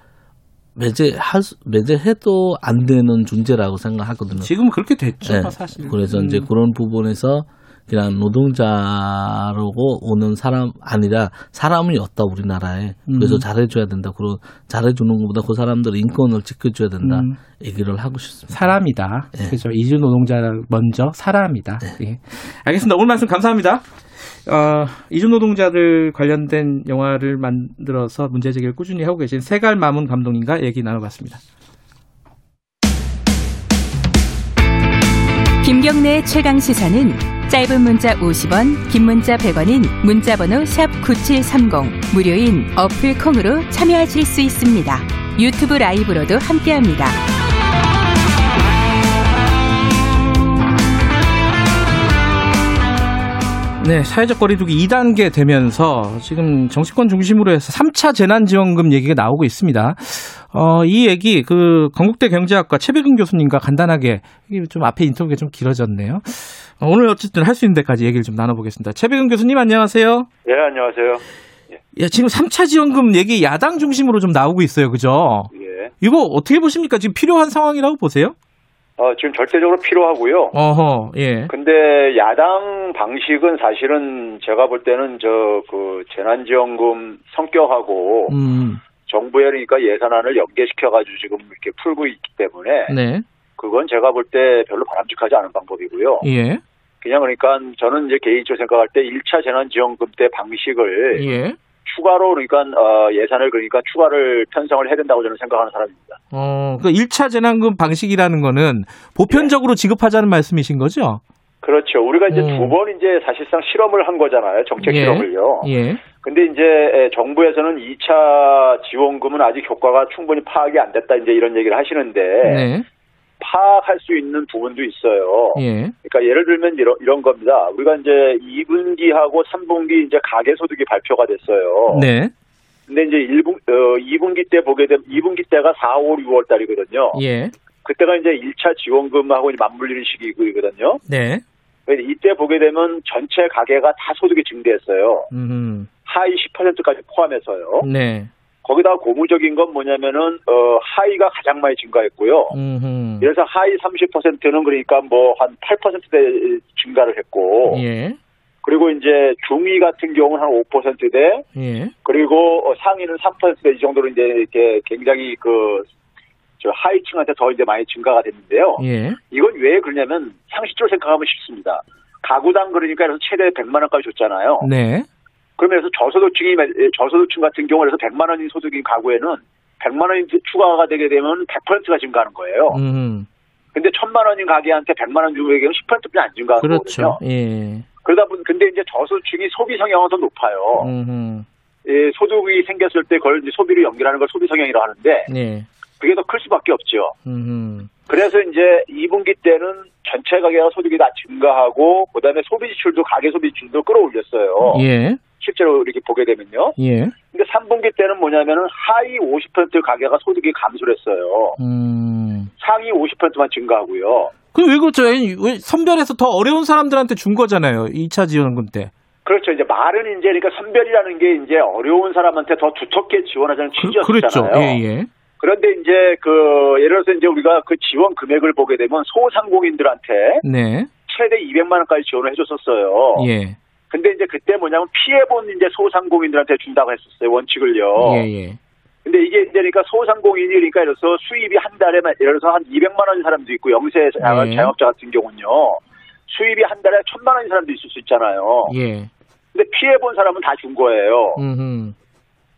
J: 매제할 수- 매제해도 안 되는 존재라고 생각하거든요.
B: 지금 그렇게 됐죠,
J: 네.
B: 사실.
J: 그래서 이제
B: 음.
J: 그런 부분에서 그냥 노동자라고 오는 사람 아니라 사람이 없다 우리나라에 그래서
B: 음.
J: 잘해줘야 된다. 그리고 잘해주는 것보다 그 사람들 인권을 지켜줘야 된다.
B: 음.
J: 얘기를 하고 싶습니다.
B: 사람이다.
J: 네.
B: 그죠. 이주 노동자 먼저 사람이다. 예. 알겠습니다. 오늘 말씀 감사합니다. 어, 이주 노동자들 관련된 영화를 만들어서 문제 제기를 꾸준히 하고 계신 세갈 마문 감독님과 얘기 나눠봤습니다.
C: 김경래 최강 시사는 짧은 문자 50원, 긴 문자 100원인 문자번호 샵9730 무료인 어플 콩으로 참여하실 수 있습니다. 유튜브 라이브로도 함께합니다.
B: 네, 사회적 거리두기 2단계 되면서 지금 정치권 중심으로 해서 3차 재난지원금 얘기가 나오고 있습니다. 어, 이 얘기 그 건국대 경제학과 최백은 교수님과 간단하게 좀 앞에 인터뷰가 좀 길어졌네요. 어, 오늘 어쨌든 할 수 있는 데까지 얘기를 좀 나눠보겠습니다. 최백은 교수님 안녕하세요.
K: 예, 안녕하세요.
B: 예, 지금 3차 지원금 얘기 야당 중심으로 좀 나오고 있어요. 그죠?
K: 예.
B: 이거 어떻게 보십니까? 지금 필요한 상황이라고 보세요?
K: 어, 지금 절대적으로 필요하고요.
B: 어허, 예.
K: 근데 야당 방식은 사실은 제가 볼 때는 저 그 재난지원금 성격하고
B: 음,
K: 정부에 그러니까 예산안을 연계시켜가지고 지금 이렇게 풀고 있기 때문에
B: 네.
K: 그건 제가 볼 때 별로 바람직하지 않은 방법이고요.
B: 예.
K: 그냥 그러니까 저는 이제 개인적으로 생각할 때 1차 재난지원금 때 방식을
B: 예.
K: 추가로 그러니까 어, 예산을 그러니까 추가를 편성을 해야 된다고 저는 생각하는 사람입니다.
B: 어, 그 1차 재난금 방식이라는 거는 보편적으로 지급하자는 말씀이신 거죠?
K: 그렇죠. 우리가 이제
B: 음.
K: 두번 이제 사실상 실험을 한 거잖아요. 정책
B: 예.
K: 실험을요.
B: 예.
K: 근데 이제 에, 정부에서는 2차 지원금은 아직 효과가 충분히 파악이 안 됐다 이제 이런 얘기를 하시는데
B: 네.
K: 파악할 수 있는 부분도 있어요.
B: 예.
K: 그러니까 예를 들면 이런, 이런 겁니다. 우리가 이제 2분기하고 3분기 이제 가계소득이 발표가 됐어요.
B: 네.
K: 근데 이제 1분, 어, 2분기 때 보게 되면 2분기 때가 4, 5, 6월 달이거든요.
B: 예.
K: 그때가 이제 1차 지원금하고 이제 맞물리는 시기거든요.
B: 네.
K: 이때 보게 되면 전체 가계가 다 소득이 증대했어요.
B: 음.
K: 하위 10%까지 포함해서요.
B: 네.
K: 거기다 고무적인 건 뭐냐면은 어 하위가 가장 많이 증가했고요.
B: 음.
K: 그래서 하위 30%는 그러니까 뭐 한 8%대 증가를 했고
B: 예.
K: 그리고 이제 중위 같은 경우는 한 5%대
B: 예.
K: 그리고 어, 상위는 3%대 이 정도로 이제 이렇게 굉장히 그저 하위층한테 더 이제 많이 증가가 됐는데요.
B: 예.
K: 이건 왜 그러냐면 상식적으로 생각하면 쉽습니다. 가구당 그러니까 그래서 최대 100만 원까지 줬잖아요.
B: 네.
K: 그러면서 저소득층이 저소득층 같은 경우는 그래서 100만 원인 소득인 가구에는 100만 원이 추가가 되게 되면 100%가 증가하는 거예요.
B: 음.
K: 근데 1000만 원인 가게한테 100만 원 주고에게는 10%뿐이 안 증가하는
B: 그렇죠.
K: 거거든요.
B: 예.
K: 그러다 보니 근데 이제 저소득층이 소비 성향은 더 높아요.
B: 음.
K: 예, 소득이 생겼을 때 그걸 이제 소비를 연결하는 걸 소비 성향이라고 하는데
B: 네.
K: 그게 더 클 수밖에 없죠.
B: 음.
K: 그래서 이제 2분기 때는 전체 가계가 소득이 다 증가하고 그다음에 소비 지출도 가계 소비 지출도 끌어올렸어요.
B: 예.
K: 실제로 이렇게 보게 되면요.
B: 예.
K: 근데 3분기 때는 뭐냐면은 하위 50% 가게가 소득이 감소를 했어요.
B: 음.
K: 상위 50%만 증가하고요.
B: 그럼 왜 그렇죠? 왜 선별해서 더 어려운 사람들한테 준 거잖아요. 2차 지원금 때.
K: 그렇죠. 이제 말은 이제 그러니까 선별이라는 게 이제 어려운 사람한테 더 두텁게 지원하자는 취지였잖아요.
B: 그 렇죠. 예, 예.
K: 그런데 이제 그 예를 들어서 이제 우리가 그 지원 금액을 보게 되면 소상공인들한테
B: 네.
K: 최대 200만 원까지 지원을 해줬었어요.
B: 예.
K: 근데 이제 그때 뭐냐면 피해본 이제 소상공인들한테 준다고 했었어요 원칙을요.
B: 예, 예.
K: 근데 이게 이제 그러니까 소상공인이 그러니까 들어서 수입이 한 달에 예를 들어서 한 200만 원인 사람도 있고 영세
B: 예.
K: 자영업자 같은 경우는요 수입이 한 달에 천만 원인 사람도 있을 수 있잖아요.
B: 예.
K: 근데 피해 본 사람은 다 준 거예요.
B: 음.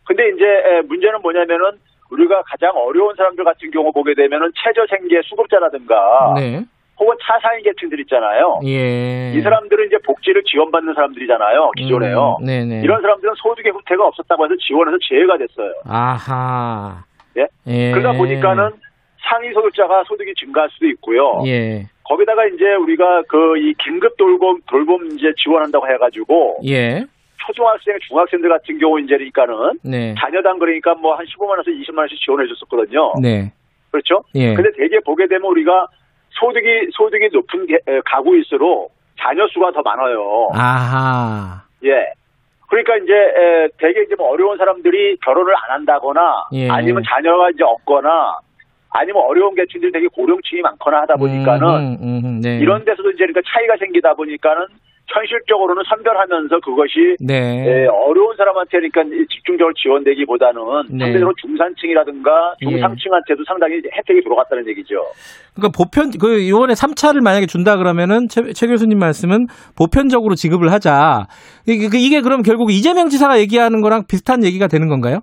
K: 근데 이제 에, 문제는 뭐냐면은 우리가 가장 어려운 사람들 같은 경우 보게 되면은 최저 생계 수급자라든가
B: 네.
K: 혹은 차사인 계층들 있잖아요.
B: 예.
K: 이 사람들은 이제 복지를 지원받는 사람들이잖아요. 기존에요.
B: 음, 네네.
K: 이런 사람들은 소득의 후퇴가 없었다고 해서 지원해서 제외가 됐어요.
B: 아하.
K: 예?
B: 예.
K: 그러다 보니까는 상위 소득자가 소득이 증가할 수도 있고요.
B: 예.
K: 거기다가 이제 우리가 그 이 긴급 돌봄 돌봄 이제 지원한다고 해가지고
B: 예.
K: 초중학생, 중학생들 같은 경우 이제 그러니까는
B: 네.
K: 자녀당 그러니까 뭐 한 15만 원에서 20만 원씩 지원해 줬었거든요.
B: 네.
K: 그렇죠?
B: 예.
K: 근데 대개 보게 되면 우리가 소득이 소득이 높은 게- 가구일수록 자녀 수가 더 많아요.
B: 아하.
K: 예. 그러니까 이제 에, 대개 이제 뭐 어려운 사람들이 결혼을 안 한다거나
B: 예.
K: 아니면 자녀가 이제 없거나 아니면 어려운 계층들이 되게 고령층이 많거나 하다 보니까는
B: 음, 음, 음, 네.
K: 이런 데서도 이제 그러니까 차이가 생기다 보니까는 현실적으로는 선별하면서 그것이
B: 네.
K: 에, 어려운 사람한테 그러니까 집중적으로 지원되기보다는
B: 네.
K: 상대적으로 중산층이라든가
B: 예.
K: 중상층한테도 상당히 혜택이 들어갔다는 얘기죠.
B: 그러니까 보편 그 이번에 3차를 만약에 준다 그러면은 최, 최 교수님 말씀은 보편적으로 지급을 하자. 이게, 그- 이게 그럼 결국 이재명 지사가 얘기하는 거랑 비슷한 얘기가 되는 건가요?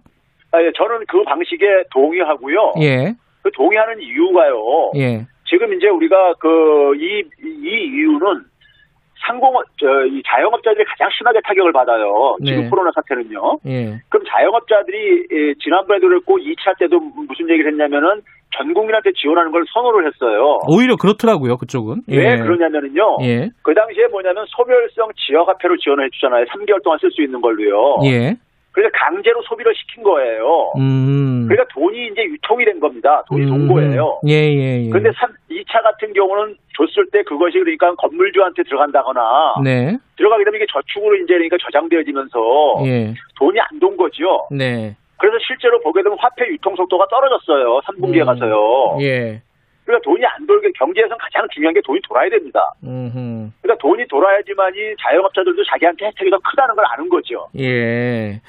K: 아, 예, 저는 그 방식에 동의하고요.
B: 예.
K: 그 동의하는 이유가요.
B: 예.
K: 지금 이제 우리가 그 이 이 이유는 상공업 저 이 자영업자들이 가장 심하게 타격을 받아요. 지금
B: 네.
K: 코로나 사태는요.
B: 예.
K: 그럼 자영업자들이 예, 지난번에도 그랬고 2차 때도 무슨 얘기를 했냐면은 전 국민한테 지원하는 걸 선호를 했어요.
B: 오히려 그렇더라고요, 그쪽은.
K: 왜 그러냐면은요.
B: 예.
K: 그 당시에 뭐냐면 소멸성 지역화폐로 지원을 해주잖아요. 3개월 동안 쓸 수 있는 걸로요.
B: 예.
K: 그래서 강제로 소비를 시킨 거예요.
B: 음.
K: 그러니까 돈이 이제 유통이 된 겁니다. 돈이
B: 음.
K: 돈 거예요.
B: 예, 예, 예.
K: 근데 3, 2차 같은 경우는 줬을 때 그것이 그러니까 건물주한테 들어간다거나
B: 네.
K: 들어가게 되면 이게 저축으로 이제 그러니까 저장되어지면서
B: 예.
K: 돈이 안 돈 거죠.
B: 네.
K: 그래서 실제로 보게 되면 화폐 유통 속도가 떨어졌어요. 3분기에
B: 음.
K: 가서요.
B: 예.
K: 그러니까 돈이 안 돌게 경제에서는 가장 중요한 게 돈이 돌아야 됩니다.
B: 음.
K: 그러니까 돈이 돌아야지만이 자영업자들도 자기한테 혜택이 더 크다는 걸 아는 거죠.
B: 예.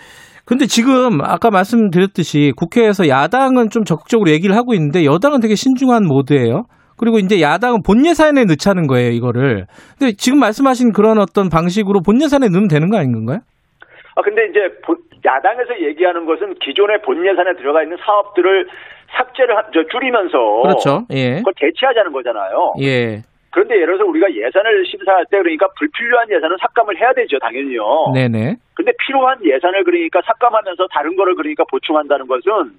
B: 근데 지금 아까 말씀드렸듯이 국회에서 야당은 좀 적극적으로 얘기를 하고 있는데 여당은 되게 신중한 모드예요. 그리고 이제 야당은 본 예산에 넣자는 거예요, 이거를. 근데 지금 말씀하신 그런 어떤 방식으로 본 예산에 넣으면 되는 거 아닌가요?
K: 아 근데 이제 보- 야당에서 얘기하는 것은 기존의 본 예산에 들어가 있는 사업들을 삭제를 저 줄이면서
B: 그렇죠. 예.
K: 그걸 대체하자는 거잖아요.
B: 예.
K: 그런데 예를 들어서 우리가 예산을 심사할 때 그러니까 불필요한 예산은 삭감을 해야 되죠, 당연히요.
B: 네네.
K: 근데 필요한 예산을 그러니까 삭감하면서 다른 거를 그러니까 보충한다는 것은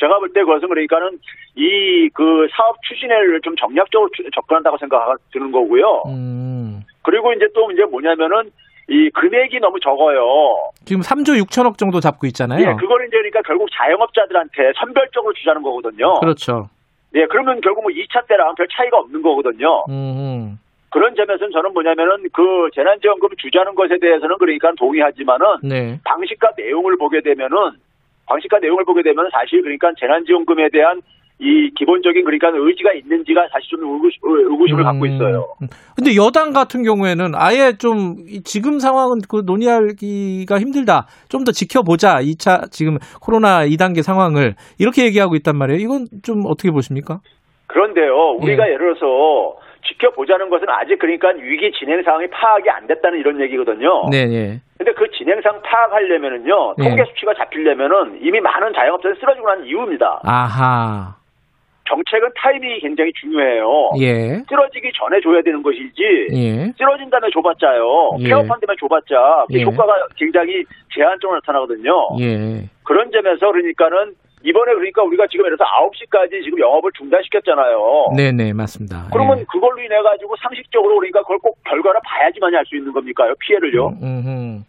K: 제가 볼 때 그것은 그러니까는 이 그 사업 추진을 좀 정략적으로 추- 접근한다고 생각드는 거고요.
B: 음.
K: 그리고 이제 또 이제 뭐냐면은 이 금액이 너무 적어요.
B: 지금 3조 6천억 정도 잡고 있잖아요.
K: 예, 그거는 이제 그러니까 결국 자영업자들한테 선별적으로 주자는 거거든요.
B: 그렇죠.
K: 예, 그러면 결국 뭐 2차 때랑 별 차이가 없는 거거든요.
B: 음.
K: 그런 점에서는 저는 뭐냐면은 그 재난지원금 주자는 것에 대해서는 그러니까 동의하지만은
B: 네.
K: 방식과 내용을 보게 되면은 방식과 내용을 보게 되면 사실 그러니까 재난지원금에 대한 이 기본적인 그러니까 의지가 있는지가 사실 좀 의구심, 의구심을 갖고 있어요.
B: 음. 근데 여당 같은 경우에는 아예 좀이 지금 상황은 그 논의하기가 힘들다. 좀 더 지켜보자. 2차 지금 코로나 2단계 상황을 이렇게 얘기하고 있단 말이에요. 이건 좀 어떻게 보십니까?
K: 그런데요, 우리가 예. 를 들어서 지켜보자는 것은 아직 그러니까 위기 진행 상황이 파악이 안 됐다는 이런 얘기거든요.
B: 네, 네.
K: 근데 그 진행상 파악하려면은요,
B: 네.
K: 통계 수치가 잡히려면은 이미 많은 자영업자들이 쓰러지고 난 이유입니다.
B: 아하.
K: 정책은 타이밍이 굉장히 중요해요.
B: 예.
K: 쓰러지기 전에 줘야 되는 것이지,
B: 예.
K: 쓰러진 다음에 줘봤자요,
B: 예.
K: 폐업한 다음에 줘봤자 그
B: 예.
K: 효과가 굉장히 제한적으로 나타나거든요.
B: 예.
K: 그런 점에서 그러니까는 이번에 그러니까 우리가 지금 예를 들어서 9시까지 지금 영업을 중단시켰잖아요.
B: 네, 네, 맞습니다.
K: 그러면 그걸로 인해 가지고 상식적으로 그러니까 그걸 꼭 결과를 봐야지만이 알 수 있는 겁니까요? 피해를요.
B: 예. 음흠.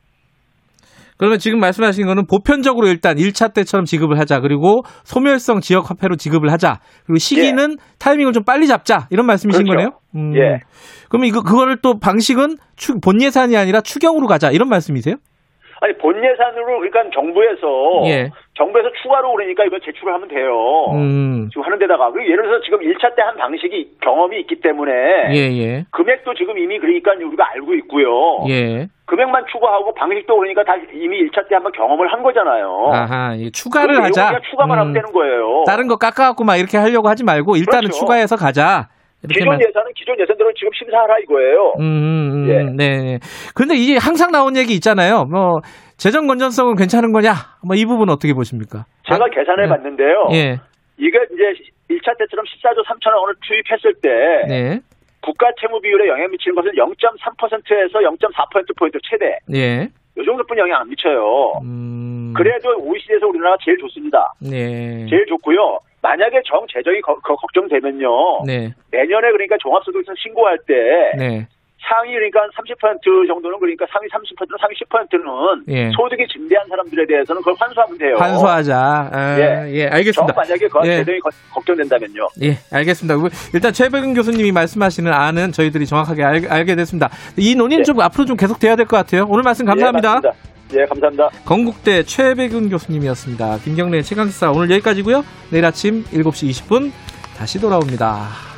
B: 그러면 지금 말씀하신 거는 보편적으로 일단 1차 때처럼 지급을 하자. 그리고 소멸성 지역 화폐로 지급을 하자. 그리고 시기는 타이밍을 좀 빨리 잡자. 이런 말씀이신
K: 그렇죠.
B: 거네요? 음.
K: 예.
B: 그러면 이거 그거를 또 방식은 추- 본 예산이 아니라 추경으로 가자. 이런 말씀이세요?
K: 아니 본 예산으로 그러니까 정부에서
B: 예.
K: 정부에서 추가로 그러니까 이거 제출을 하면 돼요.
B: 음.
K: 지금 하는 데다가 그리고 예를 들어서 지금 1차 때 한 방식이 경험이 있기 때문에
B: 예, 예.
K: 금액도 지금 이미 그러니까 우리가 알고 있고요.
B: 예.
K: 금액만 추가하고 방식도 그러니까 다 이미 1차 때 한번 경험을 한 거잖아요.
B: 아하, 이 추가를 하자.
K: 추가만
B: 음.
K: 하면 되는 거예요.
B: 다른 거 깎아갖고 막 이렇게 하려고 하지 말고 일단은
K: 그렇죠.
B: 추가해서 가자.
K: 기존
B: 말-
K: 예산은 기존 예산대로 지금 심사하라 이거예요.
B: 음, 음, 음,
K: 예.
B: 네. 그런데 이게 항상 나온 얘기 있잖아요. 뭐 재정 건전성은 괜찮은 거냐? 뭐 이 부분 어떻게 보십니까?
K: 제가
B: 아,
K: 계산해
B: 네.
K: 봤는데요.
B: 예.
K: 이게 이제 1차 때처럼 14조 3천억 원을 투입했을 때
B: 네.
K: 국가 채무 비율에 영향 미치는 것은 0.3%에서 0.4%포인트 최대.
B: 예.
K: 이 정도뿐 영향 안 미쳐요.
B: 음.
K: 그래도 OECD에서 우리나라가 제일 좋습니다.
B: 네.
K: 제일 좋고요. 만약에 정 재정이 거- 거- 걱정되면요.
B: 네.
K: 내년에 그러니까 종합소득세 신고할 때
B: 네.
K: 상위 그러니까 30% 정도는 그러니까 상위 30%는 상위 10%는
B: 예.
K: 소득이 증대한 사람들에 대해서는 그걸 환수하면 돼요.
B: 환수하자. 아,
K: 예.
B: 예. 알겠습니다.
K: 정 만약에 그
B: 예.
K: 재정이 거- 걱정된다면요.
B: 예, 알겠습니다. 그, 일단 최백은 교수님이 말씀하시는 안은 저희들이 정확하게 알, 게 됐습니다. 이 논의는
K: 예.
B: 좀 앞으로 좀 계속 돼야 될 것 같아요. 오늘 말씀 감사합니다.
K: 예. 예, 감사합니다.
B: 건국대 최백은 교수님이었습니다. 김경래 최강시사 오늘 여기까지고요. 내일 아침 7시 20분 다시 돌아옵니다.